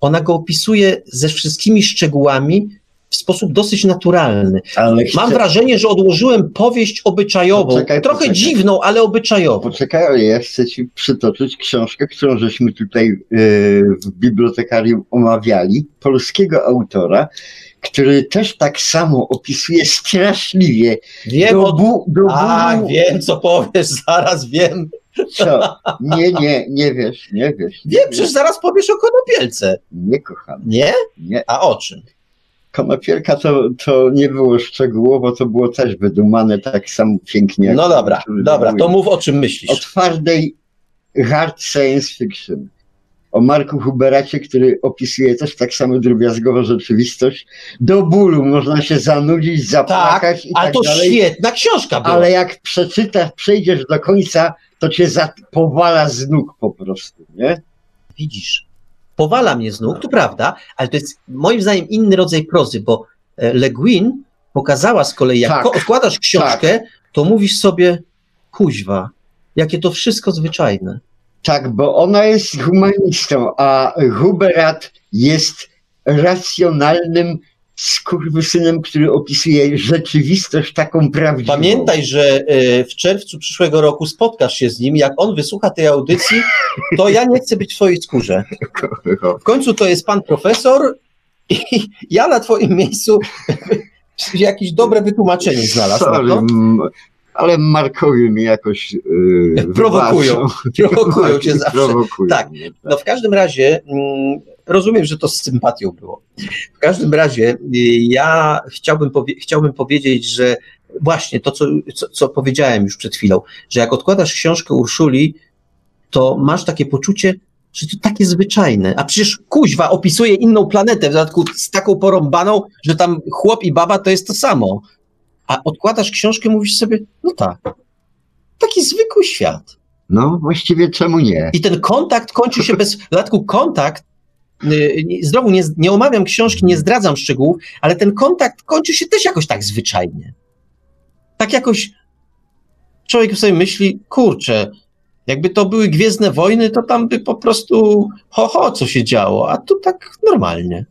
Ona go opisuje ze wszystkimi szczegółami w sposób dosyć naturalny. ale Mam wrażenie, że odłożyłem powieść obyczajową, Poczekaj, trochę poczekaj. dziwną, ale obyczajową. Poczekaj, ja chcę ci przytoczyć książkę, którą żeśmy tutaj e, w bibliotekarium omawiali, polskiego autora, który też tak samo opisuje straszliwie Wiem, do, bu, do A, bólu. wiem, co powiesz, zaraz wiem. Co? Nie, nie, nie wiesz, nie wiesz. Wiem, przecież zaraz powiesz o konopielce. Nie kocham, Nie? nie. A o czym? Konopielka to, to nie było szczegółowo, to było też wydumane tak samo pięknie. No dobra, Ursuly dobra, to mów o czym myślisz. O twardej hard science fiction. O Marku Huberacie, który opisuje też tak samo drobiazgowo rzeczywistość. Do bólu można się zanudzić, zapłakać i ale tak to dalej. świetna książka była. Ale jak przeczytasz, przejdziesz do końca, to cię powala z nóg po prostu, nie? Widzisz, powala mnie z nóg, to prawda, ale to jest moim zdaniem inny rodzaj prozy, bo e, Le Guin pokazała z kolei, jak Tak, odkładasz książkę, to mówisz sobie, kuźwa, jakie to wszystko zwyczajne. Tak, bo ona jest humanistą, a Huberat jest racjonalnym, skurwysynem, który opisuje rzeczywistość taką prawdziwą. Pamiętaj, że e, w czerwcu przyszłego roku spotkasz się z nim. Jak on wysłucha tej audycji, to ja nie chcę być w twojej skórze. W końcu to jest pan profesor i ja na twoim miejscu jakieś dobre wytłumaczenie znalazł. Sorry, na to. Ale Markowi mi jakoś yy, Prowokują, prowokują cię zawsze. Prowokują Tak. mnie, No w każdym razie mm, rozumiem, że to z sympatią było. W każdym razie y, ja chciałbym, powie- chciałbym powiedzieć, że właśnie to, co, co, co powiedziałem już przed chwilą, że jak odkładasz książkę Urszuli, to masz takie poczucie, że to takie zwyczajne. A przecież kuźwa opisuje inną planetę, w dodatku z taką porąbaną, że tam chłop i baba to jest to samo. A odkładasz książkę, mówisz sobie, no tak, taki zwykły świat. No właściwie czemu nie? I ten kontakt kończy się bez. W dodatku kontakt. y, Znowu nie, nie omawiam książki, nie zdradzam szczegółów, ale ten kontakt kończy się też jakoś tak zwyczajnie. Tak jakoś człowiek sobie myśli, kurczę, jakby to były Gwiezdne Wojny, to tam by po prostu ho, ho, co się działo, a tu tak normalnie.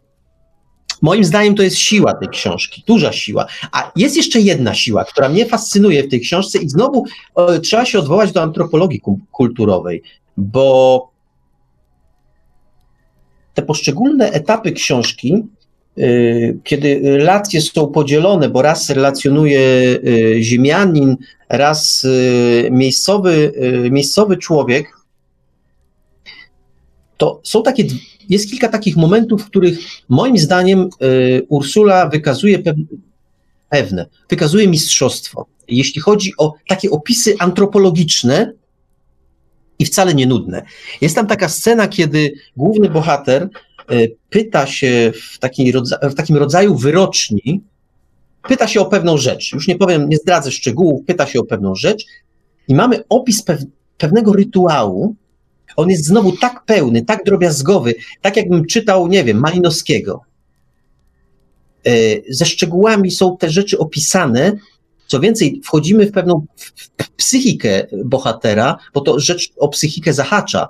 Moim zdaniem to jest siła tej książki, duża siła. A jest jeszcze jedna siła, która mnie fascynuje w tej książce i znowu e, trzeba się odwołać do antropologii kulturowej, bo te poszczególne etapy książki, y, kiedy relacje są podzielone, bo raz relacjonuje y, ziemianin, raz y, miejscowy, miejscowy człowiek, to są takie, jest kilka takich momentów, w których moim zdaniem y, Ursula wykazuje pew- pewne, wykazuje mistrzostwo. Jeśli chodzi o takie opisy antropologiczne i wcale nie nudne. Jest tam taka scena, kiedy główny bohater y, pyta się w, rodza- w takim rodzaju wyroczni, pyta się o pewną rzecz. Już nie powiem, nie zdradzę szczegółów, pyta się o pewną rzecz i mamy opis pew- pewnego rytuału. On jest znowu tak pełny, tak drobiazgowy, tak jakbym czytał, nie wiem, Malinowskiego. Y, Ze szczegółami są te rzeczy opisane. Co więcej, wchodzimy w pewną psychikę bohatera, bo to rzecz o psychikę zahacza.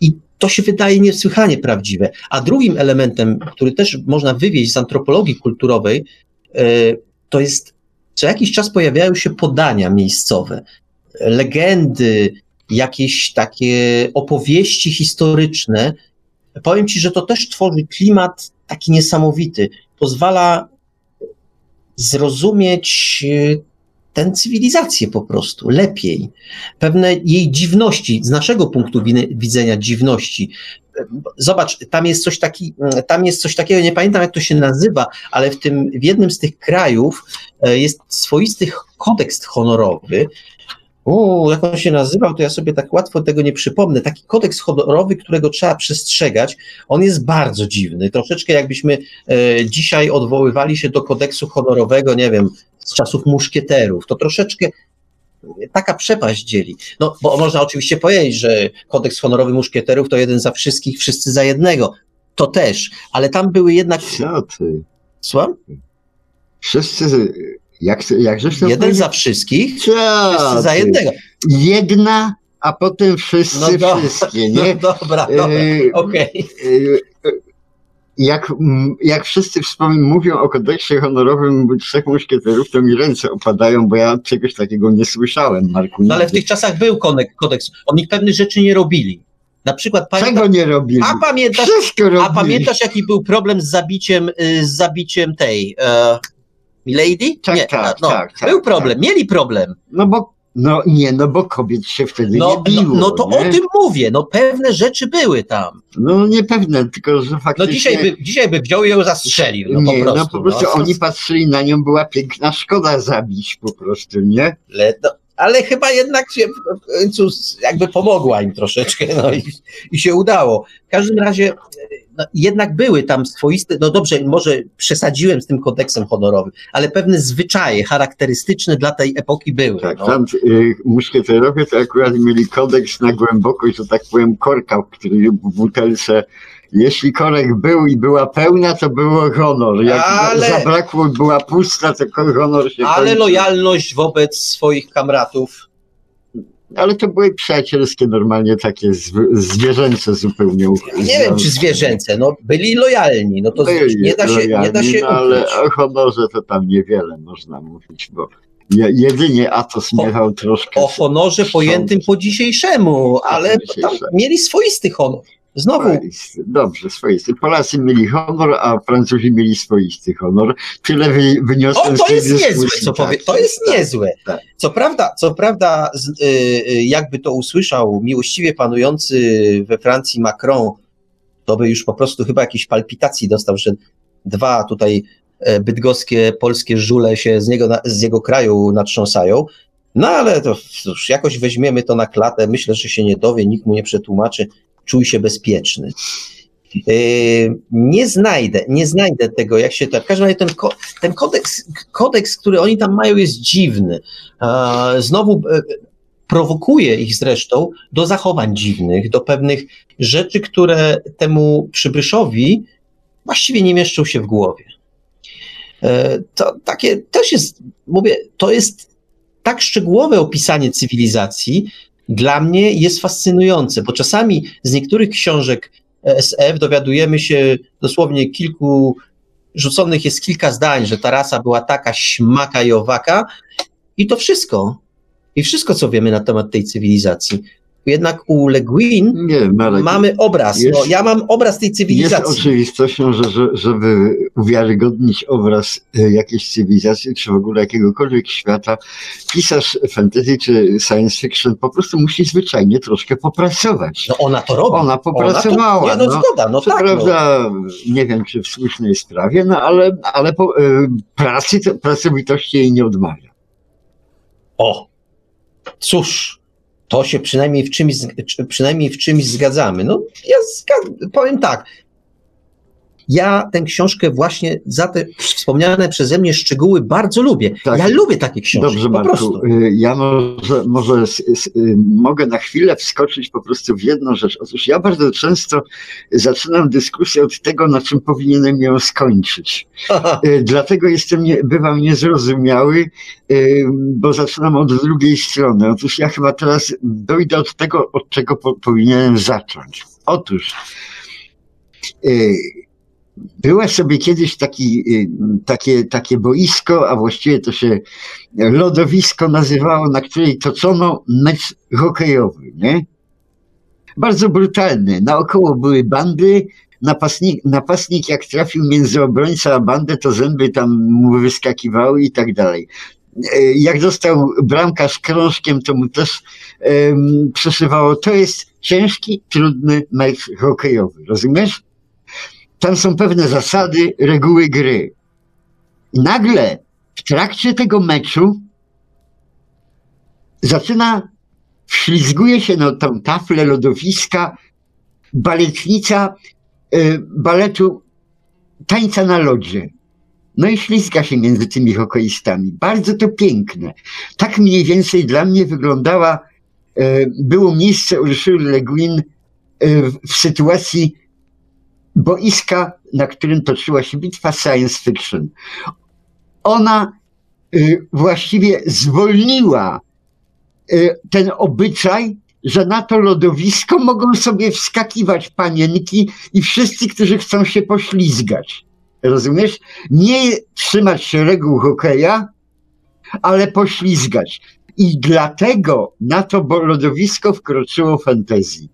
I to się wydaje niesłychanie prawdziwe. A drugim elementem, który też można wywieźć z antropologii kulturowej, e, to jest co jakiś czas pojawiają się podania miejscowe, legendy, jakieś takie opowieści historyczne. Powiem ci, że to też tworzy klimat taki niesamowity. Pozwala zrozumieć e, tę cywilizację po prostu lepiej. Pewne jej dziwności, z naszego punktu widzenia dziwności. Zobacz, tam jest coś taki, tam jest coś takiego, nie pamiętam jak to się nazywa, ale w tym w jednym z tych krajów e, jest swoisty kodeks honorowy. O, jak on się nazywał, to ja sobie tak łatwo tego nie przypomnę. Taki kodeks honorowy, którego trzeba przestrzegać, on jest bardzo dziwny. Troszeczkę jakbyśmy e, dzisiaj odwoływali się do kodeksu honorowego, nie wiem, z czasów muszkieterów. To troszeczkę taka przepaść dzieli. No, bo można oczywiście powiedzieć, że kodeks honorowy muszkieterów to jeden za wszystkich, wszyscy za jednego. To też, ale tam były jednak. Co ty? Słucham? Wszyscy, jak, jak żeś Jeden za wszystkich, Co wszyscy za jednego. Jedna, a potem wszyscy No do- wszystkie, No nie? dobra, dobra, Yy, okej. yy, jak, m, jak wszyscy wspom- mówią o kodeksie honorowym trzech muszkieterów, to mi ręce opadają, bo ja czegoś takiego nie słyszałem, Marku. No ale w tych czasach był kodeks. Oni pewnych rzeczy nie robili. Na przykład Czego nie robili? a pamiętasz, Wszystko robili. a pamiętasz jaki był problem z zabiciem, y, z zabiciem tej e, Milady? Tak, nie, tak, no, tak, tak, Był problem, mieli problem. No bo, no nie, no bo kobiet się wtedy No, nie biło. no, no to nie? o tym mówię, no pewne rzeczy były tam. No niepewne, tylko że No faktycznie... dzisiaj by, dzisiaj by wziął i ją zastrzelił, no nie, po prostu. no po prostu no. oni patrzyli na nią, była piękna szkoda zabić po prostu, nie? Ale, no, ale chyba jednak się w końcu jakby pomogła im troszeczkę, no i, i się udało. W każdym razie no, jednak były tam swoiste, no dobrze, może przesadziłem z tym kodeksem honorowym, ale pewne zwyczaje charakterystyczne dla tej epoki były. Tak, no. tam y, muszkieterowie to akurat mieli kodeks na głębokość, że tak powiem, korka, który w butelce, jeśli korek był i była pełna, to było honor. Jak Ale- zabrakło, była pusta, to honor się Ale kończył. lojalność wobec swoich kamratów ale to były przyjacielskie, normalnie takie zwierzęce zupełnie. Nie wiem, czy zwierzęce, no byli lojalni, no to byli nie da się, lojalni, nie da się no, ale o honorze to tam niewiele można mówić, bo jedynie Atos Michał troszkę... O honorze pojętym po dzisiejszemu, ale tam mieli swoisty honor. Znowu. Swoisty. Dobrze, swoisty. Polacy mieli honor, a Francuzi mieli swoisty honor. Tyle wy, wyniosłem o, to jest niezłe, co powie. To jest tak, niezłe. Tak. Co prawda, co prawda, y, y, jakby to usłyszał miłościwie panujący we Francji Macron, to by już po prostu chyba jakiejś palpitacji dostał, że dwa tutaj e, bydgoskie, polskie żule się z, niego, z jego kraju natrząsają. No ale to cóż, jakoś weźmiemy to na klatę. Myślę, że się nie dowie, nikt mu nie przetłumaczy czuj się bezpieczny. Yy, nie znajdę, nie znajdę tego, jak się to. W każdym razie ten, ten kodeks, kodeks, który oni tam mają, jest dziwny. Znowu e, prowokuje ich zresztą do zachowań dziwnych, do pewnych rzeczy, które temu przybyszowi właściwie nie mieszczą się w głowie. E, to takie też jest, mówię, to jest tak szczegółowe opisanie cywilizacji, dla mnie jest fascynujące, bo czasami z niektórych książek SF dowiadujemy się dosłownie kilku, rzuconych jest kilka zdań, że ta rasa była taka śmaka i owaka i to wszystko. I wszystko, co wiemy na temat tej cywilizacji. Jednak u Le Guin nie, Marek, mamy obraz. Jest, no, ja mam obraz tej cywilizacji. Jest oczywistością, że, że żeby uwiarygodnić obraz e, jakiejś cywilizacji, czy w ogóle jakiegokolwiek świata, pisarz fantasy czy science fiction po prostu musi zwyczajnie troszkę popracować. No ona to robi. Ona popracowała. Ona to, nie, no, zgoda, no, tak, prawda, no. nie wiem, czy w słusznej sprawie, no ale, ale po, y, pracy, pracowitości jej nie odmawia. O, cóż, to się przynajmniej w czymś, przynajmniej w czymś zgadzamy. No, ja powiem tak. Ja tę książkę właśnie za te wspomniane przeze mnie szczegóły bardzo lubię. Tak. Ja lubię takie książki. Dobrze, po Marku, y, ja może, może y, mogę na chwilę wskoczyć po prostu w jedną rzecz. Otóż ja bardzo często zaczynam dyskusję od tego, na czym powinienem ją skończyć. Aha. Y, dlatego jestem, nie, bywam niezrozumiały, bo zaczynam od drugiej strony. Otóż ja chyba teraz dojdę od tego, od czego po, powinienem zacząć. Otóż było sobie kiedyś taki, y, takie, takie boisko, a właściwie to się lodowisko nazywało, na której tocono mecz hokejowy, nie? Bardzo brutalny. Naokoło były bandy, napastnik, napastnik jak trafił między obrońca a bandę, to zęby tam mu wyskakiwały i tak dalej. E, jak dostał bramka z krążkiem, to mu też um, przeszywało. To jest ciężki, trudny mecz hokejowy, rozumiesz? Tam są pewne zasady, reguły gry. I nagle w trakcie tego meczu zaczyna, wślizguje się na tą taflę lodowiska baletnica y, baletu tańca na lodzie. No i ślizga się między tymi hokeistami. Bardzo to piękne. Tak mniej więcej dla mnie wyglądała, y, było miejsce Ursula Le Guin y, w sytuacji boiska, na którym toczyła się bitwa science fiction. Ona y, właściwie zwolniła y, ten obyczaj, że na to lodowisko mogą sobie wskakiwać panienki i wszyscy, którzy chcą się poślizgać. Rozumiesz? Nie trzymać się reguł hokeja, ale poślizgać. I dlatego na to lodowisko wkroczyło fantazji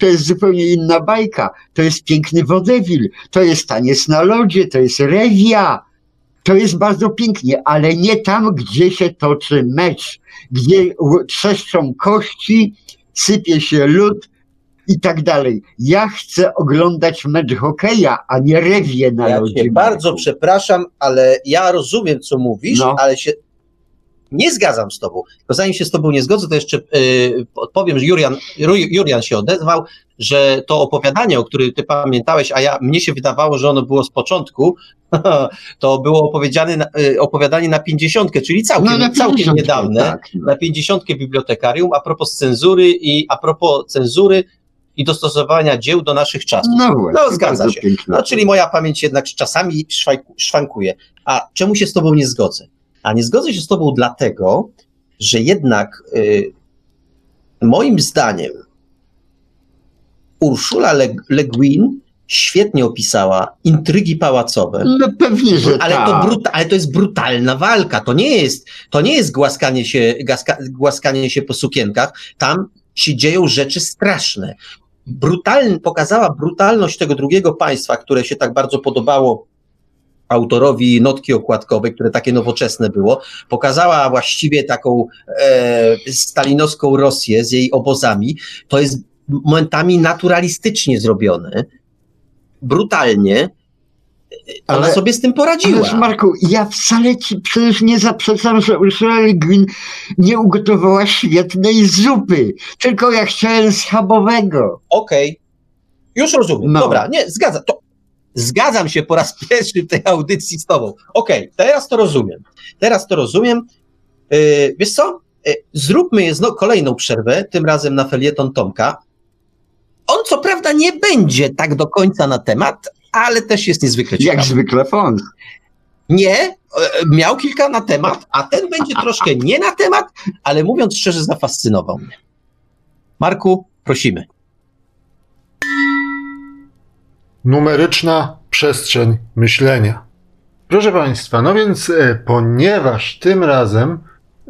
to jest zupełnie inna bajka. To jest piękny wodewil, to jest taniec na lodzie, to jest rewia. To jest bardzo pięknie, ale nie tam, gdzie się toczy mecz, gdzie trzeszczą kości, sypie się lód i tak dalej. Ja chcę oglądać mecz hokeja, a nie rewie na ja lodzie. Bardzo przepraszam, ale ja rozumiem, co mówisz, no. ale się nie zgadzam z tobą. To zanim się z tobą nie zgodzę, to jeszcze yy, odpowiem, że Jurian, Jurian się odezwał, że to opowiadanie, o którym ty pamiętałeś, a ja, mnie się wydawało, że ono było z początku, to było opowiedziane na, y, opowiadanie na pięćdziesiątkę, czyli całkiem, no, całkiem niedawne, tak, na pięćdziesiątkę bibliotekarium, a propos cenzury i a propos cenzury i dostosowania dzieł do naszych czasów. No, właśnie, no zgadza się. No, czyli moja pamięć jednak czasami szwankuje. A czemu się z tobą nie zgodzę? A nie zgodzę się z Tobą dlatego, że jednak y, moim zdaniem Urszula Le, Le Guin świetnie opisała intrygi pałacowe. No pewnie, że ale, tak. to bruta, ale to jest brutalna walka. To nie jest, to nie jest głaskanie, się, gaska, głaskanie się po sukienkach. Tam się dzieją rzeczy straszne. Brutalny, pokazała brutalność tego drugiego państwa, które się tak bardzo podobało autorowi notki okładkowej, które takie nowoczesne było, pokazała właściwie taką e, stalinowską Rosję z jej obozami. To jest momentami naturalistycznie zrobione, brutalnie. Ona Ale- sobie z tym poradziła. Ależ Marku, ja wcale ci przecież nie zaprzeczam, że Ursula Le Guin nie ugotowała świetnej zupy, tylko ja chciałem schabowego. Okej, już rozumiem. No. Dobra, nie, zgadzam. To, zgadzam się po raz pierwszy w tej audycji z tobą. Okej, teraz to rozumiem. Teraz to rozumiem. Yy, wiesz co? Yy, zróbmy je znowu kolejną przerwę, tym razem na felieton Tomka. On co prawda nie będzie tak do końca na temat, ale też jest niezwykle Jak ciekawy. zwykle fond. Nie, e, miał kilka na temat, a ten będzie troszkę nie na temat, ale mówiąc szczerze, zafascynował mnie. Marku, prosimy. Numeryczna przestrzeń myślenia. Proszę Państwa, no więc e, ponieważ tym razem,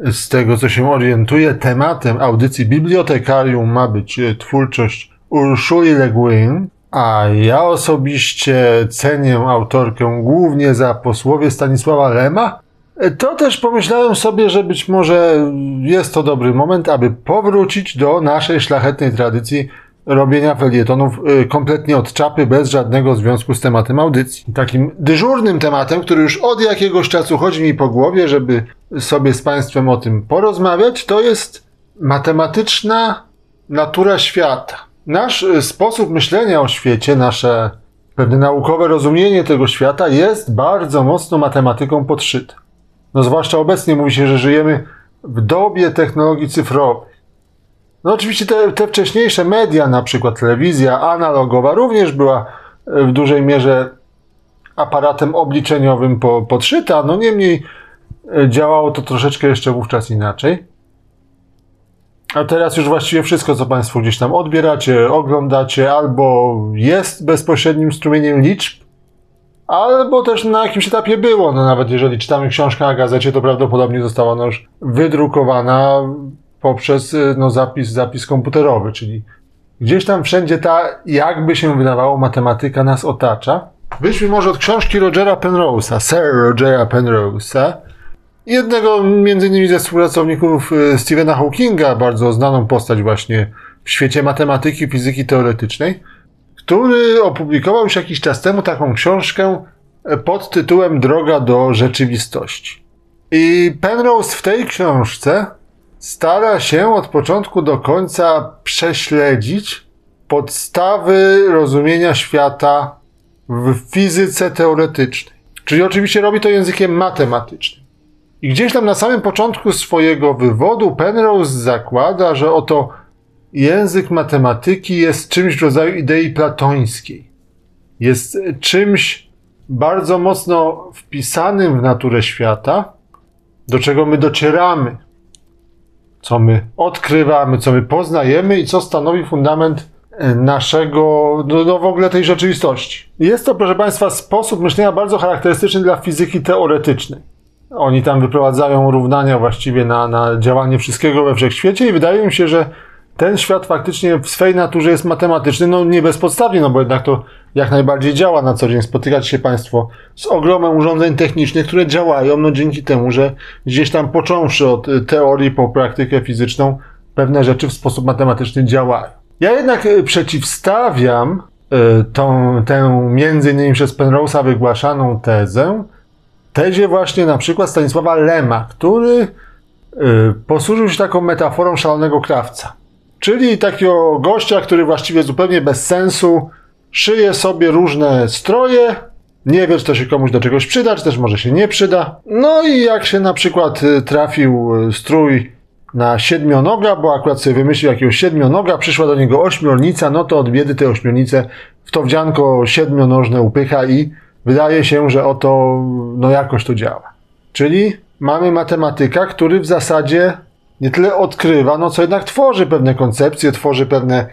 e, z tego co się orientuję, tematem audycji Bibliotekarium ma być e, twórczość Urszuli Le Guin, a ja osobiście cenię autorkę głównie za posłowie Stanisława Lema, to też pomyślałem sobie, że być może jest to dobry moment, aby powrócić do naszej szlachetnej tradycji robienia felietonów y, kompletnie od czapy, bez żadnego związku z tematem audycji. Takim dyżurnym tematem, który już od jakiegoś czasu chodzi mi po głowie, żeby sobie z Państwem o tym porozmawiać, to jest matematyczna natura świata. Nasz y, sposób myślenia o świecie, nasze pewne naukowe rozumienie tego świata jest bardzo mocno matematyką podszyte. No zwłaszcza obecnie mówi się, że żyjemy w dobie technologii cyfrowej. No oczywiście te, te wcześniejsze media, na przykład telewizja analogowa, również była e, w dużej mierze aparatem obliczeniowym po, podszyta, no niemniej e, działało to troszeczkę jeszcze wówczas inaczej. A teraz już właściwie wszystko, co Państwo gdzieś tam odbieracie, oglądacie, albo jest bezpośrednim strumieniem liczb, albo też na jakimś etapie było. No nawet jeżeli czytamy książkę na gazecie, to prawdopodobnie została ona już wydrukowana poprzez y, no, zapis, zapis komputerowy, czyli gdzieś tam wszędzie ta, jakby się wydawało, matematyka nas otacza. Wyjdźmy może od książki Rogera Penrose'a, Sir Rogera Penrose'a, jednego między innymi ze współpracowników y, Stephena Hawkinga, bardzo znaną postać właśnie w świecie matematyki, fizyki teoretycznej, który opublikował już jakiś czas temu taką książkę e, pod tytułem Droga do rzeczywistości. I Penrose w tej książce stara się od początku do końca prześledzić podstawy rozumienia świata w fizyce teoretycznej. Czyli oczywiście robi to językiem matematycznym. I gdzieś tam na samym początku swojego wywodu Penrose zakłada, że oto język matematyki jest czymś w rodzaju idei platońskiej. Jest czymś bardzo mocno wpisanym w naturę świata, do czego my docieramy, co my odkrywamy, co my poznajemy i co stanowi fundament e, naszego, no, no w ogóle tej rzeczywistości. Jest to, proszę Państwa, sposób myślenia bardzo charakterystyczny dla fizyki teoretycznej. Oni tam wyprowadzają równania właściwie na, na działanie wszystkiego we wszechświecie i wydaje mi się, że ten świat faktycznie w swej naturze jest matematyczny, no nie bezpodstawnie, no bo jednak to jak najbardziej działa na co dzień. Spotykać się Państwo z ogromem urządzeń technicznych, które działają, no dzięki temu, że gdzieś tam począwszy od y, teorii po praktykę fizyczną, pewne rzeczy w sposób matematyczny działają. Ja jednak y, przeciwstawiam y, tą, tę między innymi przez Penrose'a wygłaszaną tezę, tezie właśnie na przykład Stanisława Lema, który posłużył się taką metaforą szalonego krawca. Czyli takiego gościa, który właściwie zupełnie bez sensu szyje sobie różne stroje, nie wie, czy to się komuś do czegoś przyda, czy też może się nie przyda. No i jak się na przykład y, trafił y, strój na siedmionoga, bo akurat sobie wymyślił jakiegoś siedmionoga, przyszła do niego ośmiornica, no to od biedy te ośmiornice w to wdzianko siedmionożne upycha i wydaje się, że oto no jakoś to działa. Czyli mamy matematyka, który w zasadzie nie tyle odkrywa, no co jednak tworzy pewne koncepcje, tworzy pewne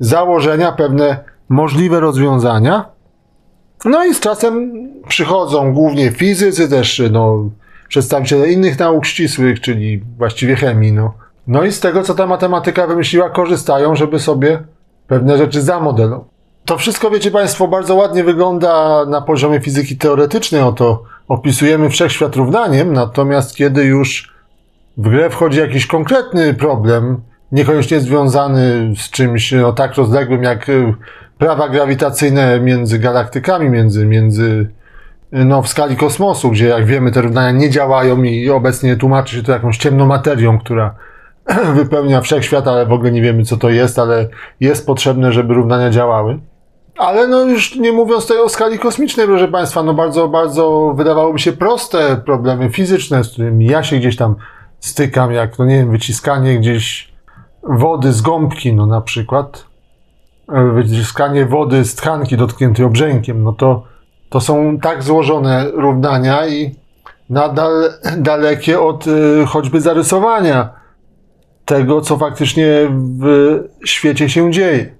założenia, pewne możliwe rozwiązania. No i z czasem przychodzą głównie fizycy, też no, przedstawiciele innych nauk ścisłych, czyli właściwie chemii. No. no i z tego, co ta matematyka wymyśliła, korzystają, żeby sobie pewne rzeczy zamodelować. To wszystko, wiecie Państwo, bardzo ładnie wygląda na poziomie fizyki teoretycznej. Oto opisujemy wszechświat równaniem, natomiast kiedy już w grę wchodzi jakiś konkretny problem, niekoniecznie związany z czymś no, tak rozległym jak prawa grawitacyjne między galaktykami, między, między no, w skali kosmosu, gdzie jak wiemy te równania nie działają i obecnie tłumaczy się to jakąś ciemną materią, która wypełnia wszechświat, ale w ogóle nie wiemy co to jest, ale jest potrzebne, żeby równania działały. Ale no już nie mówiąc tutaj o skali kosmicznej, proszę Państwa, no bardzo, bardzo wydawałoby się proste problemy fizyczne, z którymi ja się gdzieś tam stykam, jak, no nie wiem, wyciskanie gdzieś wody z gąbki, no na przykład, wyciskanie wody z tkanki dotkniętej obrzękiem, no to, to są tak złożone równania i nadal dalekie od y, choćby zarysowania tego, co faktycznie w świecie się dzieje.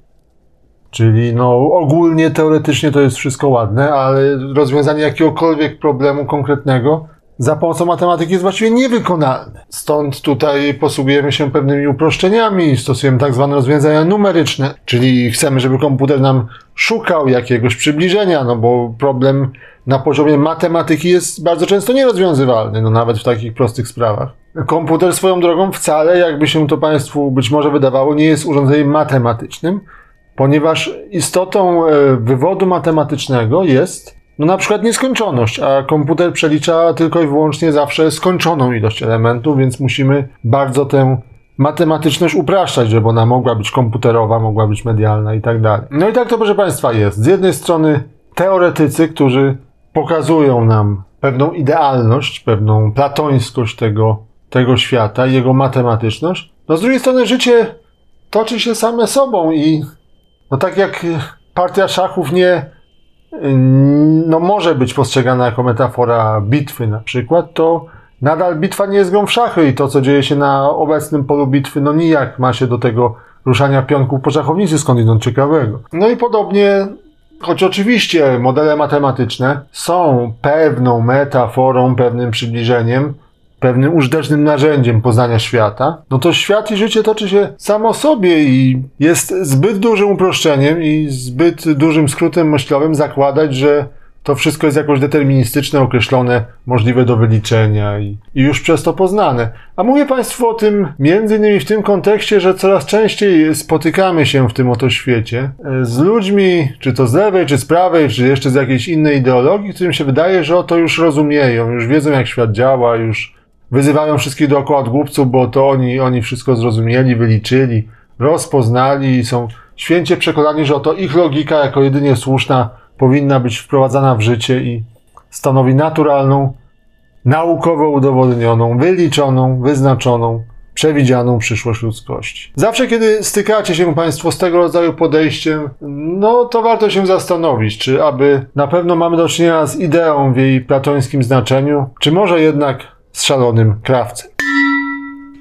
Czyli no ogólnie, teoretycznie to jest wszystko ładne, ale rozwiązanie jakiegokolwiek problemu konkretnego za pomocą matematyki jest właściwie niewykonalne. Stąd tutaj posługujemy się pewnymi uproszczeniami, stosujemy tak zwane rozwiązania numeryczne, czyli chcemy, żeby komputer nam szukał jakiegoś przybliżenia, no bo problem na poziomie matematyki jest bardzo często nierozwiązywalny, no nawet w takich prostych sprawach. Komputer swoją drogą wcale, jakby się to Państwu być może wydawało, nie jest urządzeniem matematycznym, ponieważ istotą e, wywodu matematycznego jest no na przykład nieskończoność, a komputer przelicza tylko i wyłącznie zawsze skończoną ilość elementów, więc musimy bardzo tę matematyczność upraszczać, żeby ona mogła być komputerowa, mogła być medialna i tak dalej. No i tak to proszę Państwa jest. Z jednej strony teoretycy, którzy pokazują nam pewną idealność, pewną platońskość tego, tego świata jego matematyczność. No z drugiej strony życie toczy się same sobą i no tak jak partia szachów nie no może być postrzegana jako metafora bitwy na przykład, to nadal bitwa nie jest grą w szachy i to, co dzieje się na obecnym polu bitwy, no nijak ma się do tego ruszania pionków po szachownicy skądinąd ciekawego. No i podobnie, choć oczywiście modele matematyczne są pewną metaforą, pewnym przybliżeniem, pewnym użytecznym narzędziem poznania świata, no to świat i życie toczy się samo sobie i jest zbyt dużym uproszczeniem i zbyt dużym skrótem myślowym zakładać, że to wszystko jest jakoś deterministyczne, określone, możliwe do wyliczenia i, i, już przez to poznane. A mówię Państwu o tym między innymi w tym kontekście, że coraz częściej spotykamy się w tym oto świecie e, z ludźmi, czy to z lewej, czy z prawej, czy jeszcze z jakiejś innej ideologii, którym się wydaje, że oto już rozumieją, już wiedzą jak świat działa, już Wyzywają wszystkich dookoła od głupców, bo to oni, oni wszystko zrozumieli, wyliczyli, rozpoznali i są święcie przekonani, że oto ich logika jako jedynie słuszna powinna być wprowadzana w życie i stanowi naturalną, naukowo udowodnioną, wyliczoną, wyznaczoną, przewidzianą przyszłość ludzkości. Zawsze, kiedy stykacie się Państwo z tego rodzaju podejściem, no to warto się zastanowić, czy aby na pewno mamy do czynienia z ideą w jej platońskim znaczeniu, czy może jednak z szalonym krawcem.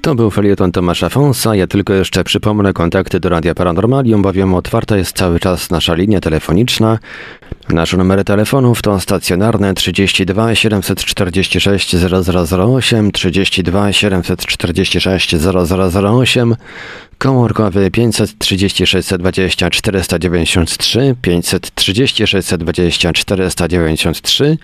To był felieton Tomasza Fonsa. Ja tylko jeszcze przypomnę kontakty do Radia Paranormalium, bowiem otwarta jest cały czas nasza linia telefoniczna. Nasze numery telefonów to stacjonarne 32 746 0008, 32 746 0008, komórkowy 530 620 493, 530 620 493,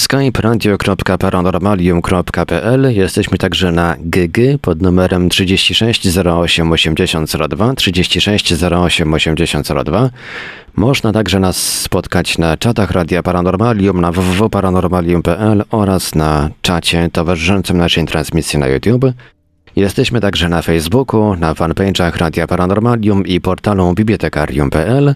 Skype radio.paranormalium.pl Jesteśmy także na GG pod numerem 36 08 8002 36 08 8002. Można także nas spotkać na czatach Radia Paranormalium na www.paranormalium.pl oraz na czacie towarzyszącym naszej transmisji na YouTube. Jesteśmy także na Facebooku, na fanpage'ach Radia Paranormalium i portalu bibliotekarium.pl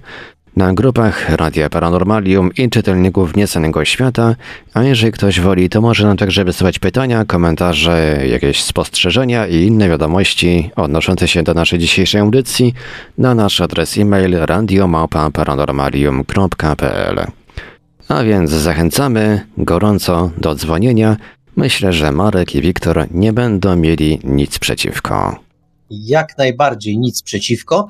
na grupach Radia Paranormalium i czytelników Niesanego Świata, a jeżeli ktoś woli, to może nam także wysyłać pytania, komentarze, jakieś spostrzeżenia i inne wiadomości odnoszące się do naszej dzisiejszej audycji na nasz adres e-mail radiomałpa.paranormalium.pl A więc zachęcamy gorąco do dzwonienia Myślę, że Marek i Wiktor nie będą mieli nic przeciwko. Jak najbardziej nic przeciwko.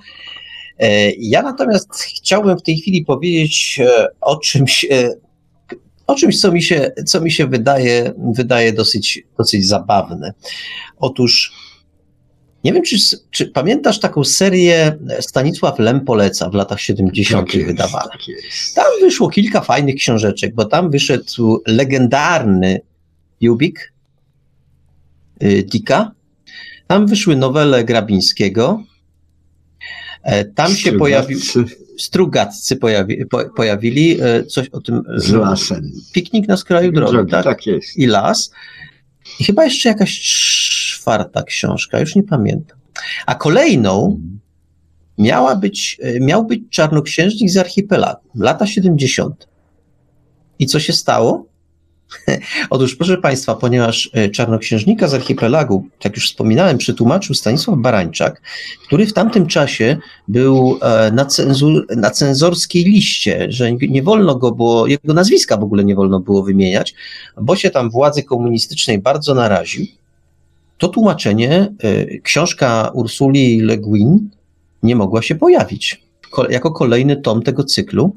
E, ja natomiast chciałbym w tej chwili powiedzieć e, o czymś, e, o czymś co mi się, co mi się wydaje, wydaje dosyć, dosyć zabawne. Otóż nie wiem, czy, czy pamiętasz taką serię Stanisław Lem poleca w latach 70. Tak wydawana. Tak tam wyszło kilka fajnych książeczek, bo tam wyszedł legendarny Jubik Dika. Tam wyszły nowele Grabińskiego. E, tam się pojawił. Strugatcy pojawi, po, pojawili e, coś o tym. Z lasem. Piknik na skraju drogi, drogi tak? tak jest. I las. I chyba jeszcze jakaś czwarta książka, już nie pamiętam. A kolejną miała być, e, miał być Czarnoksiężnik z archipelagu, lata 70. I co się stało? Otóż, proszę Państwa, ponieważ e, Czarnoksiężnika z archipelagu, jak już wspominałem, przetłumaczył Stanisław Barańczak, który w tamtym czasie był e, na, cenzur, na cenzorskiej liście, że nie wolno go było, jego nazwiska w ogóle nie wolno było wymieniać, bo się tam władzy komunistycznej bardzo naraził, to tłumaczenie, e, książka Ursuli Le Guin nie mogła się pojawić jako kolejny tom tego cyklu.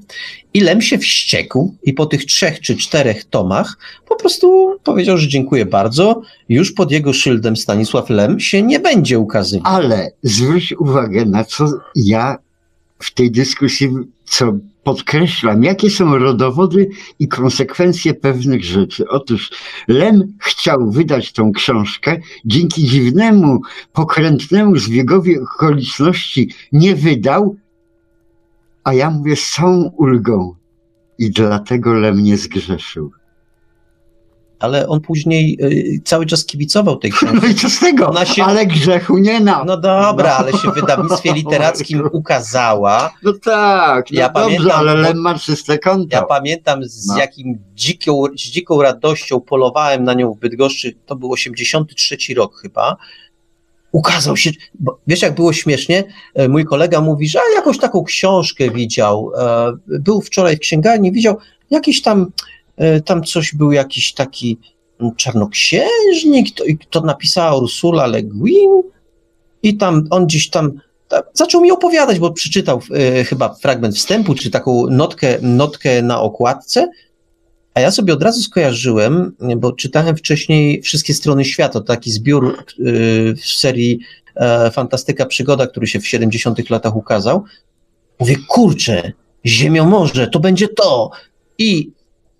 I Lem się wściekł i po tych trzech czy czterech tomach po prostu powiedział, że dziękuję bardzo. Już pod jego szyldem Stanisław Lem się nie będzie ukazywał. Ale zwróć uwagę na co ja w tej dyskusji, co podkreślam, jakie są rodowody i konsekwencje pewnych rzeczy. Otóż Lem chciał wydać tą książkę, dzięki dziwnemu, pokrętnemu zbiegowi okoliczności nie wydał, a ja mówię z całą ulgą i dlatego Lem nie zgrzeszył. Ale on później y, cały czas kibicował tej książce. No i co z tego? Się... Ale grzechu nie na. No dobra, no. ale się w wydawnictwie literackim ukazała. No tak, no ja dobrze, pamiętam, ale Lem ma czyste konto. Ja pamiętam z no. jakim dziką, z dziką radością polowałem na nią w Bydgoszczy, to był 83 rok chyba, ukazał się, wiesz jak było śmiesznie, e, mój kolega mówi, że jakoś taką książkę widział, e, był wczoraj w księgarni, widział jakiś tam, e, tam coś był jakiś taki czarnoksiężnik, to, to napisała Ursula Le Guin. I tam on gdzieś tam zaczął mi opowiadać, bo przeczytał chyba fragment wstępu, czy taką notkę, notkę na okładce a ja sobie od razu skojarzyłem, bo czytałem wcześniej Wszystkie strony świata, taki zbiór y, w serii e, Fantastyka Przygoda, który się w 70 latach ukazał. Mówię, kurczę, Ziemią Morze, to będzie to. I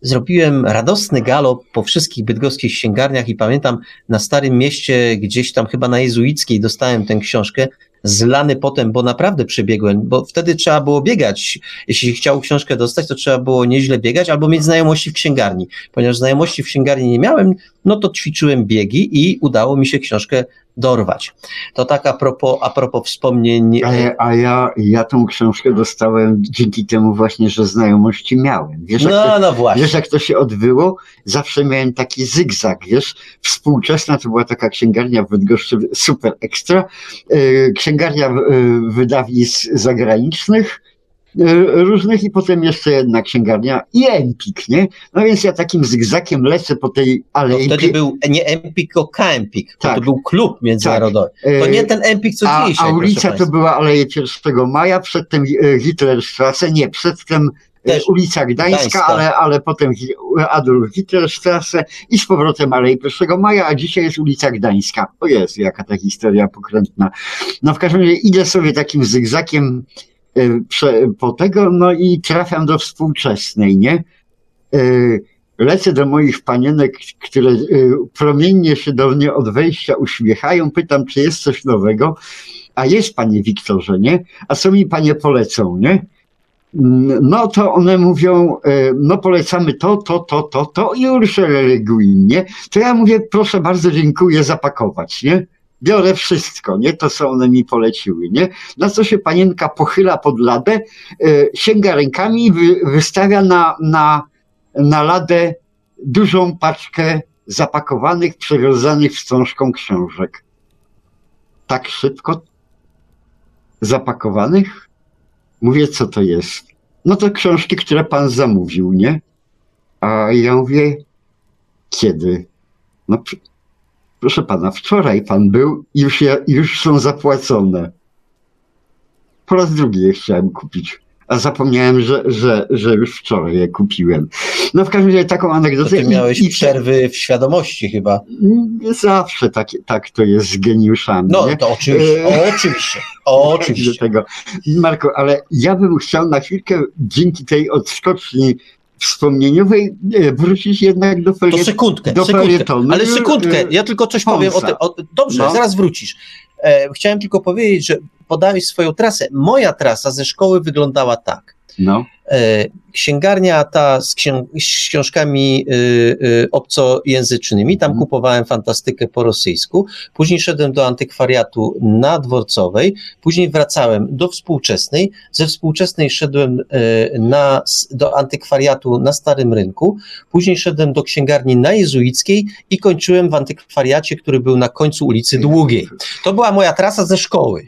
zrobiłem radosny galop po wszystkich bydgoskich księgarniach i pamiętam na Starym Mieście, gdzieś tam chyba na Jezuickiej dostałem tę książkę, zlany potem, bo naprawdę przebiegłem, bo wtedy trzeba było biegać. Jeśli chciał książkę dostać, to trzeba było nieźle biegać albo mieć znajomości w księgarni. Ponieważ znajomości w księgarni nie miałem, no to ćwiczyłem biegi i udało mi się książkę dorwać. To tak a propos, a propos wspomnień. A, ja, a ja, ja tą książkę dostałem dzięki temu właśnie, że znajomości miałem. Wiesz, no, to, no właśnie. Wiesz, jak to się odbyło? Zawsze miałem taki zygzak, wiesz? Współczesna to była taka księgarnia w Bydgoszczy super ekstra. E, księgarnia e, wydawnictw zagranicznych, E, różnych i potem jeszcze jedna księgarnia i Empik, nie? No więc ja takim zygzakiem lecę po tej alei. No wtedy był nie Empik, tylko K-Empik, tak. to był klub międzynarodowy. Tak. To nie ten Empik, co a, dzisiaj. A ulica to była Aleje 1 Maja, przedtem e, Hitlerstrasse, nie, przedtem e, Też ulica Gdańska, Gdańska, Ale, ale potem Adolf Hitlerstrasse i z powrotem Alei 1 Maja, a dzisiaj jest ulica Gdańska. O jest, jaka ta historia pokrętna. No w każdym razie idę sobie takim zygzakiem po tego, no i trafiam do współczesnej, nie? Y, lecę do moich panienek, które y, promiennie się do mnie od wejścia uśmiechają, pytam, czy jest coś nowego, a jest, panie Wiktorze, nie? A co mi panie polecą, nie? Mm, no to one mówią, no polecamy to, to, to, to, to i Urszele Le Guin, nie? To ja mówię, proszę bardzo, dziękuję, zapakować, nie? Biorę wszystko, nie? To, co one mi poleciły, nie? Na co się panienka pochyla pod ladę, e, sięga rękami i wy, wystawia na, na, na ladę dużą paczkę zapakowanych, przewiązanych wstążką książek. Tak szybko zapakowanych? Mówię, co to jest? No to książki, które pan zamówił, nie? A ja mówię, kiedy? No, proszę pana, wczoraj pan był i już, je, już są zapłacone. Po raz drugi je chciałem kupić a zapomniałem, że, że, że już wczoraj je kupiłem. No w każdym razie taką anegdotę. To ty miałeś i, przerwy w świadomości chyba. Nie zawsze tak, tak to jest z geniuszami. No nie? to oczywiście, e, oczywiście, o, oczywiście. Tego. Marko, ale ja bym chciał na chwilkę dzięki tej odskoczni wspomnieniowej wrócić jednak do felietonu. To sekundkę, do sekundkę, ale sekundkę, ja tylko coś powiem o tym. Dobrze, no. zaraz wrócisz. E, chciałem tylko powiedzieć, że podałeś swoją trasę. Moja trasa ze szkoły wyglądała tak. No. E, księgarnia ta z, z książkami y, y, obcojęzycznymi, tam mm. kupowałem fantastykę po rosyjsku, później szedłem do antykwariatu na Dworcowej, później wracałem do współczesnej, ze współczesnej szedłem y, na, do antykwariatu na Starym Rynku, później szedłem do księgarni na Jezuickiej i kończyłem w antykwariacie, który był na końcu ulicy Długiej. To była moja trasa ze szkoły.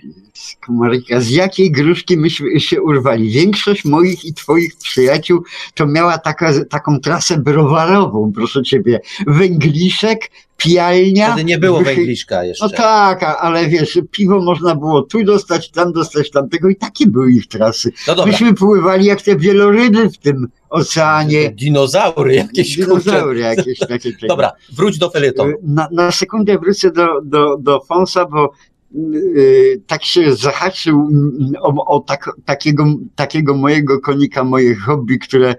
Maryka, z jakiej gruszki myśmy się urwali? Większość moich i twoich przyjaciół to miała taka, taką trasę browarową, proszę ciebie. Węgliszek, pijalnia. Wtedy nie było węgliszka jeszcze. No tak, ale wiesz, piwo można było tu dostać, tam dostać, tamtego i takie były ich trasy. No Myśmy pływali jak te wieloryby w tym oceanie. Dinozaury jakieś. Dinozaury jakieś takie. Dobra, wróć do felietonu. Na, na sekundę wrócę do, do, do Fonsa, bo tak się zahaczył o, o tak, takiego, takiego mojego konika, moje hobby, które,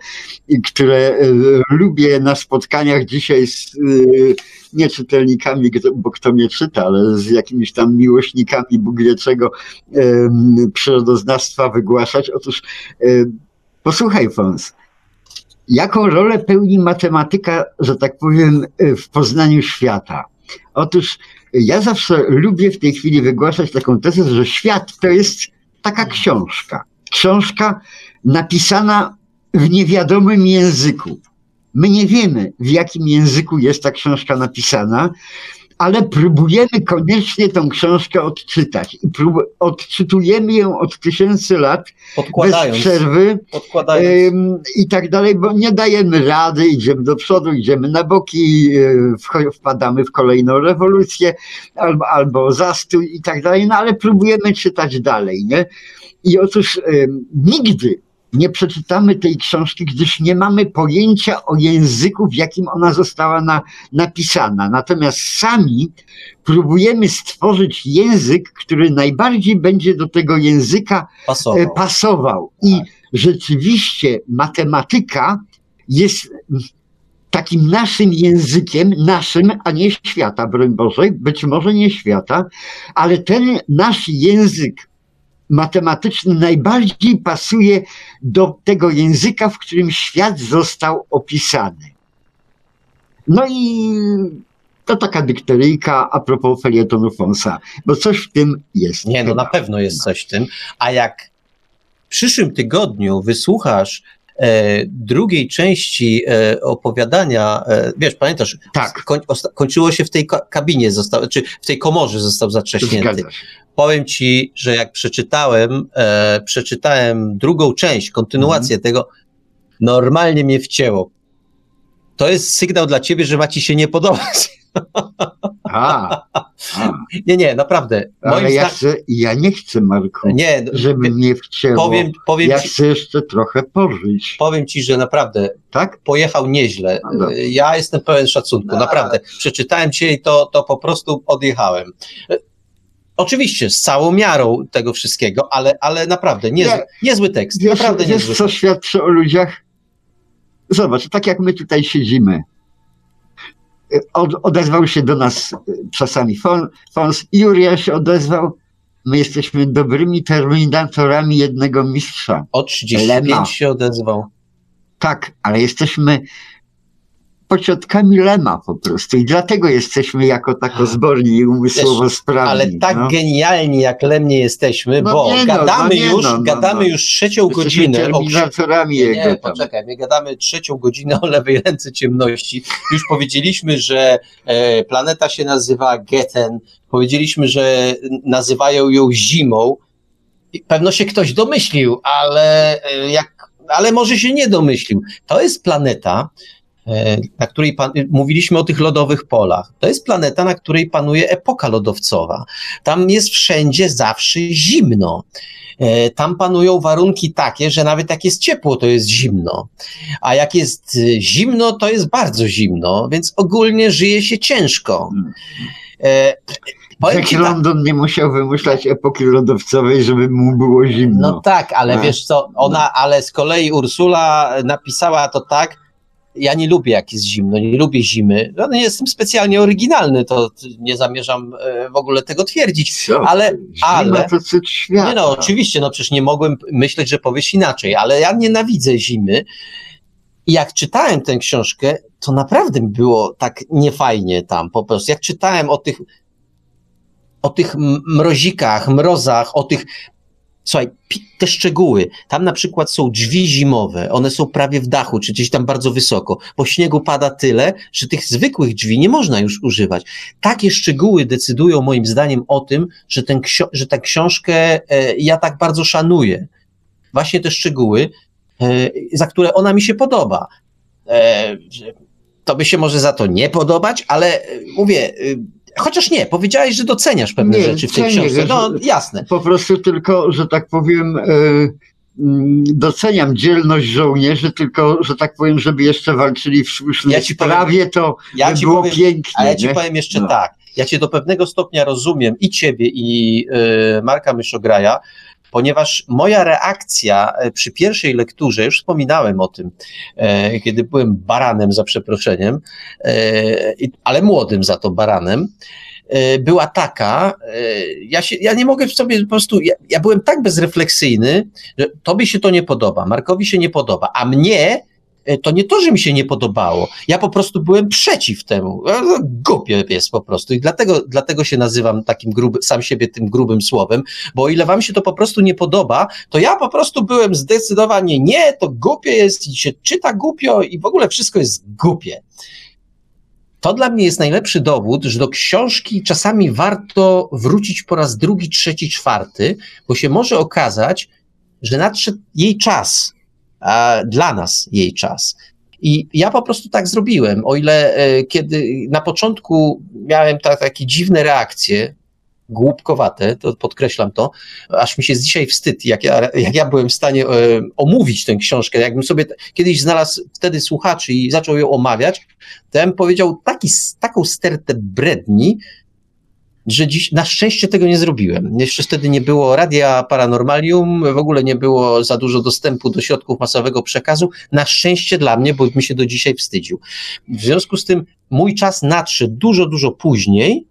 które y, lubię na spotkaniach dzisiaj z y, nie czytelnikami, bo kto mnie czyta, ale z jakimiś tam miłośnikami buglieczego przyrodoznawstwa wygłaszać. Otóż posłuchaj Fons, jaką rolę pełni matematyka, że tak powiem, w poznaniu świata? Otóż ja zawsze lubię w tej chwili wygłaszać taką tezę, że świat to jest taka książka. Książka napisana w niewiadomym języku. My nie wiemy, w jakim języku jest ta książka napisana, ale próbujemy koniecznie tą książkę odczytać i prób, odczytujemy ją od tysięcy lat bez przerwy i tak dalej, bo nie dajemy rady, idziemy do przodu, idziemy na boki, e, wpadamy w kolejną rewolucję albo, albo zastój i tak dalej, no ale próbujemy czytać dalej, nie? I otóż nigdy nie przeczytamy tej książki, gdyż nie mamy pojęcia o języku, w jakim ona została na, napisana. Natomiast sami próbujemy stworzyć język, który najbardziej będzie do tego języka pasował. E, pasował. I tak. rzeczywiście matematyka jest takim naszym językiem, naszym, a nie świata, broń Boże, być może nie świata, ale ten nasz język matematyczny najbardziej pasuje do tego języka, w którym świat został opisany. No i to taka dykteryjka a propos felietonu Fonsa, bo coś w tym jest. Nie, no na pewno jest coś w tym. A jak w przyszłym tygodniu wysłuchasz e, drugiej części e, opowiadania, e, wiesz, pamiętasz, tak. Koń, kończyło się w tej kabinie, został, czy w tej komorze został zatrzaśnięty powiem ci, że jak przeczytałem, e, przeczytałem drugą część, kontynuację mhm. tego, normalnie mnie wcięło. To jest sygnał dla ciebie, że ma ci się nie podobać. A, a. Nie, nie, naprawdę. Ale ja, chcę, ja nie chcę, Marku, nie, żeby mnie wcięło. Powiem, powiem ja ci, chcę jeszcze trochę pożyć. Powiem ci, że naprawdę tak? pojechał nieźle. No ja jestem pełen szacunku, no, naprawdę. Przeczytałem cię i to, to po prostu odjechałem. Oczywiście, z całą miarą tego wszystkiego, ale, ale naprawdę niezły, nie, niezły tekst. Wiesz, naprawdę wiesz niezły co świadczy o ludziach? Zobacz, tak jak my tutaj siedzimy. Od, odezwał się do nas czasami Fons, Fons Juria się odezwał. My jesteśmy dobrymi terminatorami jednego mistrza. O 35 Lema. się odezwał. Tak, ale jesteśmy pociotkami Lema po prostu i dlatego jesteśmy jako tako zborni i umysłowo sprawni. Ale tak no. genialni jak Lem nie jesteśmy, no bo nie no, gadamy, no, już, no, no, gadamy już trzecią godzinę. O... nie, nie, poczekaj, my gadamy trzecią godzinę o lewej ręce ciemności. Już powiedzieliśmy, że e, planeta się nazywa Geten, powiedzieliśmy, że nazywają ją zimą. Pewno się ktoś domyślił, ale e, jak ale może się nie domyślił. To jest planeta, na której pan, mówiliśmy o tych lodowych polach. To jest planeta, na której panuje epoka lodowcowa. Tam jest wszędzie zawsze zimno. E, tam panują warunki takie, że nawet jak jest ciepło, to jest zimno. A jak jest e, zimno, to jest bardzo zimno, więc ogólnie żyje się ciężko. E, tak London nie musiał wymyślać epoki lodowcowej, żeby mu było zimno. No tak, ale A. wiesz co, ona, ale z kolei Ursula napisała to tak, ja nie lubię jak jest zimno, nie lubię zimy. No, nie jestem specjalnie oryginalny, to nie zamierzam w ogóle tego twierdzić, Co? ale... ale to cud świata. Nie no, oczywiście, no przecież nie mogłem myśleć, że powiesz inaczej, ale ja nienawidzę zimy. I jak czytałem tę książkę, to naprawdę było tak niefajnie tam po prostu. Jak czytałem o tych o tych mrozikach, mrozach, o tych. Słuchaj, te szczegóły. Tam na przykład są drzwi zimowe, one są prawie w dachu, czy gdzieś tam bardzo wysoko. Po śniegu pada tyle, że tych zwykłych drzwi nie można już używać. Takie szczegóły decydują moim zdaniem o tym, że, ten że tę książkę e, ja tak bardzo szanuję. Właśnie te szczegóły, e, za które ona mi się podoba. E, to by się może za to nie podobać, ale e, mówię y, Chociaż nie, powiedziałeś, że doceniasz pewne nie, rzeczy w tej cenię, książce. No jasne. Po prostu tylko, że tak powiem, e, mm, doceniam dzielność żołnierzy, tylko, że tak powiem, żeby jeszcze walczyli w słusznej ja sprawie, powiem, to ja by było powiem, pięknie. A ja ci nie? powiem jeszcze no. tak, ja cię do pewnego stopnia rozumiem i ciebie i y, Marka Myszograja, ponieważ moja reakcja e, przy pierwszej lekturze, już wspominałem o tym, e, kiedy byłem baranem za przeproszeniem, e, ale młodym za to baranem, była taka, ja, się, ja nie mogę w sobie po prostu, ja, ja byłem tak bezrefleksyjny, że tobie się to nie podoba, Markowi się nie podoba, a mnie to nie to, że mi się nie podobało. Ja po prostu byłem przeciw temu. E, no, głupie jest po prostu. I dlatego, dlatego się nazywam takim grubym, sam siebie tym grubym słowem, bo o ile wam się to po prostu nie podoba, to ja po prostu byłem zdecydowanie nie, to głupie jest i się czyta głupio i w ogóle wszystko jest głupie. To dla mnie jest najlepszy dowód, że do książki czasami warto wrócić po raz drugi, trzeci, czwarty, bo się może okazać, że nadszedł jej czas, dla nas jej czas. I ja po prostu tak zrobiłem. O ile e, kiedy na początku miałem ta, takie dziwne reakcje, głupkowate, to podkreślam to, aż mi się z dzisiaj wstyd, jak ja, jak ja byłem w stanie e, omówić tę książkę. Jakbym sobie kiedyś znalazł wtedy słuchaczy i zaczął ją omawiać, to ja bym powiedział taki, taką stertę bredni, że dziś na szczęście tego nie zrobiłem. Jeszcze wtedy nie było radia paranormalium, w ogóle nie było za dużo dostępu do środków masowego przekazu. Na szczęście dla mnie, bo mi się do dzisiaj wstydził. W związku z tym mój czas nadszedł dużo, dużo później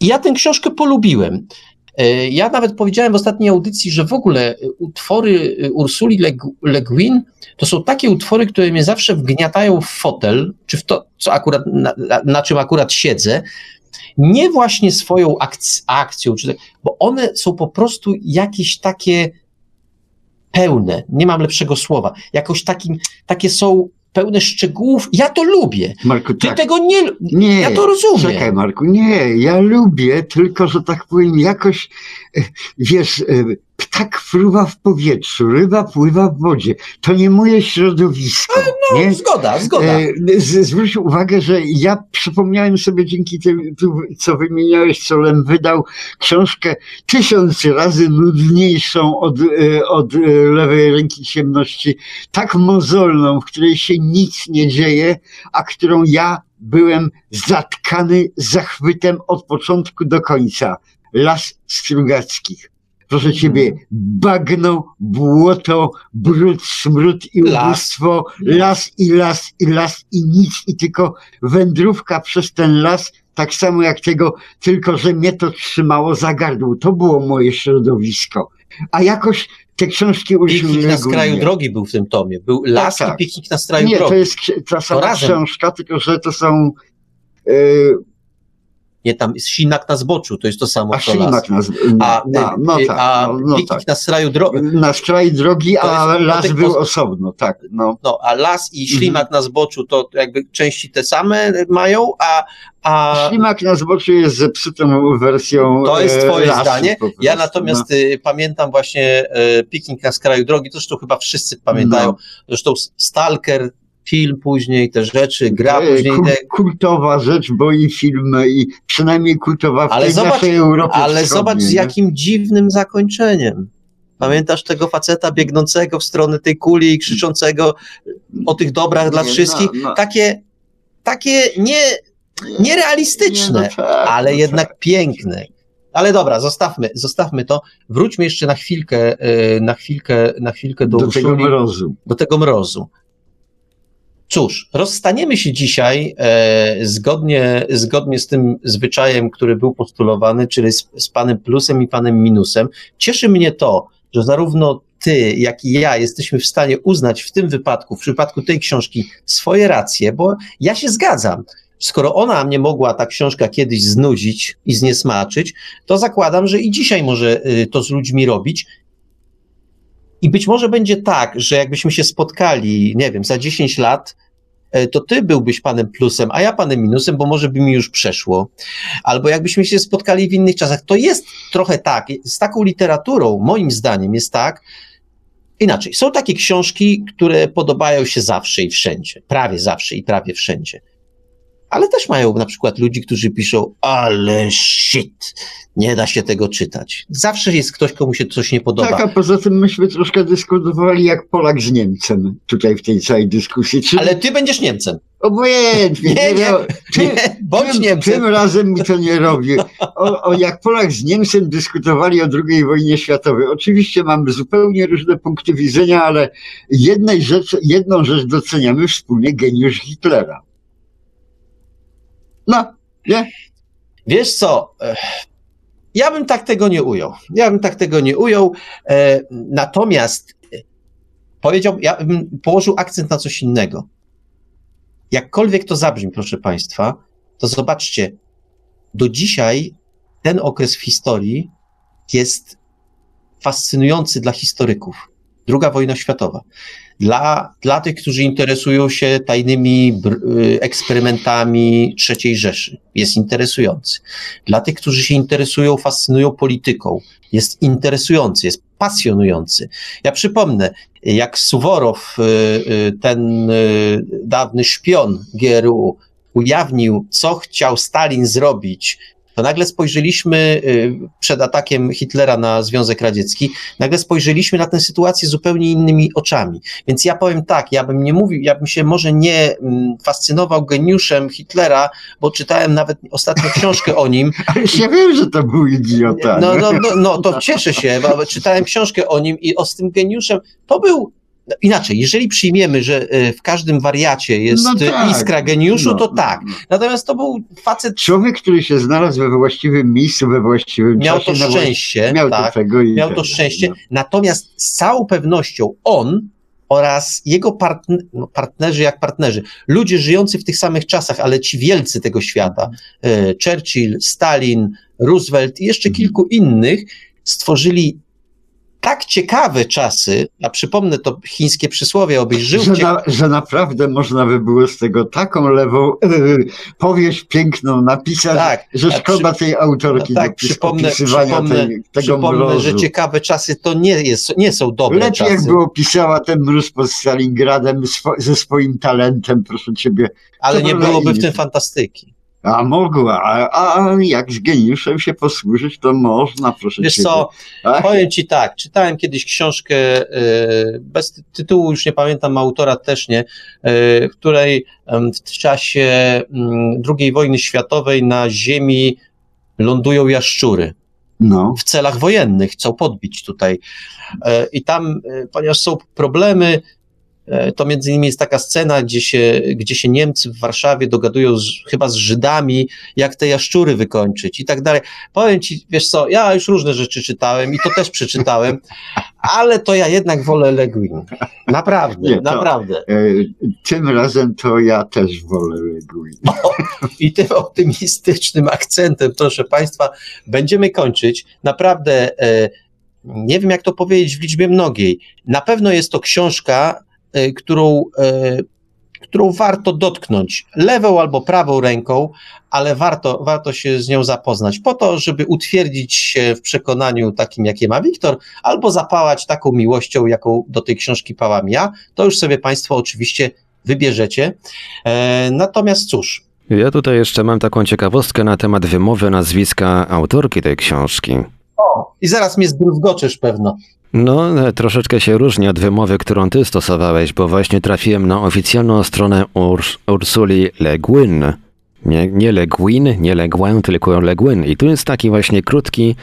i ja tę książkę polubiłem. E, ja nawet powiedziałem w ostatniej audycji, że w ogóle utwory Ursuli Le Guin to są takie utwory, które mnie zawsze wgniatają w fotel, czy w to, co akurat, na, na czym akurat siedzę, nie właśnie swoją akc akcją, czy, bo one są po prostu jakieś takie pełne, nie mam lepszego słowa, jakoś takim, takie są pełne szczegółów. Ja to lubię. Marku, Ty tak. tego nie, nie. Ja to rozumiem. Czekaj, Marku, nie, ja lubię, tylko że tak powiem, jakoś, wiesz, e, ptak fruwa w powietrzu, ryba pływa w wodzie. To nie moje środowisko. No, nie? zgoda, zgoda. E, zwróć uwagę, że ja przypomniałem sobie dzięki temu, co wymieniałeś, co Lem wydał książkę tysiąc razy nudniejszą od, e, od lewej ręki ciemności, tak mozolną, w której się nic nie dzieje, a którą ja byłem zatkany zachwytem od początku do końca. Las Strugackich proszę ciebie, bagno, błoto, brud, smród i ubóstwo, las. las i las i las i nic i tylko wędrówka przez ten las, tak samo jak tego, tylko że mnie to trzymało za gardło. To było moje środowisko. A jakoś te książki Piknik na skraju drogi był w tym tomie. Był tak, las tak, tak. i piknik na skraju Nie, drogi. Nie, to jest ta sama książka, tylko że to są yy, nie tam jest ślimak na zboczu, to jest to samo a co las. Na, a, no, no, tak, a no, no, tak. na skraju drogi. Na skraju drogi, a las był osobno, tak. No. no, a las i ślimak mhm. na zboczu to jakby części te same mają, a a... Ślimak na zboczu jest zepsutą wersją. To jest twoje lasu, zdanie. Ja natomiast no. Y, pamiętam właśnie y, piknik na skraju drogi, to zresztą chyba wszyscy pamiętają. No. Zresztą Stalker film później, te rzeczy, gra później. kul- Te, Kultowa rzecz, bo i film, i przynajmniej kultowa w Ale tej zobacz- naszej Europie ale zobacz z nie? jakim dziwnym zakończeniem. Pamiętasz tego faceta biegnącego w stronę tej kuli i krzyczącego o tych dobrach dla Nie, wszystkich? no, no. Takie, takie nie, nierealistyczne, Nie, no tak, ale no jednak tak. piękne. Ale dobra, zostawmy, zostawmy to. Wróćmy jeszcze na chwilkę, e, na chwilkę, na chwilkę do, Do tego mrozu. do tego mrozu. Cóż, rozstaniemy się dzisiaj e, zgodnie, zgodnie z tym zwyczajem, który był postulowany, czyli z, z panem plusem i panem minusem. Cieszy mnie to, że zarówno ty, jak i ja jesteśmy w stanie uznać w tym wypadku, w przypadku tej książki, swoje racje, bo ja się zgadzam. Skoro ona mnie mogła, ta książka, kiedyś znudzić i zniesmaczyć, to zakładam, że i dzisiaj może y, to z ludźmi robić. I być może będzie tak, że jakbyśmy się spotkali, nie wiem, za 10 lat, e, to ty byłbyś panem plusem, a ja panem minusem, bo może by mi już przeszło. Albo jakbyśmy się spotkali w innych czasach. To jest trochę tak. Z taką literaturą, moim zdaniem, jest tak. Inaczej, są takie książki, które podobają się zawsze i wszędzie. Prawie zawsze i prawie wszędzie. Ale też mają na przykład ludzi, którzy piszą, ale shit, nie da się tego czytać. Zawsze jest ktoś, komu się coś nie podoba. Tak, a poza tym myśmy troszkę dyskutowali jak Polak z Niemcem tutaj w tej całej dyskusji. Czyli Ale ty będziesz Niemcem. obojętnie. Nie, nie, no, nie, bądź tym, Niemcem. tym razem mi to nie robi. O, o, jak Polak z Niemcem dyskutowali o II wojnie światowej. Oczywiście mamy zupełnie różne punkty widzenia, ale jednej rzecz, jedną rzecz doceniamy wspólnie geniusz Hitlera. No, nie? Wiesz co? eh, Ja bym tak tego nie ujął. Ja bym tak tego nie ujął. e, Natomiast e, powiedział, ja bym położył akcent na coś innego. Jakkolwiek to zabrzmi, proszę Państwa, to zobaczcie, do dzisiaj ten okres w historii jest fascynujący dla historyków. Druga wojna światowa. Dla, dla tych, którzy interesują się tajnymi y, eksperymentami III Rzeszy, jest interesujący. Dla tych, którzy się interesują, fascynują polityką, jest interesujący, jest pasjonujący. Ja przypomnę, jak Suworow, y, y, ten dawny szpion GRU, ujawnił, co chciał Stalin zrobić, to nagle spojrzeliśmy y, przed atakiem Hitlera na Związek Radziecki, nagle spojrzeliśmy na tę sytuację zupełnie innymi oczami. Więc ja powiem tak, ja bym nie mówił, ja bym się może nie mm, fascynował geniuszem Hitlera, bo czytałem nawet ostatnio książkę o nim, Ale ja wiem, że to był idiota. no, no, no, no to cieszę się, bo czytałem książkę o nim i o z tym geniuszem. To był. No, Inaczej, jeżeli przyjmiemy, że e, w każdym wariacie jest No e, tak. iskra geniuszu, No, to no, tak. no. Natomiast to był facet, Człowiek, który się znalazł we właściwym miejscu, we właściwym miał czasie. to szczęście, Miał tak, to i miał to szczęście. no. Natomiast z całą pewnością on oraz jego partn partnerzy, jak partnerzy, ludzie żyjący w tych samych czasach, ale ci wielcy tego świata, e, Churchill, Stalin, Roosevelt i jeszcze Mhm. kilku innych, stworzyli tak ciekawe czasy, a przypomnę to chińskie przysłowie, obyś żył Że, na, że naprawdę można by było z tego taką lewą yy, powieść piękną napisać, Tak, że szkoda tej autorki no tak, do przypomnę, przypomnę, tej, tego przypomnę mrozu. że ciekawe czasy to nie, jest, nie są dobre Lepiej czasy. jakby opisała ten mróz pod Stalingradem swo, ze swoim talentem, proszę ciebie. ale nie byłoby w tym fantastyki. A mogła, a, a jak z geniuszem się posłużyć, to można, proszę Wiesz ciebie. co, Ach, Powiem ci tak, czytałem kiedyś książkę, e, bez ty- tytułu już nie pamiętam, autora też nie, e, w której w czasie mm, II wojny światowej na ziemi lądują jaszczury No, w celach wojennych, chcą podbić tutaj. E, I tam, e, ponieważ są problemy, to między innymi jest taka scena, gdzie się, gdzie się Niemcy w Warszawie dogadują z, chyba z Żydami, jak te jaszczury wykończyć i tak dalej. Powiem ci, wiesz co, ja już różne rzeczy czytałem i to też przeczytałem, ale to ja jednak wolę Le Guin. Naprawdę, Nie, to- naprawdę. e, tym razem to ja też wolę Leguin. I tym optymistycznym akcentem, proszę Państwa, będziemy kończyć. Naprawdę, e, nie wiem jak to powiedzieć w liczbie mnogiej. Na pewno jest to książka, e, którą, e, którą warto dotknąć lewą albo prawą ręką, ale warto, warto się z nią zapoznać, po to, żeby utwierdzić się w przekonaniu takim, jakie ma Wiktor, albo zapałać taką miłością, jaką do tej książki pałam ja. To już sobie Państwo oczywiście wybierzecie. E, natomiast cóż. Ja tutaj jeszcze mam taką ciekawostkę na temat wymowy nazwiska autorki tej książki. O, i zaraz mnie zdruzgoczysz pewno. No, troszeczkę się różni od wymowy, którą ty stosowałeś, bo właśnie trafiłem na oficjalną stronę Urs Ursuli Le Guin. Nie, nie Le Guin, nie Le Guin, tylko Le Guin. I tu jest taki właśnie krótki,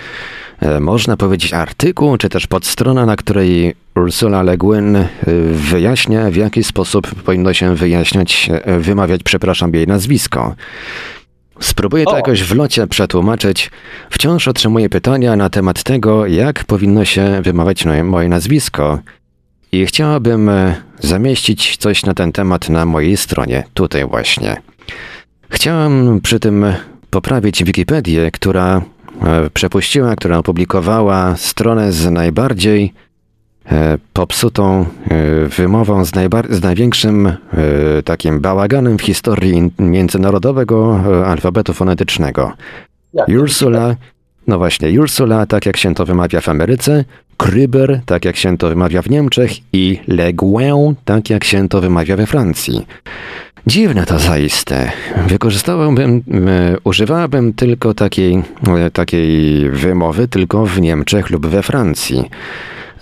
e, można powiedzieć, artykuł, czy też podstrona, na której Ursula Le Guin e, wyjaśnia, w jaki sposób powinno się wyjaśniać, e, wymawiać, przepraszam, jej nazwisko. Spróbuję to O. jakoś w locie przetłumaczyć. Wciąż otrzymuję pytania na temat tego, jak powinno się wymawiać moje- nazwisko. I chciałabym e, zamieścić coś na ten temat na mojej stronie, tutaj właśnie. Chciałem przy tym poprawić Wikipedię, która e, przepuściła, która opublikowała stronę z najbardziej popsutą e, wymową, z, z największym e, takim bałaganem w historii międzynarodowego e, alfabetu fonetycznego. Ursula, no właśnie, Ursula, tak jak się to wymawia w Ameryce, Kryber, tak jak się to wymawia w Niemczech i Le Guin, tak jak się to wymawia we Francji. Dziwne to zaiste. Wykorzystałbym, e, używałabym tylko takiej, e, takiej wymowy tylko w Niemczech lub we Francji.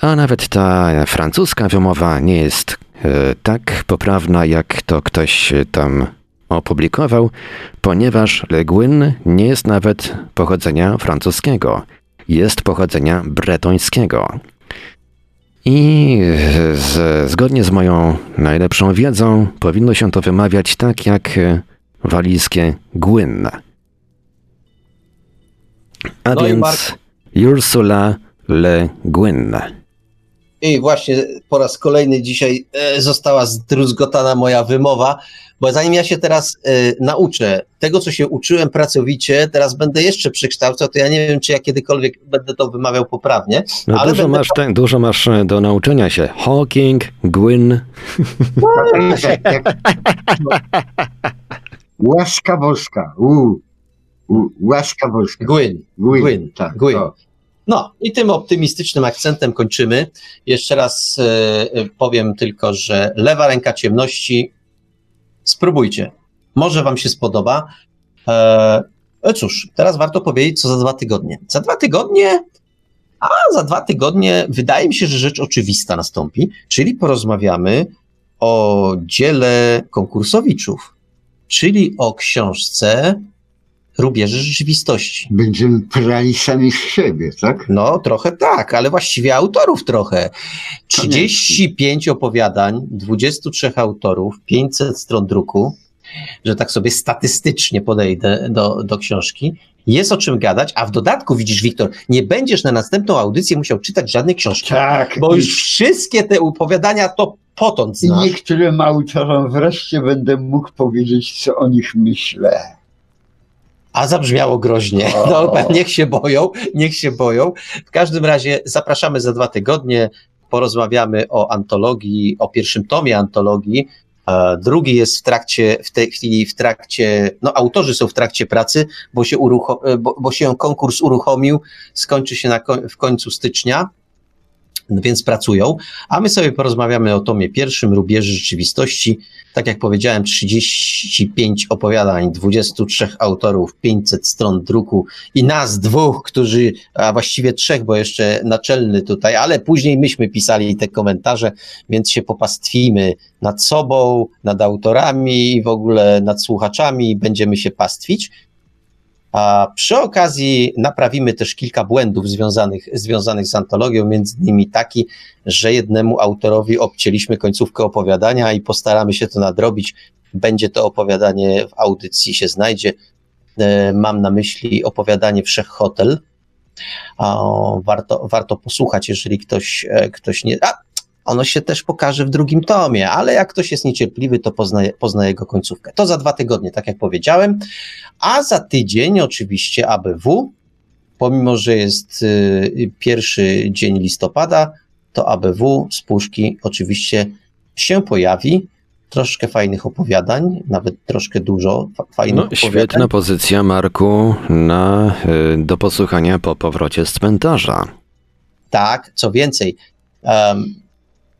A nawet ta francuska wymowa nie jest e, tak poprawna, jak to ktoś tam opublikował, ponieważ Le Guin nie jest nawet pochodzenia francuskiego, jest pochodzenia bretońskiego. I z, zgodnie z moją najlepszą wiedzą powinno się to wymawiać tak jak e, walijskie Gwyn. A No więc Ursula Le Guin. I właśnie po raz kolejny dzisiaj e, została zdruzgotana moja wymowa, bo zanim ja się teraz e, nauczę tego, co się uczyłem pracowicie, teraz będę jeszcze przekształcał, to ja nie wiem, czy ja kiedykolwiek będę to wymawiał poprawnie, No ale dużo, masz, dużo masz e, do nauczenia się. Hawking, Gwyn. To jest jak, jak... Łaska boska. U. Łaska boska. Gwyn. Gwyn. Gwyn, Tak. Gwyn. No i tym optymistycznym akcentem kończymy. Jeszcze raz e, e, powiem tylko, że lewa ręka ciemności, spróbujcie. Może wam się spodoba. E, no cóż, teraz warto powiedzieć, co za dwa tygodnie. Za dwa tygodnie, a za dwa tygodnie wydaje mi się, że rzecz oczywista nastąpi, czyli porozmawiamy o dziele konkursowiczów, czyli o książce Rubieży Rzeczywistości. Będziemy prali sami z siebie, tak? No, trochę tak, ale właściwie autorów trochę. 35 opowiadań, 23 autorów, 500 stron druku, że tak sobie statystycznie podejdę do, do książki. Jest o czym gadać, a w dodatku widzisz, Wiktor, nie będziesz na następną audycję musiał czytać żadnej książki, Tak. bo już wszystkie te opowiadania to potąd I znasz. niektórym autorom wreszcie będę mógł powiedzieć, co o nich myślę. A zabrzmiało groźnie. No, niech się boją, niech się boją. W każdym razie zapraszamy za dwa tygodnie. Porozmawiamy o antologii, o pierwszym tomie antologii. E, Drugi jest w trakcie, w tej chwili w trakcie, no autorzy są w trakcie pracy, bo się, urucho, bo, bo się konkurs uruchomił, skończy się na, w końcu stycznia, więc pracują. A my sobie porozmawiamy o tomie pierwszym, Rubieży Rzeczywistości. Tak jak powiedziałem, 35 opowiadań, 23 autorów, 500 stron druku i nas dwóch, którzy, a właściwie trzech, bo jeszcze naczelny tutaj, ale później myśmy pisali te komentarze, więc się popastwimy nad sobą, nad autorami i w ogóle nad słuchaczami, będziemy się pastwić. A przy okazji naprawimy też kilka błędów związanych, związanych z antologią, między innymi taki, że jednemu autorowi obcięliśmy końcówkę opowiadania i postaramy się to nadrobić. Będzie to opowiadanie w audycji się znajdzie. E, Mam na myśli opowiadanie Wszechhotel. A, o, Warto, warto posłuchać, jeżeli ktoś, e, ktoś nie. A, ono się też pokaże w drugim tomie, ale jak ktoś jest niecierpliwy, to poznaje, poznaje jego końcówkę. To za dwa tygodnie, tak jak powiedziałem. A za tydzień oczywiście ABW, pomimo że jest y, pierwszy dzień listopada, to ABW z puszki oczywiście się pojawi. Troszkę fajnych opowiadań, nawet troszkę dużo fa- fajnych No, opowiadań. świetna pozycja, Marku, na, y, do posłuchania po powrocie z cmentarza. Tak, co więcej, em,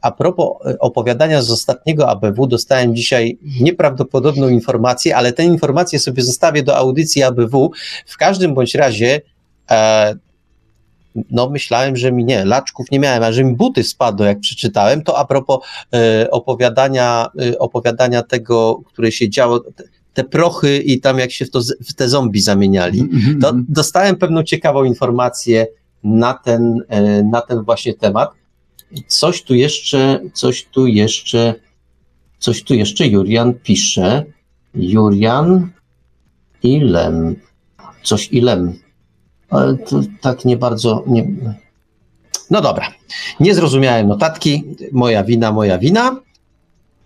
a propos e, opowiadania z ostatniego ABW, dostałem dzisiaj nieprawdopodobną informację, ale tę informację sobie zostawię do audycji ABW. W każdym bądź razie, e, no myślałem, że mi nie, laczków nie miałem, a że mi buty spadły, jak przeczytałem, to a propos e, opowiadania, e, opowiadania tego, które się działo, te, prochy i tam jak się w, to, w te zombie zamieniali, Mhm, to mhm. dostałem pewną ciekawą informację na ten, e, na ten właśnie temat. Coś tu jeszcze, coś tu jeszcze, coś tu jeszcze Jurian pisze. Jurian Ilem. Coś Ilem. Ale to tak nie bardzo. Nie... No dobra. Nie zrozumiałem notatki. Moja wina, moja wina.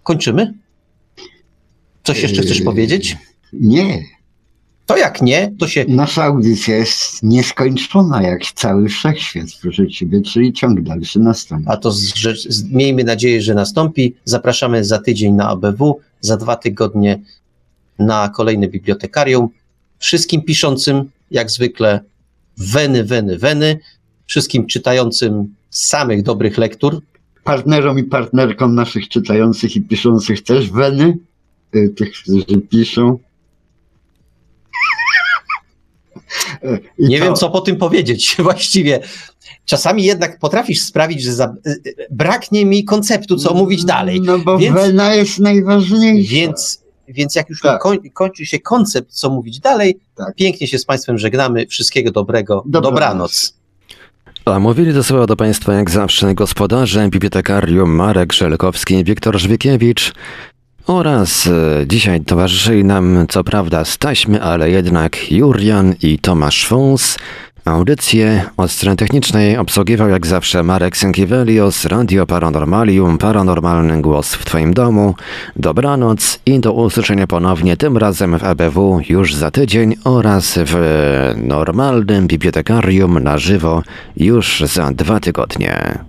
Kończymy? Coś jeszcze chcesz Yy, powiedzieć? Nie, To jak nie, to się nasza audycja jest nieskończona jak cały wszechświat, proszę ciebie, czyli ciąg dalszy nastąpi. A to z, z, miejmy nadzieję, że nastąpi. Zapraszamy za tydzień na ABW, za dwa tygodnie na kolejne bibliotekarium. Wszystkim piszącym, jak zwykle, weny, weny, weny. Wszystkim czytającym samych dobrych lektur. Partnerom i partnerkom naszych czytających i piszących też weny, y, tych, którzy piszą. Y, I Nie to- wiem, co po tym powiedzieć właściwie. Czasami jednak potrafisz sprawić, że za, y, y, braknie mi konceptu, co mówić dalej. No bo Więc- wena jest najważniejsza. Więc, więc jak już Tak. koń, kończy się koncept, co mówić dalej, Tak. pięknie się z Państwem żegnamy. Wszystkiego dobrego. Dobranoc. Dobranoc. A mówili do słowa do Państwa jak zawsze gospodarze, bibliotekarium Marek Żelkowski Wiktor Żwikiewicz oraz e, dzisiaj towarzyszyli nam co prawda z taśmy, ale jednak Jurian i Tomasz Fons. Audycję od strony technicznej obsługiwał jak zawsze Marek Sękiewelios, Radio Paranormalium, Paranormalny Głos w Twoim domu. Dobranoc i do usłyszenia ponownie, tym razem w ABW już za tydzień oraz w normalnym bibliotekarium na żywo już za dwa tygodnie.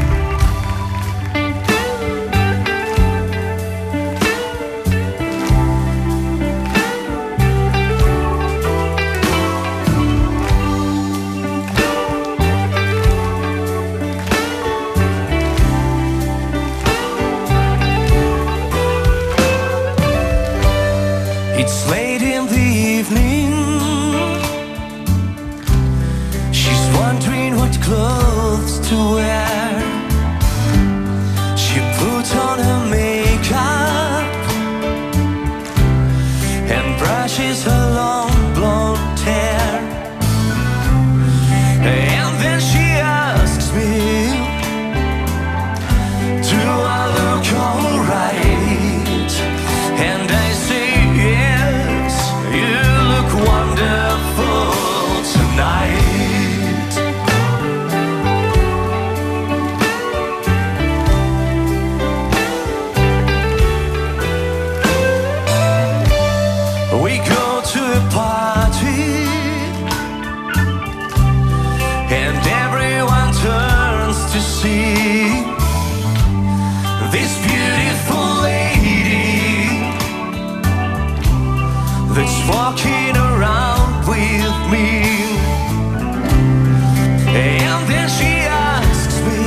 walking around with me. And then she asks me,